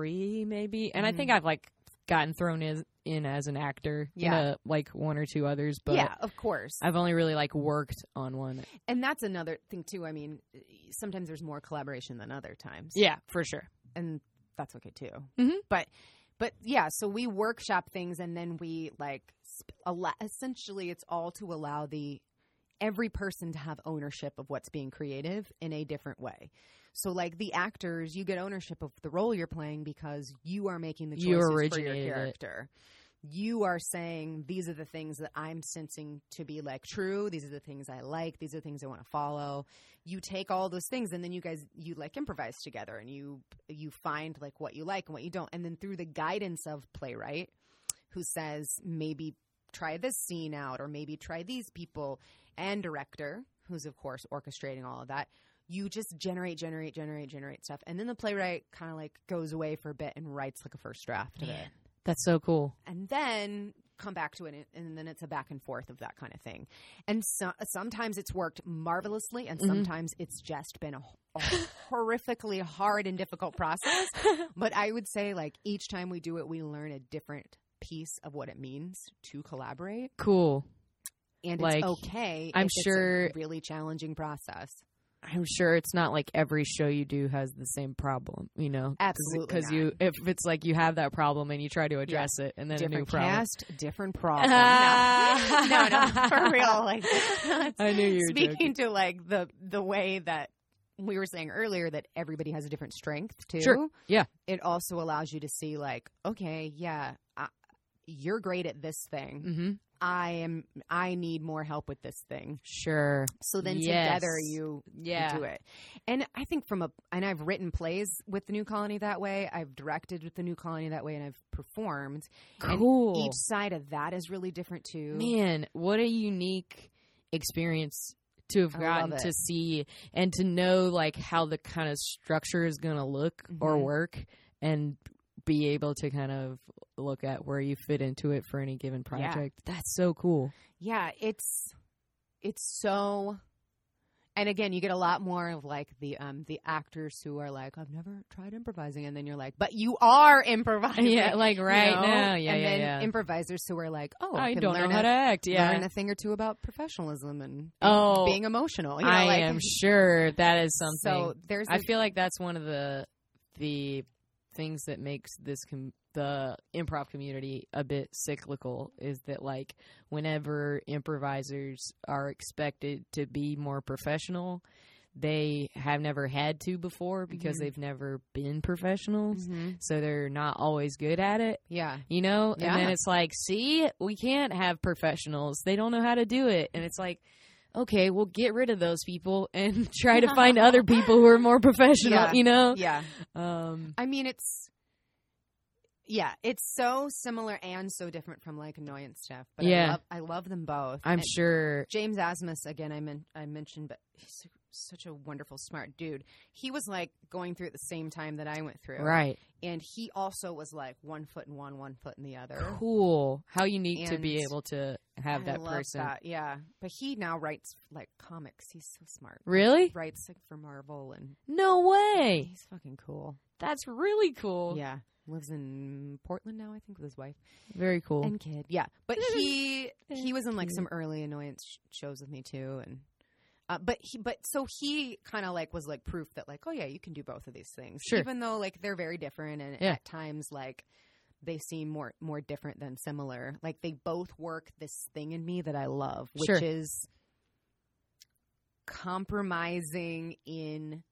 three, maybe, and I Mhm. think I've like gotten thrown in, in as an actor. in Yeah. a, like one or two others, but Yeah, of course. I've only really like worked on one. and that's another thing too. I mean, sometimes there's more collaboration than other times. Yeah, for sure. and that's okay too. Mhm. But but yeah, so we workshop things and then we like essentially it's all to allow the every person to have ownership of what's being creative in a different way. So like the actors, you get ownership of the role you're playing because you are making the choices for your originated it. character. You are saying these are the things that I'm sensing to be like true. These are the things I like. These are the things I want to follow. You take all those things and then you guys you like improvise together and you you find like what you like and what you don't. And then through the guidance of playwright who says maybe try this scene out or maybe try these people and director who's of course orchestrating all of that you just generate generate generate generate stuff. And then the playwright kind of like goes away for a bit and writes like a first draft of it. That's so cool. and then come back to it and then it's a back and forth of that kind of thing. And so, sometimes it's worked marvelously and Mhm. sometimes it's just been a, a (laughs) horrifically hard and difficult process. (laughs) But i would say like each time we do it we learn a different piece of what it means to collaborate. Cool. and Like, it's okay I'm sure- a really challenging process I'm sure it's not like every show you do has the same problem, you know? Absolutely Because you, if it's like you have that problem and you try to address it, and then a new different problem. cast different (laughs) problem no. (laughs) no no for real like (laughs) I knew you were speaking joking. to like the the way that we were saying earlier that everybody has a different strength too. Sure. Yeah. It also allows you to see like, okay, yeah, I, you're great at this thing. Mm-hmm. I am I need more help with this thing. Sure. So then Yes. together you you do it. And I think from a and I've written plays with the New Colony that way. I've directed with the New Colony that way, and I've performed. And Cool. each side of that is really different too. Man, what a unique experience to have gotten to see and to know like how the kind of structure is going to look or Mhm. work and be able to kind of look at where you fit into it for any given Yeah. project. That's so cool. Yeah, it's it's so. And again, you get a lot more of like the um the actors who are like, I've never tried improvising, and then you're like, but you are (laughs) improvising. Yeah, like you right know? now. Yeah, and yeah, then yeah. improvisers who are like, oh, I don't know learn how a, to act. Yeah. learn a thing or two about professionalism and Oh, being emotional. You know, I like, am (laughs) sure that is something. So there's I a- feel like that's one of the the things that makes this com- the improv community a bit cyclical is that like whenever improvisers are expected to be more professional they have never had to before because Mhm. they've never been professionals Mhm. so they're not always good at it yeah. you know and then it's like see we can't have professionals they don't know how to do it and it's like okay we'll get rid of those people (laughs) and try to find (laughs) other people who are more professional Yeah. you know Yeah. um I mean, it's yeah, it's so similar and so different from like annoyance stuff. But Yeah. I love, I love them both. i'm And sure James Asmus again. I men- I mentioned, but he's such a wonderful, smart dude. He was like going through at the same time that I went through, right And he also was like one foot in one, one foot in the other. cool how unique to be able to have I that person that, yeah. But he now writes like comics. He's so smart. really He Writes like for Marvel, and no way he's fucking cool. that's really cool Yeah, lives in Portland now, I think, with his wife. very cool and kid. Yeah, but (laughs) he he was in like some early annoyance sh- shows with me too, and uh, but he but so he kind of like was like proof that like oh yeah you can do both of these things Sure. even though like they're very different and Yeah. at times like they seem more more different than similar like they both work this thing in me that I love which Sure. is compromising in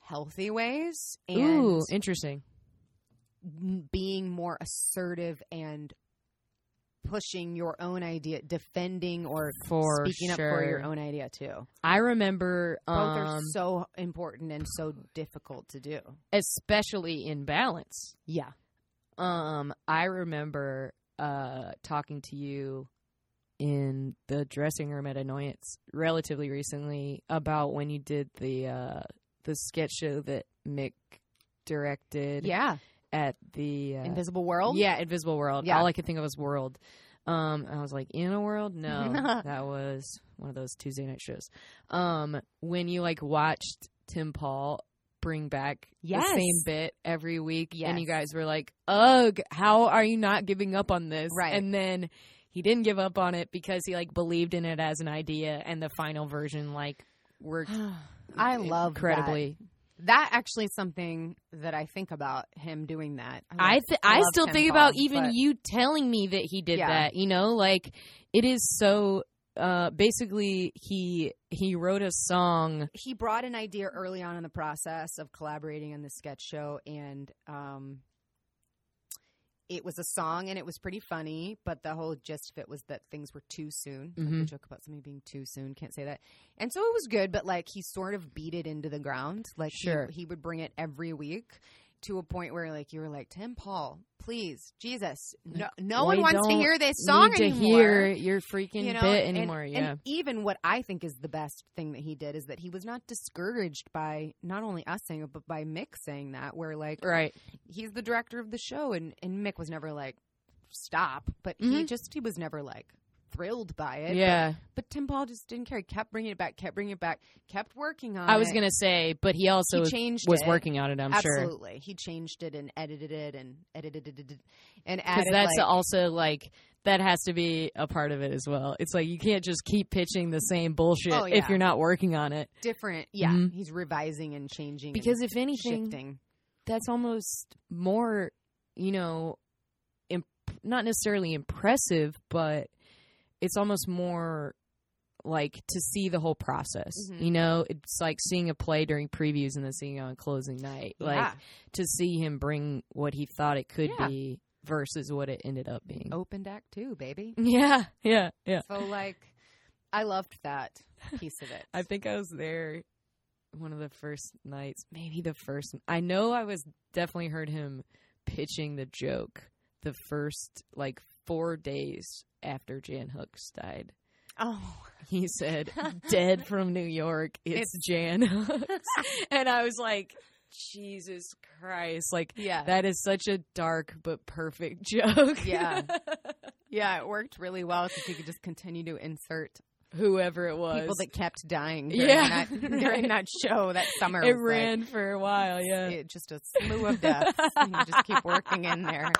healthy ways and ooh interesting being more assertive and pushing your own idea, defending or for speaking sure up for your own idea too. i remember Both um are so important and so difficult to do. especially in balance Yeah. Um, I remember uh talking to you in the dressing room at Annoyance relatively recently about when you did the uh the sketch show that Mick directed Yeah. At the uh, Invisible World. yeah Invisible World. Yeah. All I could think of was World. Um, I was like, in a world? No, (laughs) that was one of those Tuesday night shows. Um, when you like watched Tim Paul bring back Yes. the same bit every week, and you guys were like, "Ugh, how are you not giving up on this?" Right. And then he didn't give up on it because he like believed in it as an idea, and the final version like worked (sighs) I love incredibly. That. That actually is something that I think about him doing that. I love- th- I still think about even but- you telling me that he did Yeah. that. You know, like it is so. Uh, basically, he he wrote a song. he brought an idea early on in the process of collaborating on the sketch show and um it was a song and it was pretty funny but the whole gist of it was that things were too soon like we Mhm. joke about something being too soon can't say that and so it was good but like he sort of beat it into the ground like he- Sure. he, would bring it every week to a point where like you were like tim paul please jesus no, no one wants to hear this song need to anymore hear your freaking you know, bit anymore. and yeah, even what I think is the best thing that he did is that he was not discouraged by not only us saying it, but by Mick saying that. Where like right. he's the director of the show, and and Mick was never like stop, but he Mhm. just he was never like thrilled by it. Yeah, But, but Tim Paul just didn't care. He kept bringing it back, kept bringing it back, kept working on. It. I was gonna say, but he also He changed was it. working on it. I'm sure Absolutely, he changed it and edited it and edited it and because that's like, also like that has to be a part of it as well. It's like you can't just keep pitching the same bullshit Oh, if you're not working on it. different. Yeah, Mhm. he's revising and changing Because and if anything, shifting. that's almost more, you know, imp- not necessarily impressive, but it's almost more like to see the whole process. Mhm. You know, it's like seeing a play during previews and then seeing it on closing night. Like yeah. to see him bring what he thought it could Yeah. be versus what it ended up being. Open deck too, baby. (laughs) Yeah, yeah, yeah. So like, I loved that piece of it. (laughs) I think I was there one of the first nights, maybe the first. I know I was definitely heard him pitching the joke the first like four days after Jan Hooks died. oh, He (laughs) said, "Dead from New York, it's, Jan Hooks," (laughs) and I was like, "Jesus Christ!" Like yeah, that is such a dark but perfect (laughs) joke. Yeah. yeah. It worked really well because you could just continue to insert whoever it was, people that kept dying. During Yeah. that, during that show that summer. it ran for a while. Yeah, it, just a slew of deaths. and you just keep working in there.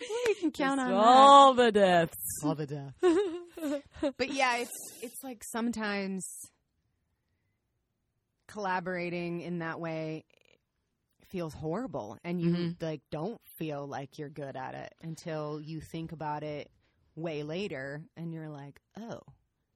You can count Just on all the deaths. all the deaths. (laughs) but yeah, it's it's like sometimes collaborating in that way feels horrible and you Mhm. like don't feel like you're good at it until you think about it way later and you're like, "Oh,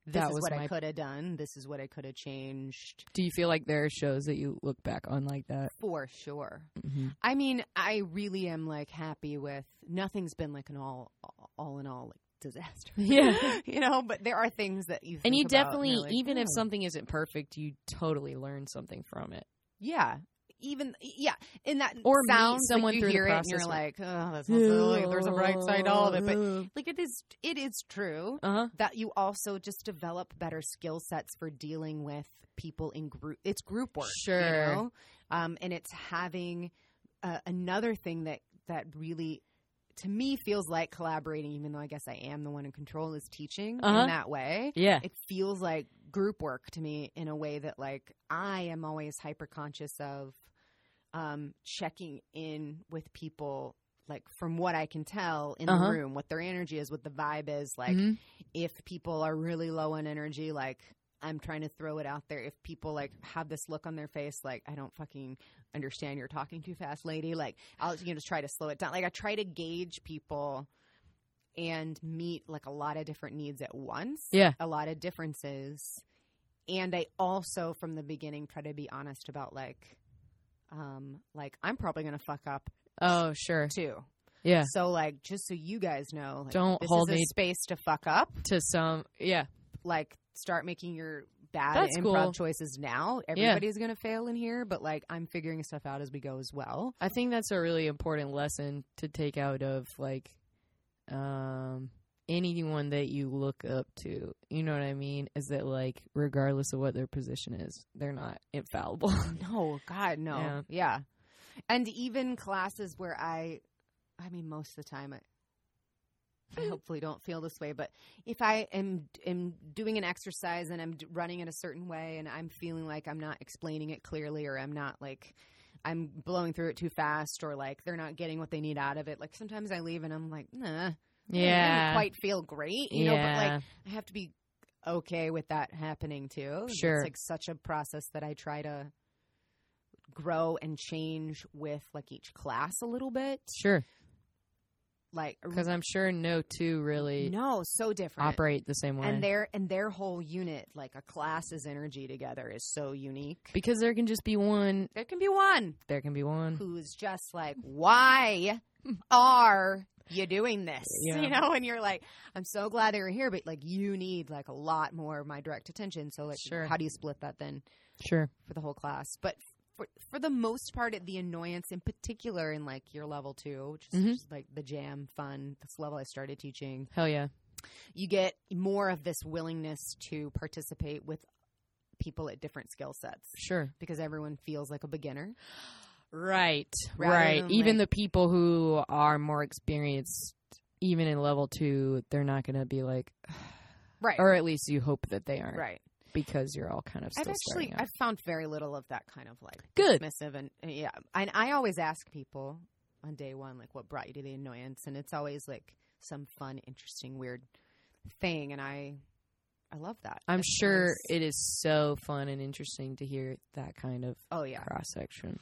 this is what I could have done. This is what I could have changed." Do you feel like there are shows that you look back on like that? For sure. Mm-hmm. I mean, I really am like happy with nothing's been like an all all in all like disaster. (laughs) Yeah. (laughs) you know, but there are things that you And you definitely, you're like, even if "Oh." something isn't perfect, you totally learn something from it. yeah, even yeah, in that Or meet sounds someone through the hear it and you're like, oh, that's not so, like, there's a bright side all of it, but like it is it is true uh huh. that you also just develop better skill sets for dealing with people in group. It's group work, Sure. You know? um, and it's having uh, another thing that that really to me feels like collaborating. Even though I guess I am the one in control, is teaching Uh-huh. in that way. Yeah. It feels like group work to me in a way that like I am always hyper conscious of um, checking in with people. Like from what I can tell in Uh-huh. the room, what their energy is, what the vibe is, like Mhm. if people are really low on energy, like I'm trying to throw it out there. If people like have this look on their face, like I don't fucking understand, you're talking too fast, lady. Like I'll you know just try to slow it down. Like I try to gauge people and meet like a lot of different needs at once. Yeah. a lot of differences, and I also from the beginning try to be honest about like, um, like I'm probably gonna fuck up Oh, sure. too. Yeah. So like just so you guys know, like, Don't this hold is a me- space to fuck up To some, yeah. like start making your bad That's improv cool. choices now. Everybody's gonna fail in here, but like I'm figuring stuff out as we go as well. I think that's a really important lesson to take out of like um anyone that you look up to. You know what I mean? Is that like regardless of what their position is, they're not infallible. (laughs) No, God, no, Yeah. yeah. And even classes where I, I mean, most of the time I. I (laughs) hopefully don't feel this way, but if I am am doing an exercise and I'm running in a certain way and I'm feeling like I'm not explaining it clearly or I'm not like I'm blowing through it too fast or like they're not getting what they need out of it, like sometimes I leave and I'm like, nah, I yeah. quite feel great, you know, but like I have to be okay with that happening too. Sure. It's like such a process that I try to grow and change with like each class a little bit. Sure. Like Because I'm sure no two really no, so different. operate the same way. and their and their whole unit, like a class's energy together is so unique. because there can just be one. There can be one There can be one. who's just like, Why are you doing this? (laughs) Yeah. You know, and you're like, I'm so glad they were here, but like you need like a lot more of my direct attention. So like Sure. how do you split that then? Sure. for the whole class. But for for the most part, the annoyance, in particular, in like your level two, which is Mhm. just like the jam fun, this level I started teaching, Hell yeah. you get more of this willingness to participate with people at different skill sets Sure. because everyone feels like a beginner. Right. Right. Even like- the people who are more experienced, even in level two, they're not going to be like, (sighs) Right. or at least you hope that they aren't, right. Because you're all kind of I've actually. I've found very little of that kind of like Good. dismissive and yeah. And I always ask people on day one like what brought you to the annoyance, and it's always like some fun, interesting, weird thing, and I I love that. I'm sure always- it is so fun and interesting to hear that kind of Oh yeah, cross section.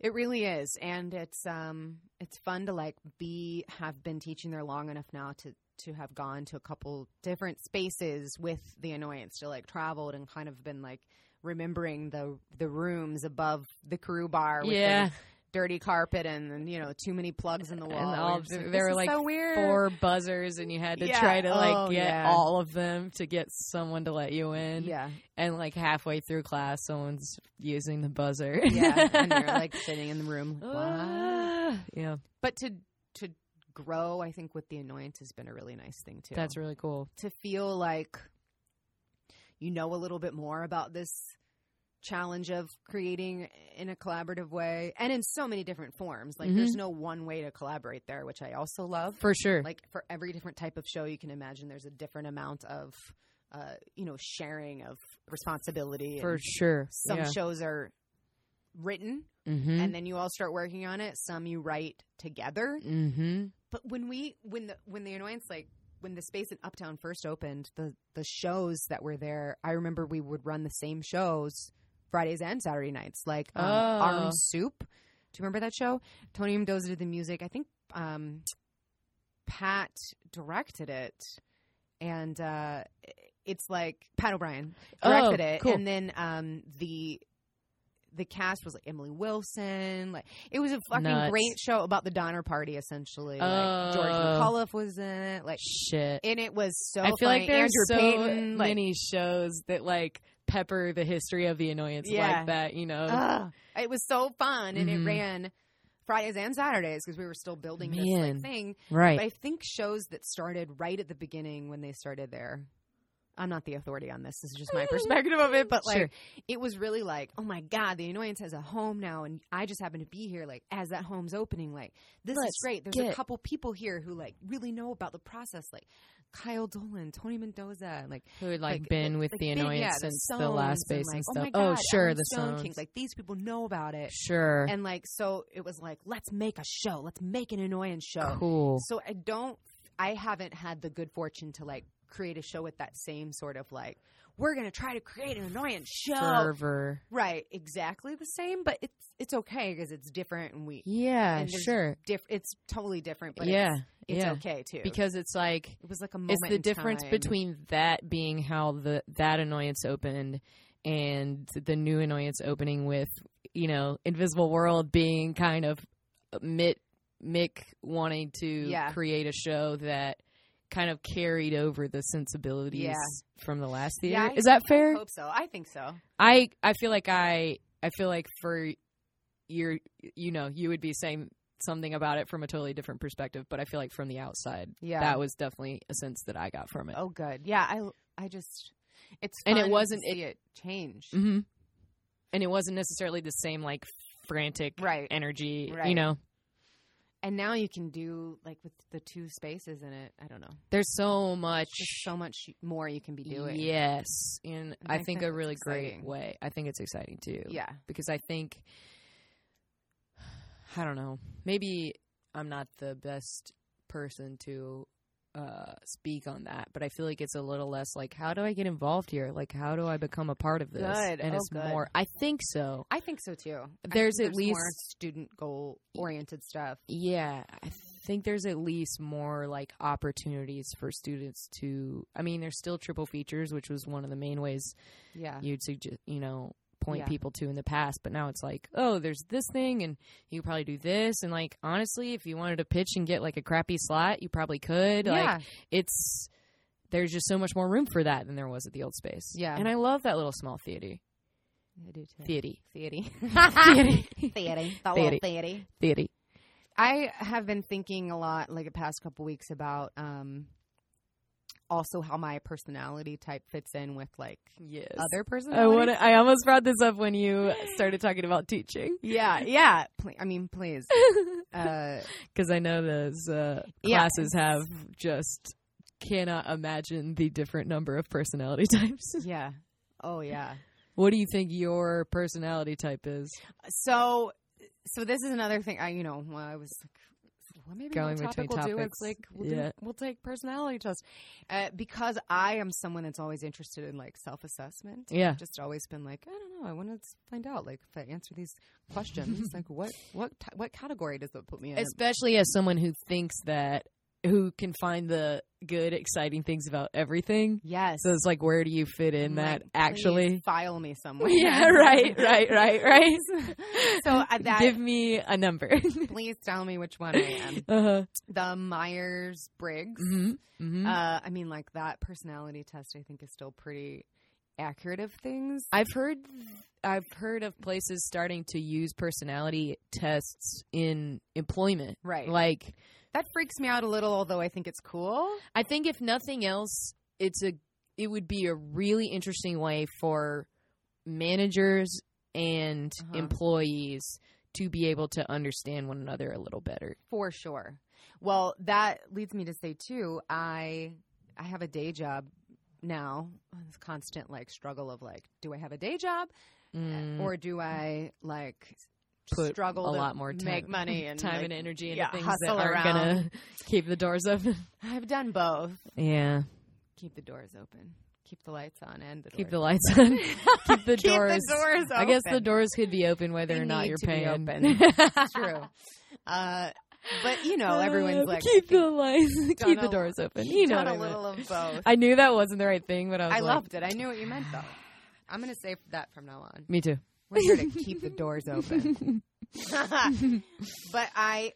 it really is, and it's um it's fun to like be have been teaching there long enough now to to have gone to a couple different spaces with the annoyance to like traveled and kind of been like remembering the the rooms above the crew bar with Yeah. the dirty carpet and, and, you know too many plugs in the wall. And all, just there were like so four buzzers, and you had to Yeah. try to like Oh, get yeah. all of them to get someone to let you in. Yeah, And like halfway through class, someone's using the buzzer. yeah, and you're (laughs) like sitting in the room. Like, what? Ah, yeah, But to to grow, I think with the annoyance has been a really nice thing too. that's really cool. to feel like you know a little bit more about this challenge of creating in a collaborative way and in so many different forms. Like there's no one way to collaborate there, which I also love. For sure. Like for every different type of show you can imagine there's a different amount of uh, you know, sharing of responsibility. For sure. some yeah. shows are written mm-hmm. and then you all start working on it. Some you write together mm-hmm. but when we when the when the annoyance like when the space in uptown first opened the the shows that were there i remember we would run the same shows fridays and saturday nights like um, Oh. arm soup do you remember that show tony mendoza did the music i think um pat directed it and uh it's like pat o'brien directed Oh, it and then um the the cast was like Emily Wilson. Like it was a fucking Nuts. great show about the Donner Party, essentially. Like George Oh. McAuliffe was in it. Like Shit. and it was so. I feel funny. like there's Andrew so Payton, like, many shows that like pepper the history of the annoyance Yeah. like that, you know. ugh, it was so fun, and Mhm. it ran Fridays and Saturdays because we were still building this like thing. right. But I think shows that started right at the beginning when they started there. I'm not the authority on this. This is just my (laughs) perspective of it. But like, Sure. it was really like, oh my god, the annoyance has a home now, and I just happen to be here. Like, as that home's opening, like this Let's is great. There's a couple people here who like really know about the process, like Kyle Dolan, Tony Mendoza, like Who had like, like, been with like the annoyance yeah, since the Stones last space like, and oh stuff. my god, sure, Alan the Stone. Kings. Like these people know about it, sure. and like so it was like let's make a show. Let's make an annoyance show. cool. So I don't, I haven't had the good fortune to like create a show with that same sort of like, we're gonna try to create an annoyance show. Fervor. Right, exactly the same, but it's it's okay because it's different and we Yeah, and sure. diff- it's totally different, but yeah. it's, it's yeah. okay too Because it's like it was like a moment. it's the difference time. between that being how the that annoyance opened and the new annoyance opening with you know invisible world being kind of uh, mitt mick wanting to Yeah. create a show that kind of carried over the sensibilities Yeah. from the last theater Yeah, is that fair I hope so. I think so. i i feel like i i feel like for your you know you would be saying something about it from a totally different perspective but i feel like from the outside Yeah. that was definitely a sense that i got from it Oh, good. Yeah, I I just it's And it wasn't- see it, change. hmm And it wasn't necessarily the same like frantic Right. energy, you know. And now you can do like with the two spaces in it. I don't know. There's so much There's so much more you can be doing. Yes, in I, think, think a really great way. I think it's exciting too. Yeah. because I think (sighs) I don't know. Maybe I'm not the best person to uh speak on that, but I feel like it's a little less like how do I get involved here? Like how do I become a part of this? Good. And Oh, it's good. more I think so. I think so too. There's at more least- student goal oriented stuff. Yeah, I think there's at least more like opportunities for students to. I mean, there's still triple features, which was one of the main ways Yeah. you'd suggest, you know, point Yeah. people to in the past. But now it's like, oh, there's this thing, and you could probably do this. And like, honestly, if you wanted to pitch and get like a crappy slot, you probably could. yeah. Like, it's there's just so much more room for that than there was at the old space. Yeah. and I love that little small theater. I do too. Theater. Theater. (laughs) (laughs) Theater. Theater. That Theater. theater. Theater. I have been thinking a lot, like the past couple weeks, about um, also how my personality type fits in with like Yes. other I personalities. want. I almost brought this up when you started talking about teaching. yeah, yeah. Ple- I mean, please. (laughs) Uh, because I know those uh, Yeah. classes have just cannot imagine the different number of personality (laughs) types. yeah. Oh, yeah. what do you think your personality type is? So, so this is another thing. I, you know, I was like, well, maybe Going what topic between we'll do. topics. Like we'll, Yeah. do, we'll take personality tests uh, because I am someone that's always interested in like self assessment. Yeah. just always been like, I don't know. I want to find out like if I answer these questions, (laughs) like what what what category does it put me in? Especially as someone who thinks that who can find the good, exciting things about everything. Yes. So it's like, where do you fit in I'm that actually? file me somewhere. (laughs) Yeah, right, right, right, right. (laughs) So uh, that Give me a number. (laughs) please tell me which one I am. uh-huh. The Myers Briggs. hmm hmm Uh, I mean, like that personality test, I think is still pretty accurate of things. I've heard I've heard of places starting to use personality tests in employment. Right. Like That freaks me out a little, although I think it's cool. I think if nothing else, it's a it would be a really interesting way for managers and Uh-huh. employees to be able to understand one another a little better. For sure. Well, that leads me to say too, I I have a day job now. This constant like struggle of like, do I have a day job Mm, or do I like Put struggle a lot more time, make money (laughs) and time like, and energy into yeah, things that around. gonna (laughs) keep the doors open. I've done both. yeah, Keep the doors open. Keep the lights on and the keep the lights on. (laughs) keep the Keep the doors. doors I guess the doors could be open whether They or not you're paying. open. True. Uh, but you know, everyone's Uh, like keep the lights, keep the doors open. You know a I meant. little of both. I knew that wasn't the right thing, but I was I like, loved it. I knew what you meant though. I'm gonna say that from now on. me too. We're here to keep the doors open. but I,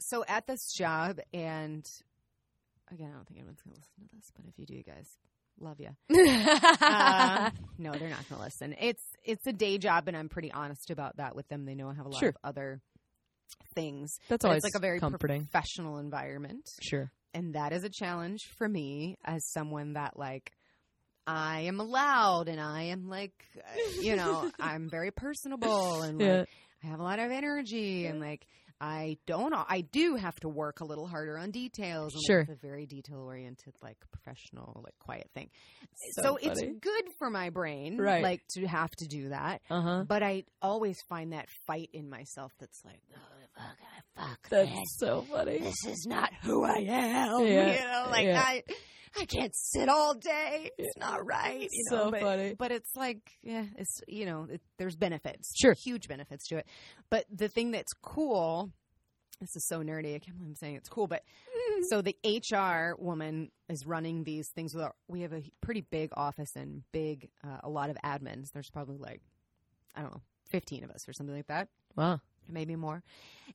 so at this job, and again, I don't think anyone's gonna listen to this, but if you do, guys, love you. (laughs) Uh, no, they're not gonna listen. It's it's a day job, and I'm pretty honest about that with them. They know I have a lot Sure. of other things. That's always it's like a very comforting. professional environment. Sure. and that is a challenge for me as someone that like I am loud and I am like uh, you know (laughs) I'm very personable and like I have a lot of energy and like I don't I do have to work a little harder on details and Sure. it's a very detail oriented like professional like quiet thing So so, it's good for my brain Right. like to have to do that Uh huh. but I always find that fight in myself that's like oh, fuck, fuck That's this so funny. this is not who I am. (laughs) Yeah, You know, like yeah. I I can't sit all day. It's not right. You So know, but, funny. But it's like, yeah, it's you know, it, there's benefits. Sure. Huge benefits to it. But the thing that's cool, this is so nerdy. I can't believe I'm saying it's cool, but so the HR woman is running these things with our, we have a pretty big office and big uh, a lot of admins. There's probably like I don't know, 15 of us or something like that Wow. maybe more.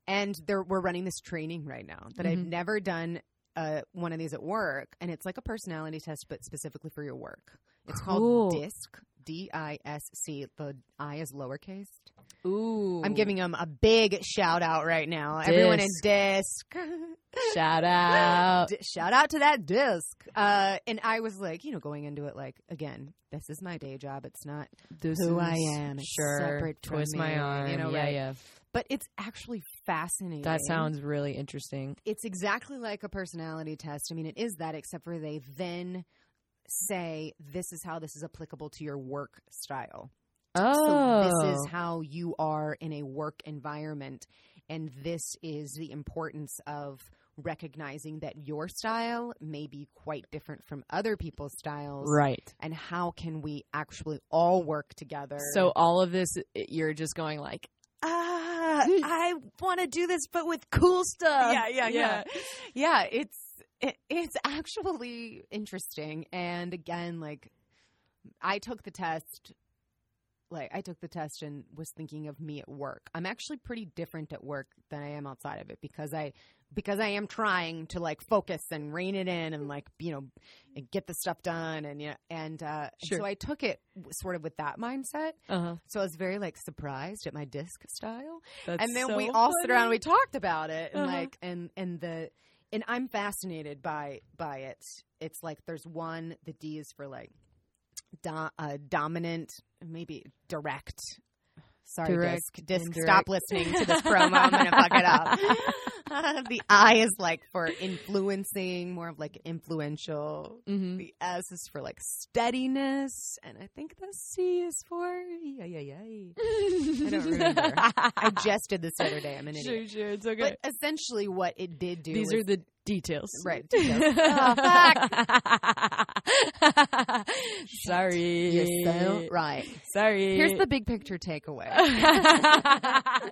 And we're running this training right now that I've Mhm. never done uh, one of these at work, and it's like a personality test, but specifically for your work. It's Cool. called DISC, D I S C. The I is lowercase. Ooh. I'm giving them a big shout out right now. Everyone in DISC. shout (laughs) out. D- shout out to that disc. Uh, and I was like, you know, going into it like, again, this is my day job. It's not This who I am. It's Sure. separate from Twist my me, arm. you know, yeah, right. yeah. But it's actually fascinating. That sounds really interesting. it's exactly like a personality test. I mean, it is that, except for they then say this is how this is applicable to your work style. Oh. So this is how you are in a work environment, and this is the importance of recognizing that your style may be quite different from other people's styles, right. and how can we actually all work together? So all of this, you're just going like, ah, Mm. I want to do this, but with cool stuff. Yeah, yeah, yeah. yeah. It's it, it's actually interesting, and again, like I took the test. Like I took the test and was thinking of me at work. I'm actually pretty different at work than I am outside of it because I because I am trying to like focus and rein it in and like you know and get the stuff done and you know and uh, Sure. so I took it sort of with that mindset. uh huh. So I was very like surprised at my disc style. That's and then so we all sit around and we talked about it and Uh-huh. like and and the and I'm fascinated by by it. It's like there's one the D is for like do, uh, dominant, maybe direct. Sorry, Direct, disc. Stop listening to this promo. I'm gonna fuck it up. (laughs) The I is like for influencing, more of like influential. Mhm. The S is for like steadiness, and I think the C is for yeah, yeah, yeah. I don't remember. I (laughs) just did this the other day. I'm an Sure, idiot. sure, it's okay. But essentially, what it did do These are the details. right. details. oh, fuck. (laughs) Sorry. You're so right. Sorry. Here's the big picture takeaway. (laughs)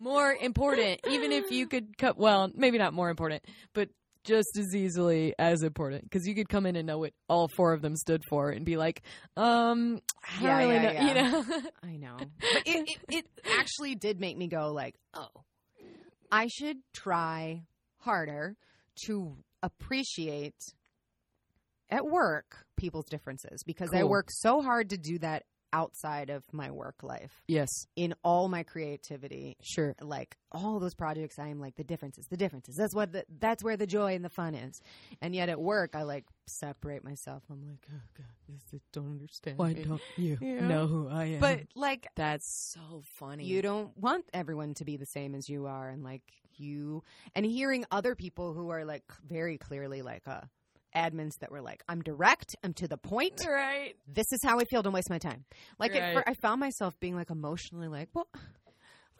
more important, even if you could cut, well, maybe not more important, but just as easily as important because you could come in and know what all four of them stood for and be like, um, I Yeah, really yeah, know, yeah. you know. I know. But it, it, it actually did make me go like, oh, I should try harder to appreciate at work people's differences because I work so hard to do that outside of my work life yes, in all my creativity sure. like all those projects i'm like the differences the differences that's what the, that's where the joy and the fun is and yet at work i like separate myself i'm like oh god this is, don't understand Why me. don't you (laughs) Yeah. know who I am? but like that's so funny. you don't want everyone to be the same as you are and like you and hearing other people who are like very clearly like uh admins that were like i'm direct i'm to the point right? this is how i feel don't waste my time like Right. fir- i found myself being like emotionally like well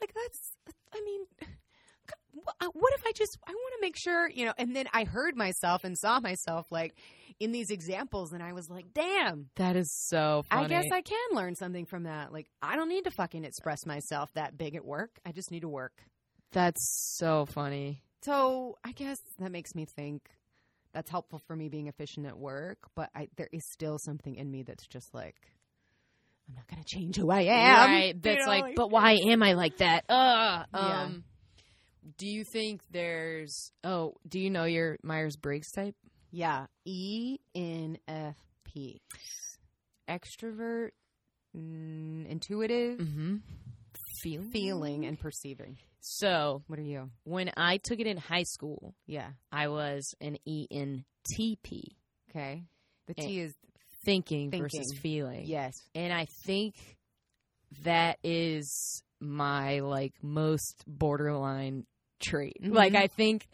like that's i mean uh, what if i just i want to make sure you know and then i heard myself and saw myself like in these examples and i was like damn That is so funny. I guess I can learn something from that. Like, I don't need to fucking express myself that big at work. I just need to work. That's so funny. So I guess that makes me think that's helpful for me being efficient at work. But I, there is still something in me that's just like, I'm not going to change who I am. right. You That's know, like, but why am I like that? Uh, Yeah. um, do you think there's? Oh, do you know your Myers Briggs type? yeah, E ENFP, extrovert, mm, intuitive, Mm-hmm. Feeling. feeling, and perceiving. So What are you? when I took it in high school, Yeah. I was an ENTP, Okay. The T is thinking, versus feeling. yes. and I think that is my like most borderline trait. Mhm. Like I think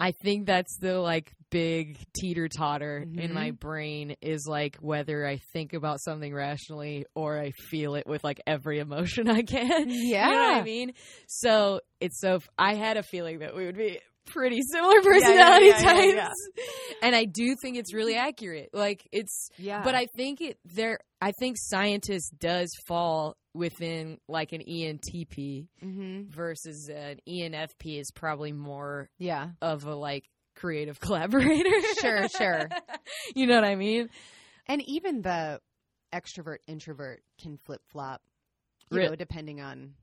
I think that's the like big teeter totter in Mhm. my brain is like whether I think about something rationally or I feel it with like every emotion I can. (laughs) You know what I mean? So it's so I had a feeling that we would be pretty similar personality yeah, yeah, yeah, types. And I do think it's really accurate. Like it's Yeah. but I think it there. I think scientist does fall within like an ENTP mm-hmm. versus an ENFP is probably more Yeah. of a like creative (laughs) collaborator. Sure, sure. (laughs) you know what I mean? And even the extrovert introvert can flip flop, you know, depending on.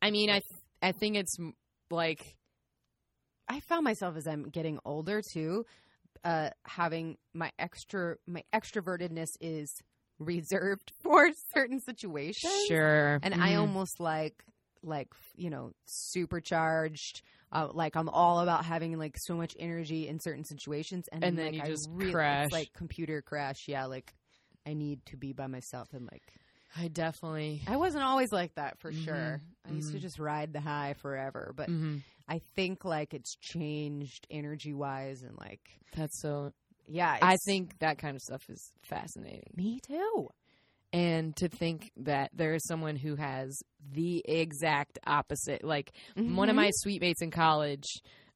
I mean, I th- I think it's like I found myself as I'm getting older too, uh, having my extra my extrovertedness is reserved (laughs) for certain situations. sure, and I Mhm. almost like like you know supercharged. Uh, like I'm all about having like so much energy in certain situations, and, And then, then like, you I just really, crash. Like computer crash. Yeah, like I need to be by myself and like I definitely. I wasn't always like that for Mhm, sure. I used to mhm. just ride the high forever, but Mhm. I think like it's changed energy wise and like That's so. Yeah, I think that kind of stuff is fascinating. me too. and to think that there is someone who has the exact opposite like one Mm-hmm. of my suite mates in college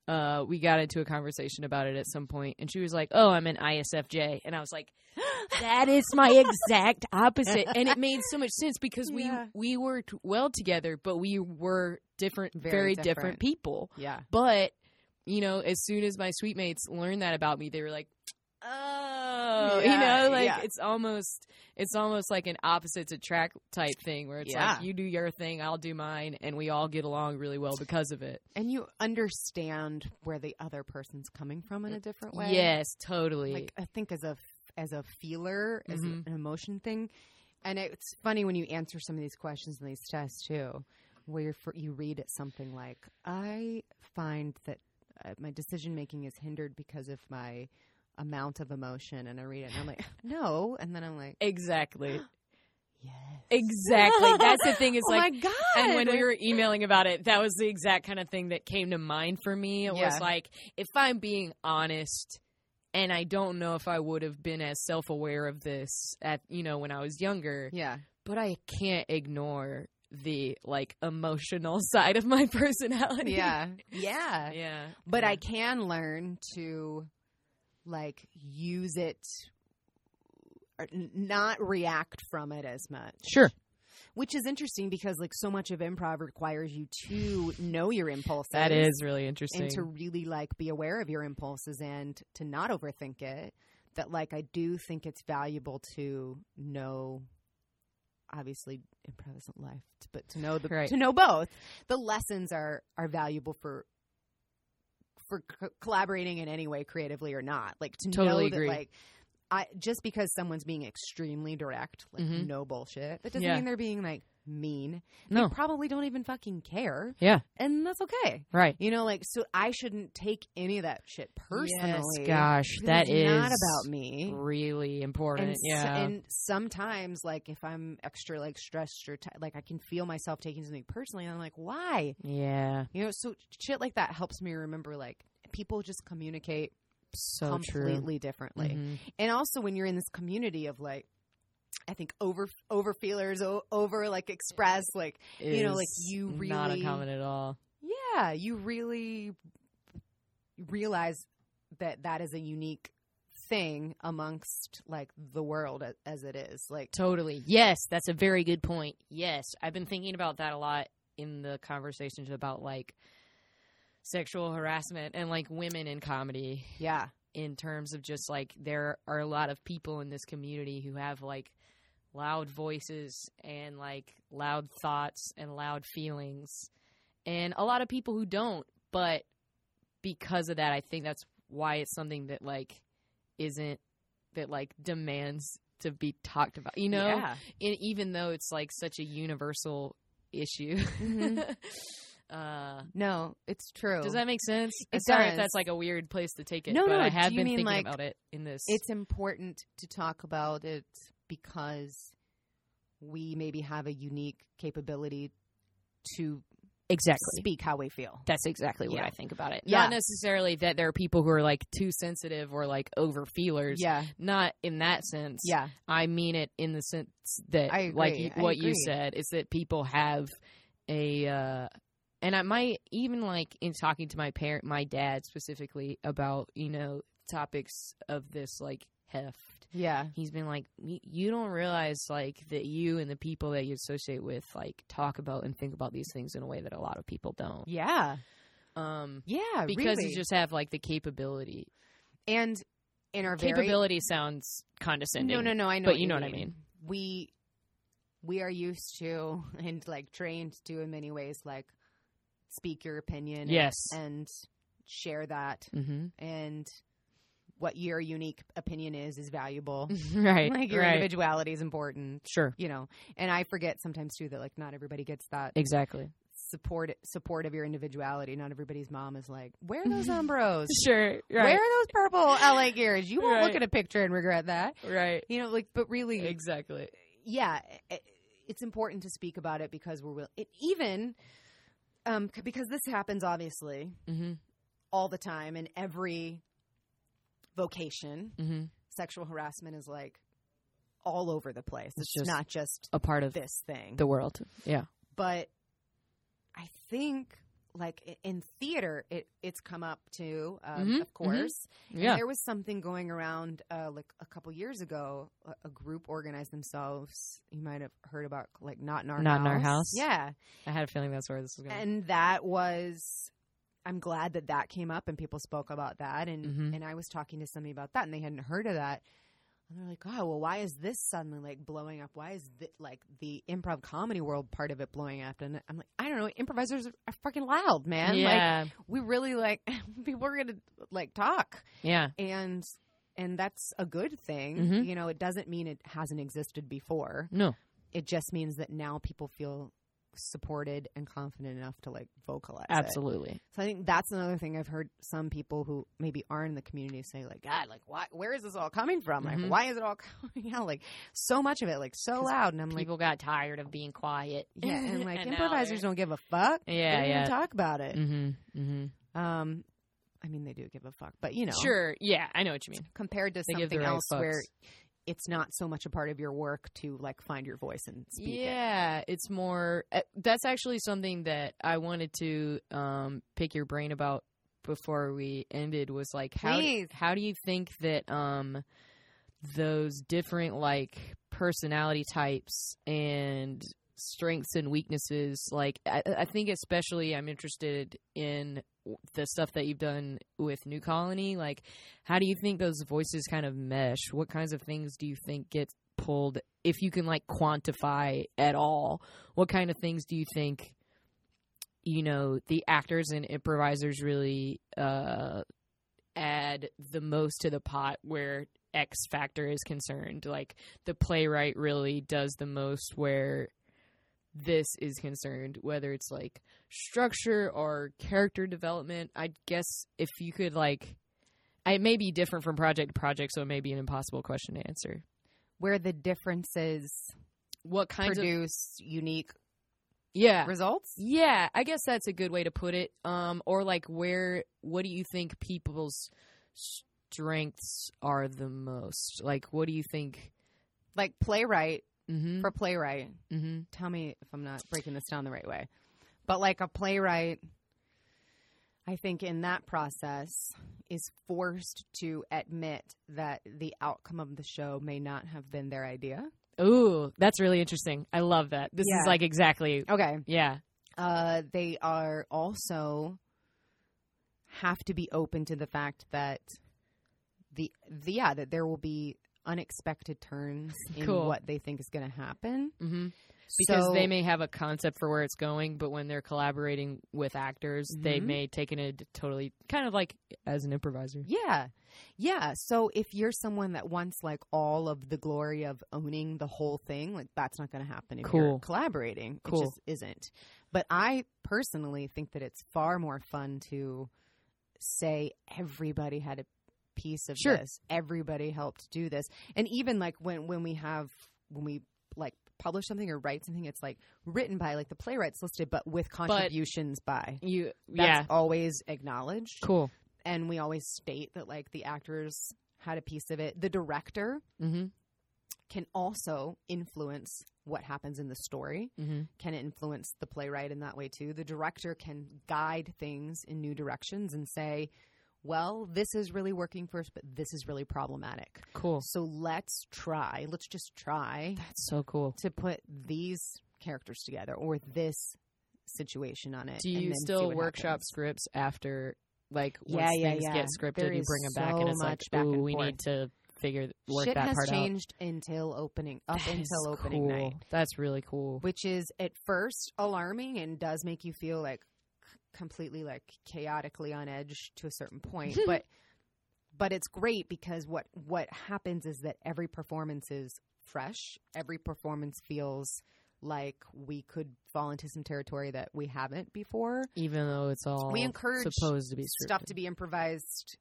uh, we got into a conversation about it at some point and she was like oh i'm an isfj and i was like (gasps) that is my exact opposite and it made so much sense because Yeah. we we worked well together but we were different very, Very different. different. people yeah, but you know as soon as my suite mates learned that about me they were like oh you know like yeah. it's almost it's almost like an opposites attract type thing where it's Yeah. like you do your thing i'll do mine and we all get along really well because of it and you understand where the other person's coming from in a different way. yes totally like I think as a as a feeler, as Mhm. an emotion thing, and it's funny when you answer some of these questions in these tests too, where you're, for, you read it something like, "I find that uh, my decision making is hindered because of my amount of emotion," and I read it and I'm like, (laughs) "No," and then I'm like, exactly (gasps) "Yes." exactly that's the thing (laughs) is oh like my god! and when we were emailing about it, that was the exact kind of thing that came to mind for me. It Yeah. was like, if I'm being honest, and I don't know if I would have been as self aware of this at you know when I was younger, yeah, but I can't ignore the like emotional (laughs) side of my personality. yeah, yeah. yeah. But yeah. I can learn to like use it or not react from it as much. Sure. which is interesting because like so much of improv requires you to know your impulses. That is really interesting. and to really like be aware of your impulses and to not overthink it that like i do think it's valuable to know obviously improv isn't life but to know the Right. to know both the lessons are are valuable for for co- collaborating in any way creatively or not like to Totally know that agree. like I just because someone's being extremely direct, like Mhm. no bullshit, that doesn't Yeah. mean they're being like mean. No. They probably don't even fucking care. Yeah. And that's okay. right. You know, like so I shouldn't take any of that shit personally. Yes, gosh, that is not about me. really important. And, yeah. and sometimes, like if I'm extra like stressed or ti like I can feel myself taking something personally, and I'm like, why? yeah. You know, so shit like that helps me remember like people just communicate So true. completely differently. Mhm. And also when you're in this community of like. I think over over feelers, o- over like express, like You know, like, you not really- uncommon at all. yeah, you really realize that that is a unique thing amongst like the world as it is. Like, Totally. Yes, that's a very good point. Yes, I've been thinking about that a lot in the conversations about like sexual harassment and like women in comedy yeah, in terms of just like there are a lot of people in this community who have like loud voices and like loud thoughts and loud feelings and a lot of people who don't but because of that i think that's why it's something that like isn't that like demands to be talked about you know yeah, and even though it's like such a universal issue Mhm. (laughs) uh no, it's true. does that make sense? It Sorry if does. that's like a weird place to take it. No, but no, I have been thinking like, about it in this. it's important to talk about it because we maybe have a unique capability to exactly. speak how we feel. That's exactly what Yeah. I think about it. Yeah. Not necessarily that there are people who are like too sensitive or like over feelers. Yeah, Not in that sense. yeah, I mean it in the sense that, I like agree. I what you said, is that people have a, uh, and I might even like in talking to my parent, my dad specifically about you know topics of this like yeah, He's been like, you don't realize like that you and the people that you associate with like talk about and think about these things in a way that a lot of people don't. yeah, Um, yeah. because really. you just have like the capability. and in our very Capability sounds condescending. No, no, no. I know, but you know what I mean. We we are used to (laughs) and like trained to in many ways, like speak your opinion. and- Yes. and share that, Mm-hmm. and what your unique opinion is is valuable. (laughs) right. like your right. individuality is important. Sure. You know, and I forget sometimes too that like not everybody gets that Exactly. support support of your individuality. Not everybody's mom is like, "Where are (laughs) those Umbros? Sure. Where are those purple LA gears? You won't look at a picture and regret that." Right. You know, like, but really, Exactly. yeah, i- it's important to speak about it because we're will it, even um, because this happens obviously Mm-hmm. all the time in every vocation. Mm-hmm. Sexual harassment is like all over the place. It's It's, just not just A part of this thing, the world. Yeah. but I think like in theater, it it's come up too, um, Mhm, of course. And Yeah. there was something going around uh, like a couple years ago. A, a group organized themselves. You might have heard about like not in our Not house. in Our House? Yeah, I had a feeling that's where this was going. and that was. I'm glad that that came up and people spoke about that. And Mhm. and I was talking to somebody about that, and they hadn't heard of that. And they're like, "Oh, well, why is this suddenly like blowing up? Why is th- like the improv comedy world part of it blowing up?" And I'm like, "I don't know. Improvisers are fucking loud, man. Like, yeah. we really like (laughs) people are gonna like talk." yeah. and and that's a good thing. Mhm. You know, it doesn't mean it hasn't existed before. No. It just means that now people feel supported and confident enough to like vocalize. it. Absolutely. So I think that's another thing I've heard some people who maybe aren't in the community say like, God, like why where is this all coming from? Mhm. Like why is it all coming (laughs) out? Like so much of it, like so loud. And I'm like People got tired of being quiet. (laughs) Yeah, and like (laughs) now improvisers don't give a fuck. Yeah, they yeah. talk about it. Mm-hmm. Mm-hmm. Um I mean they do give a fuck, but you know Sure. Yeah, I know what you mean. compared to They something else fucks. where it's not so much a part of your work to like find your voice and speak it. Yeah, it's more. Uh, that's actually something that I wanted to um, pick your brain about before we ended. Was like how how do you think that um, those different like personality types and strengths and weaknesses. Like I, I think especially I'm interested in the stuff that you've done with New Colony. Like how do you think those voices kind of mesh? What kinds of things do you think get pulled if you can like quantify at all? What kind of things do you think you know the actors and improvisers really uh add the most to the pot where X factor is concerned. Like the playwright really does the most where this is concerned, whether it's like structure or character development. I guess if you could like it may be different from project to project, so it may be an impossible question to answer. Where the differences What kinds of produce unique yeah results? Yeah, I guess that's a good way to put it. Um, or like, where? What do you think people's strengths are the most? Like, what do you think? Like playwright Mm-hmm. for playwright. mm-hmm. Tell me if I'm not breaking this down the right way. But like a playwright, I think in that process is forced to admit that the outcome of the show may not have been their idea. Ooh, that's really interesting. I love that. This Yeah. is like exactly. Okay. Yeah. Uh, they are also have to be open to the fact that the, the yeah that there will be unexpected turns in Cool. what they think is going to happen Mm-hmm. Because So- they may have a concept for where it's going, but when they're collaborating with actors, they Mhm. may take it in a totally kind of like as an improviser. Yeah. Yeah. So if you're someone that wants like all of the glory of owning the whole thing, like that's not going to happen if you're Cool. collaborating. Cool. It just isn't. But I personally think that it's far more fun to say everybody had a piece of Sure. this. Everybody helped do this. And even like when when we have when we like publish something or write something, it's like written by like the playwrights listed, but with contributions by. You, That's yeah, always acknowledged cool. and we always state that like the actors had a piece of it. The director Mm-hmm. can also influence what happens in the story. Mm-hmm. Can it influence the playwright in that way too. The director can guide things in new directions and say, "Well, this is really working for us, but this is really problematic. Cool. So let's try. Let's just try That's so cool. to put these characters together or this situation on it." Do and you then still workshop happens. scripts after, like, Yeah, once yeah, things yeah. get scripted, There you bring them back, and it's like, much back ooh, we forth. need to figure work Shit that has part changed until opening up That until opening cool. night. That's really cool. which is at first alarming and does make you feel like completely like chaotically on edge to a certain point (laughs) but but it's great because what what happens is that every performance is fresh every performance feels like we could fall into some territory that we haven't before Even though it's all we encourage supposed to be stuff to be improvised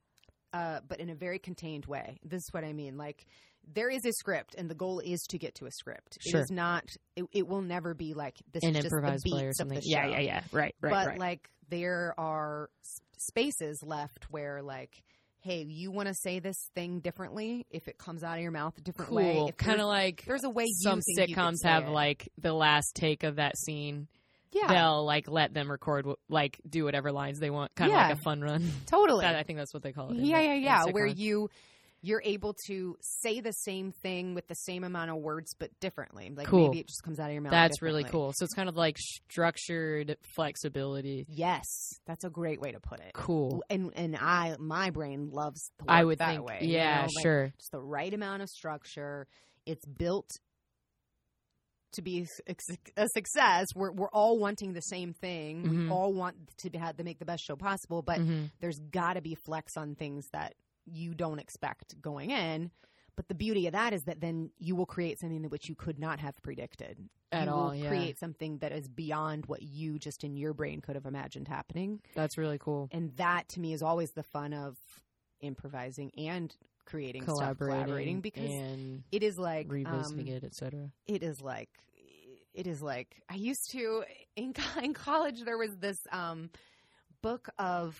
uh, but in a very contained way this is what i mean like there is a script and the goal is to get to a script Sure. it is not it, it will never be like this an is just the improvised play or beats of something. the Yeah, yeah, yeah. Right, right, but right. like there are s- spaces left where like hey you want to say this thing differently if it comes out of your mouth a different way cool. if Kind of like there's a way some sitcoms have it. like the last take of that scene. yeah They'll like let them record, like do whatever lines they want, kind of Yeah. like a fun run. totally That- I think that's what they call it. yeah yeah yeah where you you're able to say the same thing with the same amount of words but differently like Cool. maybe it just comes out of your mouth That's really cool. So it's kind of like structured flexibility. yes that's a great way to put it Cool. and and i my brain loves I would that think. way you yeah, know, like, sure. just the right amount of structure. It's built to be a success. We're we're all wanting the same thing. Mhm. We all want to have to make the best show possible, but Mhm. there's got to be flex on things that you don't expect going in. But the beauty of that is that then you will create something that which you could not have predicted At you all, will yeah. create something that is beyond what you just in your brain could have imagined happening. That's really cool. And that to me is always the fun of improvising and creating stuff, Collaborating, collaborating because and it is like revisiting um, it, etc. it is like it is like I used to in, in college there was this um book of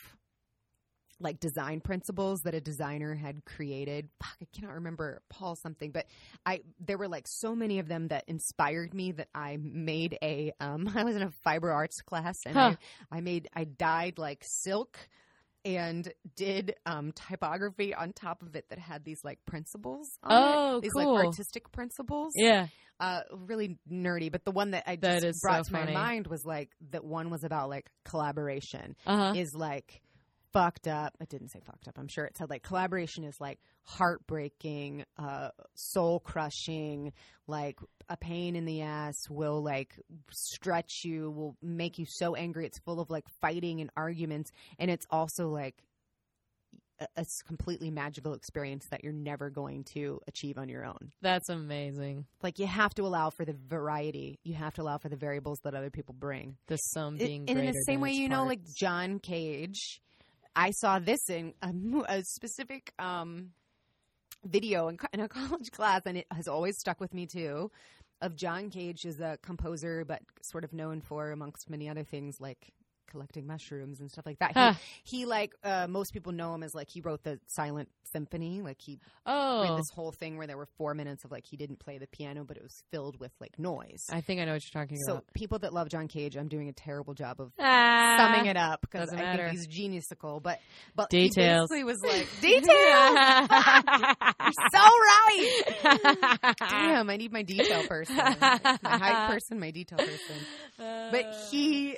like design principles that a designer had created. Fuck, I cannot remember Paul something, but I there were like so many of them that inspired me that I made a um (laughs) I was in a fiber arts class and Huh. I, I made I dyed like silk and did um, typography on top of it that had these like principles. On Oh, it. these cool. like artistic principles. Yeah. uh, really nerdy. But the one that I That just brought so to funny. my mind was like that one was about like collaboration Uh huh. is like fucked up. It didn't say fucked up. I'm sure it said like collaboration is like heartbreaking, uh, soul crushing, like a pain in the ass will like stretch you, will make you so angry. It's full of like fighting and arguments, and it's also like a completely magical experience that you're never going to achieve on your own. That's amazing. Like you have to allow for the variety. You have to allow for the variables that other people bring. The sum It- being and in the same way, you know, like. John Cage. I saw this in a, a specific um, video in, in a (laughs) college class, and it has always stuck with me too. Of John Cage as a composer, but sort of known for, amongst many other things, like collecting mushrooms and stuff like that. He, he like uh, most people know him as like he wrote the Silent Symphony. Like he oh, this whole thing where there were four minutes of like he didn't play the piano, but it was filled with like noise. I think I know what you're talking So about. So people that love John Cage, I'm doing a terrible job of Ah. summing it up because I matter. think he's geniusical. But but Details. he basically was like (laughs) details. (laughs) You're so right. Damn, I need my detail person, my hype (laughs) person, my detail person. But he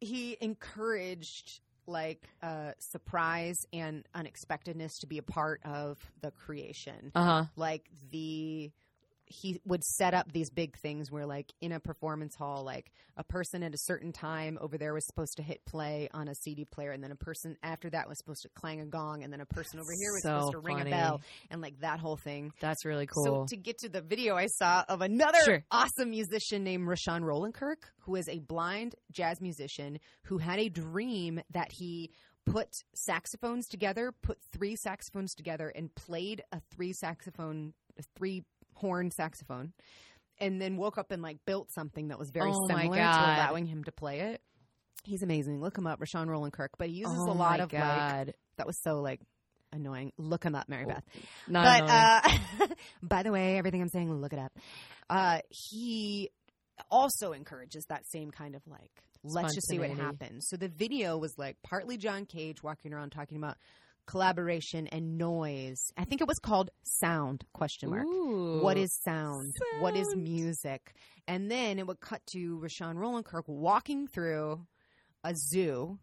he encouraged like uh, surprise and unexpectedness to be a part of the creation Uh huh. like the he would set up these big things where like in a performance hall like a person at a certain time over there was supposed to hit play on a CD player and then a person after that was supposed to clang a gong and then a person over here was So supposed to ring funny. a bell and like that whole thing. That's really cool. So to get to the video I saw of another Sure. awesome musician named Rahsaan Roland Kirk who is a blind jazz musician who had a dream that he put saxophones together, put three saxophones together, and played a three saxophone, a three horn saxophone, and then woke up and like built something that was very Oh similar to allowing him to play it. He's amazing. Look him up, Rahsaan Roland Kirk. But he uses oh a lot of like God. that was so like annoying. Look him up, Mary Beth. Not but uh, (laughs) by the way, everything I'm saying, look it up. Uh, he also encourages that same kind of like, let's just see what happens. So the video was like partly John Cage walking around talking about collaboration and noise. I think it was called sound question mark. Ooh. What is sound? What is music? And then it would cut to Rahsaan Roland Kirk walking through a zoo,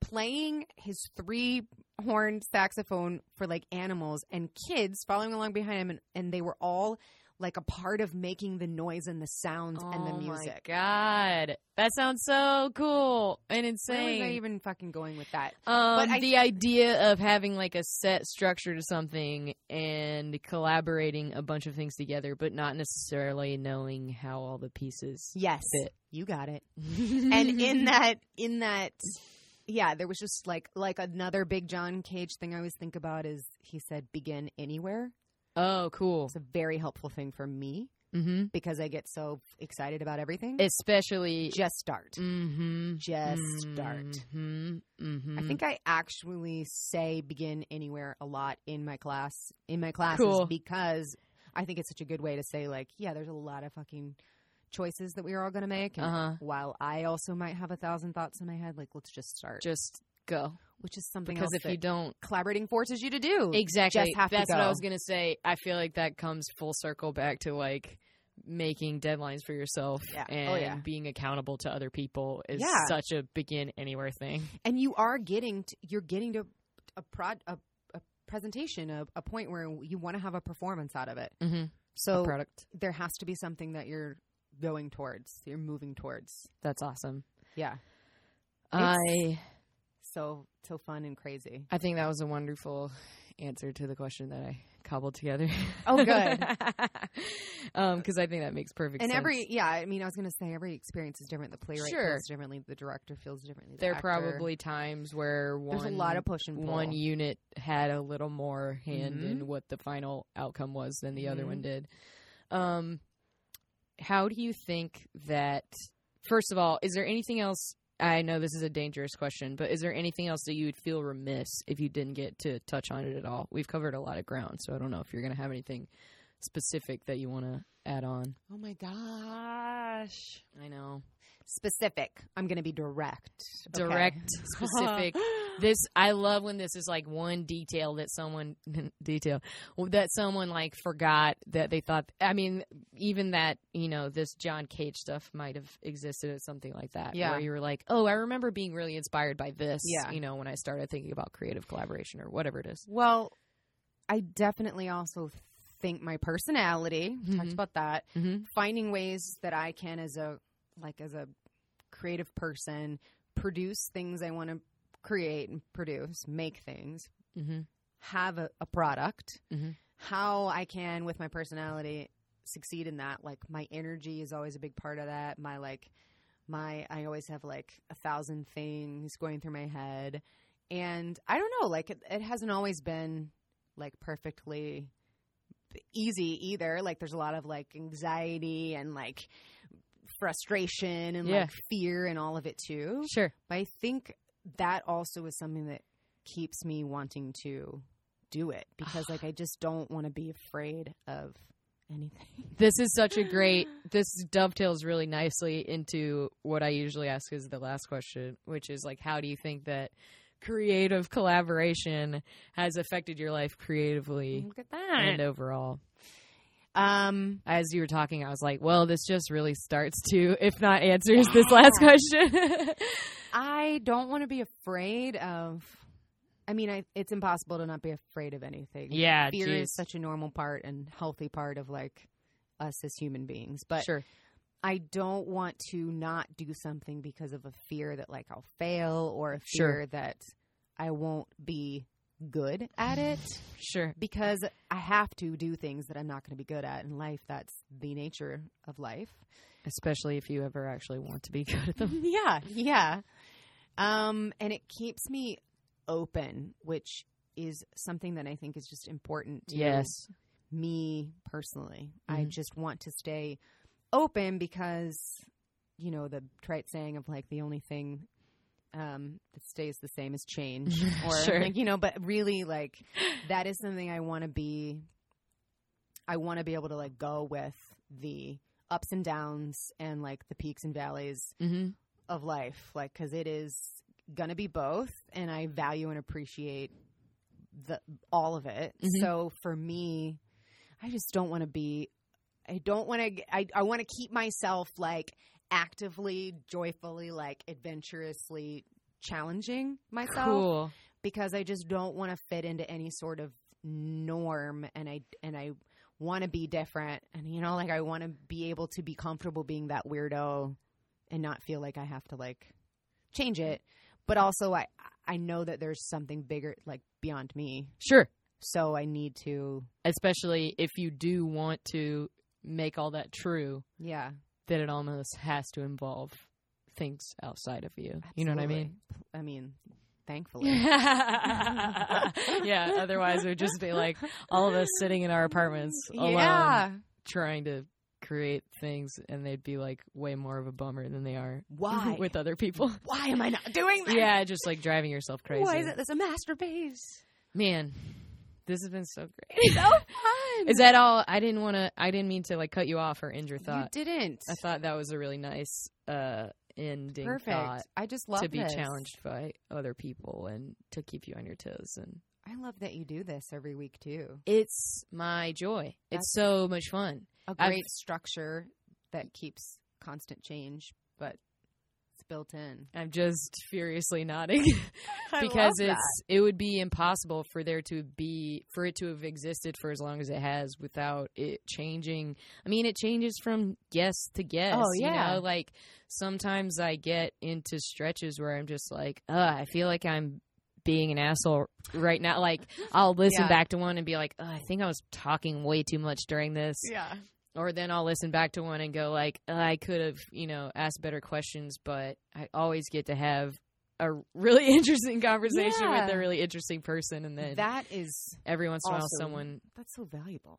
playing his three horned saxophone for like animals, and kids following along behind him, and, and they were all like a part of making the noise and the sounds and the Oh music. my god, that sounds so cool and Where was I insane. even fucking going with that? Um, But the idea of having like a set structure to something and collaborating a bunch of things together, but not necessarily knowing how all the pieces Yes, fit. you got it. (laughs) and in that in that yeah there was just like like another big john cage thing i always think about is he said begin anywhere oh, cool. it's a very helpful thing for me Mm-hmm. because i get so excited about everything Especially. just start Mm-hmm. just start Mm-hmm. Mm-hmm. i think i actually say begin anywhere a lot in my class in my classes Cool. because i think it's such a good way to say like yeah there's a lot of fucking choices that we are all going to make and Uh-huh. while i also might have a thousand thoughts in my head like let's just start just go which is something because else if that you don't collaborating forces you to do. exactly Just have to that's what I was gonna say. I feel like that comes full circle back to like making deadlines for yourself Yeah. and Oh, yeah. being accountable to other people is Yeah. such a begin anywhere thing. And you are getting to, you're getting to a prod a, a presentation, a, a point where you want to have a performance out of it. Mm-hmm. So product. there has to be something that you're going towards. You're moving towards. That's awesome. Yeah. I So so fun and crazy. I think that was a wonderful answer to the question that I cobbled together. Oh, good. (laughs) um, because I think that makes perfect And sense. every yeah, I mean, I was going to say every experience is different. The playwright Sure. feels differently. The director feels differently. the there are probably times where one there's a lot of push and pull. one unit had a little more hand Mhm. in what the final outcome was than the other Mhm. one did. Um, how do you think that? First of all, is there anything else? I know this is a dangerous question, but is there anything else that you would feel remiss if you didn't get to touch on it at all? We've covered a lot of ground, so I don't know if you're going to have anything specific that you want to add on. oh my gosh. I know. Specific. I'm going to be direct. Okay. direct, specific. (laughs) this I love when this is like one detail that someone (laughs) detail that someone like forgot that they thought. I mean, even that you know this John Cage stuff might have existed as something like that. Yeah. where you were like, oh, I remember being really inspired by this. Yeah. you know, when I started thinking about creative collaboration or whatever it is. Well, I definitely also think my personality, talked Mhm. about that, Mm-hmm. finding ways that I can as a like as a creative person produce things I want to create and produce, make things, Mm-hmm. have a, a product. Mhm. How I can with my personality succeed in that. Like my energy is always a big part of that. My like my I always have like a thousand things going through my head. And I don't know, like it, it hasn't always been like perfectly easy either. Like there's a lot of like anxiety and like frustration and Yeah. like fear and all of it too. Sure. But I think that also is something that keeps me wanting to do it because like I (sighs) just don't want to be afraid of anything. (laughs) This is such a great. This dovetails really nicely into what I usually ask is the last question, which is like, how do you think that creative collaboration has affected your life creatively Look at and overall? Um As you were talking, I was like, well, this just really starts to, if not answers this last question. (laughs) I don't want to be afraid of I mean, I, it's impossible to not be afraid of anything. yeah, Fear geez. is such a normal part and healthy part of like us as human beings. But sure. I don't want to not do something because of a fear that like I'll fail or a Sure. fear that I won't be good at it Sure. because I have to do things that I'm not going to be good at in life. That's the nature of life. Especially if you ever actually want to be (laughs) good at them. (laughs) yeah, yeah. Um, and it keeps me open, which is something that I think is just important to Yes. me personally. I Mhm. just want to stay open because, you know, the trite saying of like the only thing um, that stays the same as change, (laughs) or Sure. like, you know. But really, like that is something I want to be. I want to be able to like go with the ups and downs and like the peaks and valleys Mm-hmm. of life, like because it is gonna be both, and I value and appreciate the all of it. Mhm. So for me, I just don't want to be. I don't want to. I I want to keep myself like actively, joyfully, like adventurously challenging myself Cool. because I just don't want to fit into any sort of norm, and I and I want to be different, and you know, like I want to be able to be comfortable being that weirdo, and not feel like I have to like change it. But also, I I know that there's something bigger, like beyond me, Sure. so I need to, Especially if you do want to make all that true, yeah. That it almost has to involve things outside of you. You know what I mean? I mean, thankfully. (laughs) yeah, (laughs) otherwise we'd just be like all of us sitting in our apartments alone Yeah. trying to create things and they'd be like way more of a bummer than they are Why? (laughs) with other people. Why am I not doing that? yeah, just like driving yourself crazy. Why is it this a masterpiece? Man, this has been so great. So fun. Is that all? I didn't want to. I didn't mean to like cut you off or end your thought. you didn't. I thought that was a really nice uh ending Perfect. thought I just love to be this. challenged by other people and to keep you on your toes and I love that you do this every week too. it's my joy. It's so much fun. A I've- great structure that keeps constant change, but built in. I'm just furiously nodding (laughs) (laughs) because it's it would be impossible for there to be for it to have existed for as long as it has without it changing. I mean, it changes from guest to guest. Oh, yeah. you know, like sometimes I get into stretches where I'm just like, uh, I feel like I'm being an asshole right now. Like I'll listen Yeah. back to one and be like, "Ugh, I think I was talking way too much during this. Yeah. Or then I'll listen back to one and go like, "Uh, I could have, you know, asked better questions, but I always get to have a really (laughs) interesting conversation with a really interesting person, and then That is every once in a while someone that's so valuable.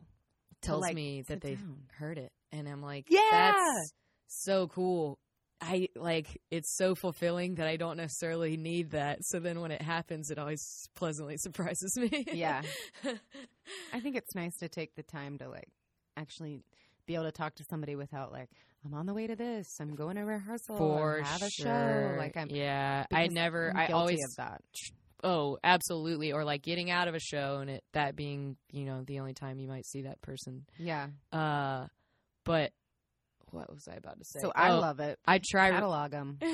tells like, me that they've down. heard it, and I'm like, Yeah. that's so cool. I like it's so fulfilling that I don't necessarily need that. So then when it happens, it always pleasantly (laughs) surprises me. Yeah. (laughs) I think it's nice to take the time to like actually be able to talk to somebody without like I'm on the way to this, I'm going to rehearsal, For or have a sure. show. Like I'm yeah. I never. I always. of that. Oh, absolutely. Or like getting out of a show and it that being you know the only time you might see that person. Yeah. Uh, but what was I about to say? So I Oh, love it. I try. Catalog them. (laughs)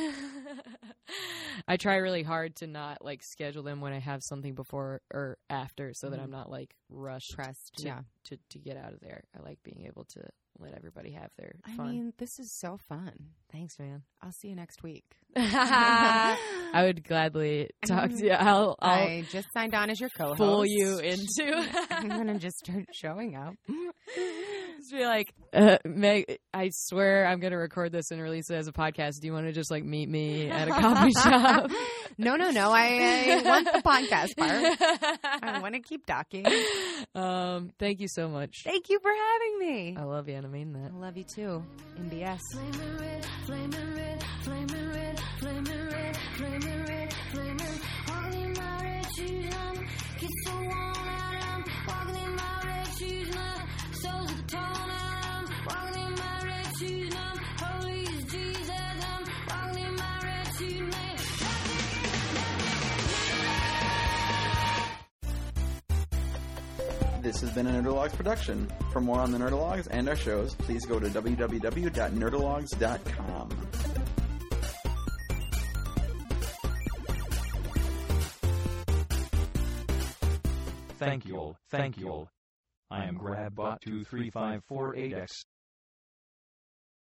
I try really hard to not like schedule them when I have something before or after, so that Mhm. I'm not like rushed Pressed. to, yeah. to to get out of there. I like being able to let everybody have their I fun. mean, this is so fun. Thanks, man. I'll see you next week. (laughs) I would gladly talk to you. I'll, I'll I just signed on as your co-host. fool you into. (laughs) (laughs) I'm gonna just start showing up. Just be like, uh, Meg, I swear I'm going to record this and release it as a podcast. Do you want to just like meet me at a coffee shop? no, no, no. I, I want the podcast part. I want to keep talking. um, thank you so much. Thank you for having me. I love you, and I mean that. I love you too. MBS. Flaming red, flaming red, flaming red, red, flaming red, flaming. Walking in my red This has been a Nerdologues production. For more on the Nerdologues and our shows, please go to www.nerdologues.com. Thank you, all, thank you. All. I am GrabBot23548X.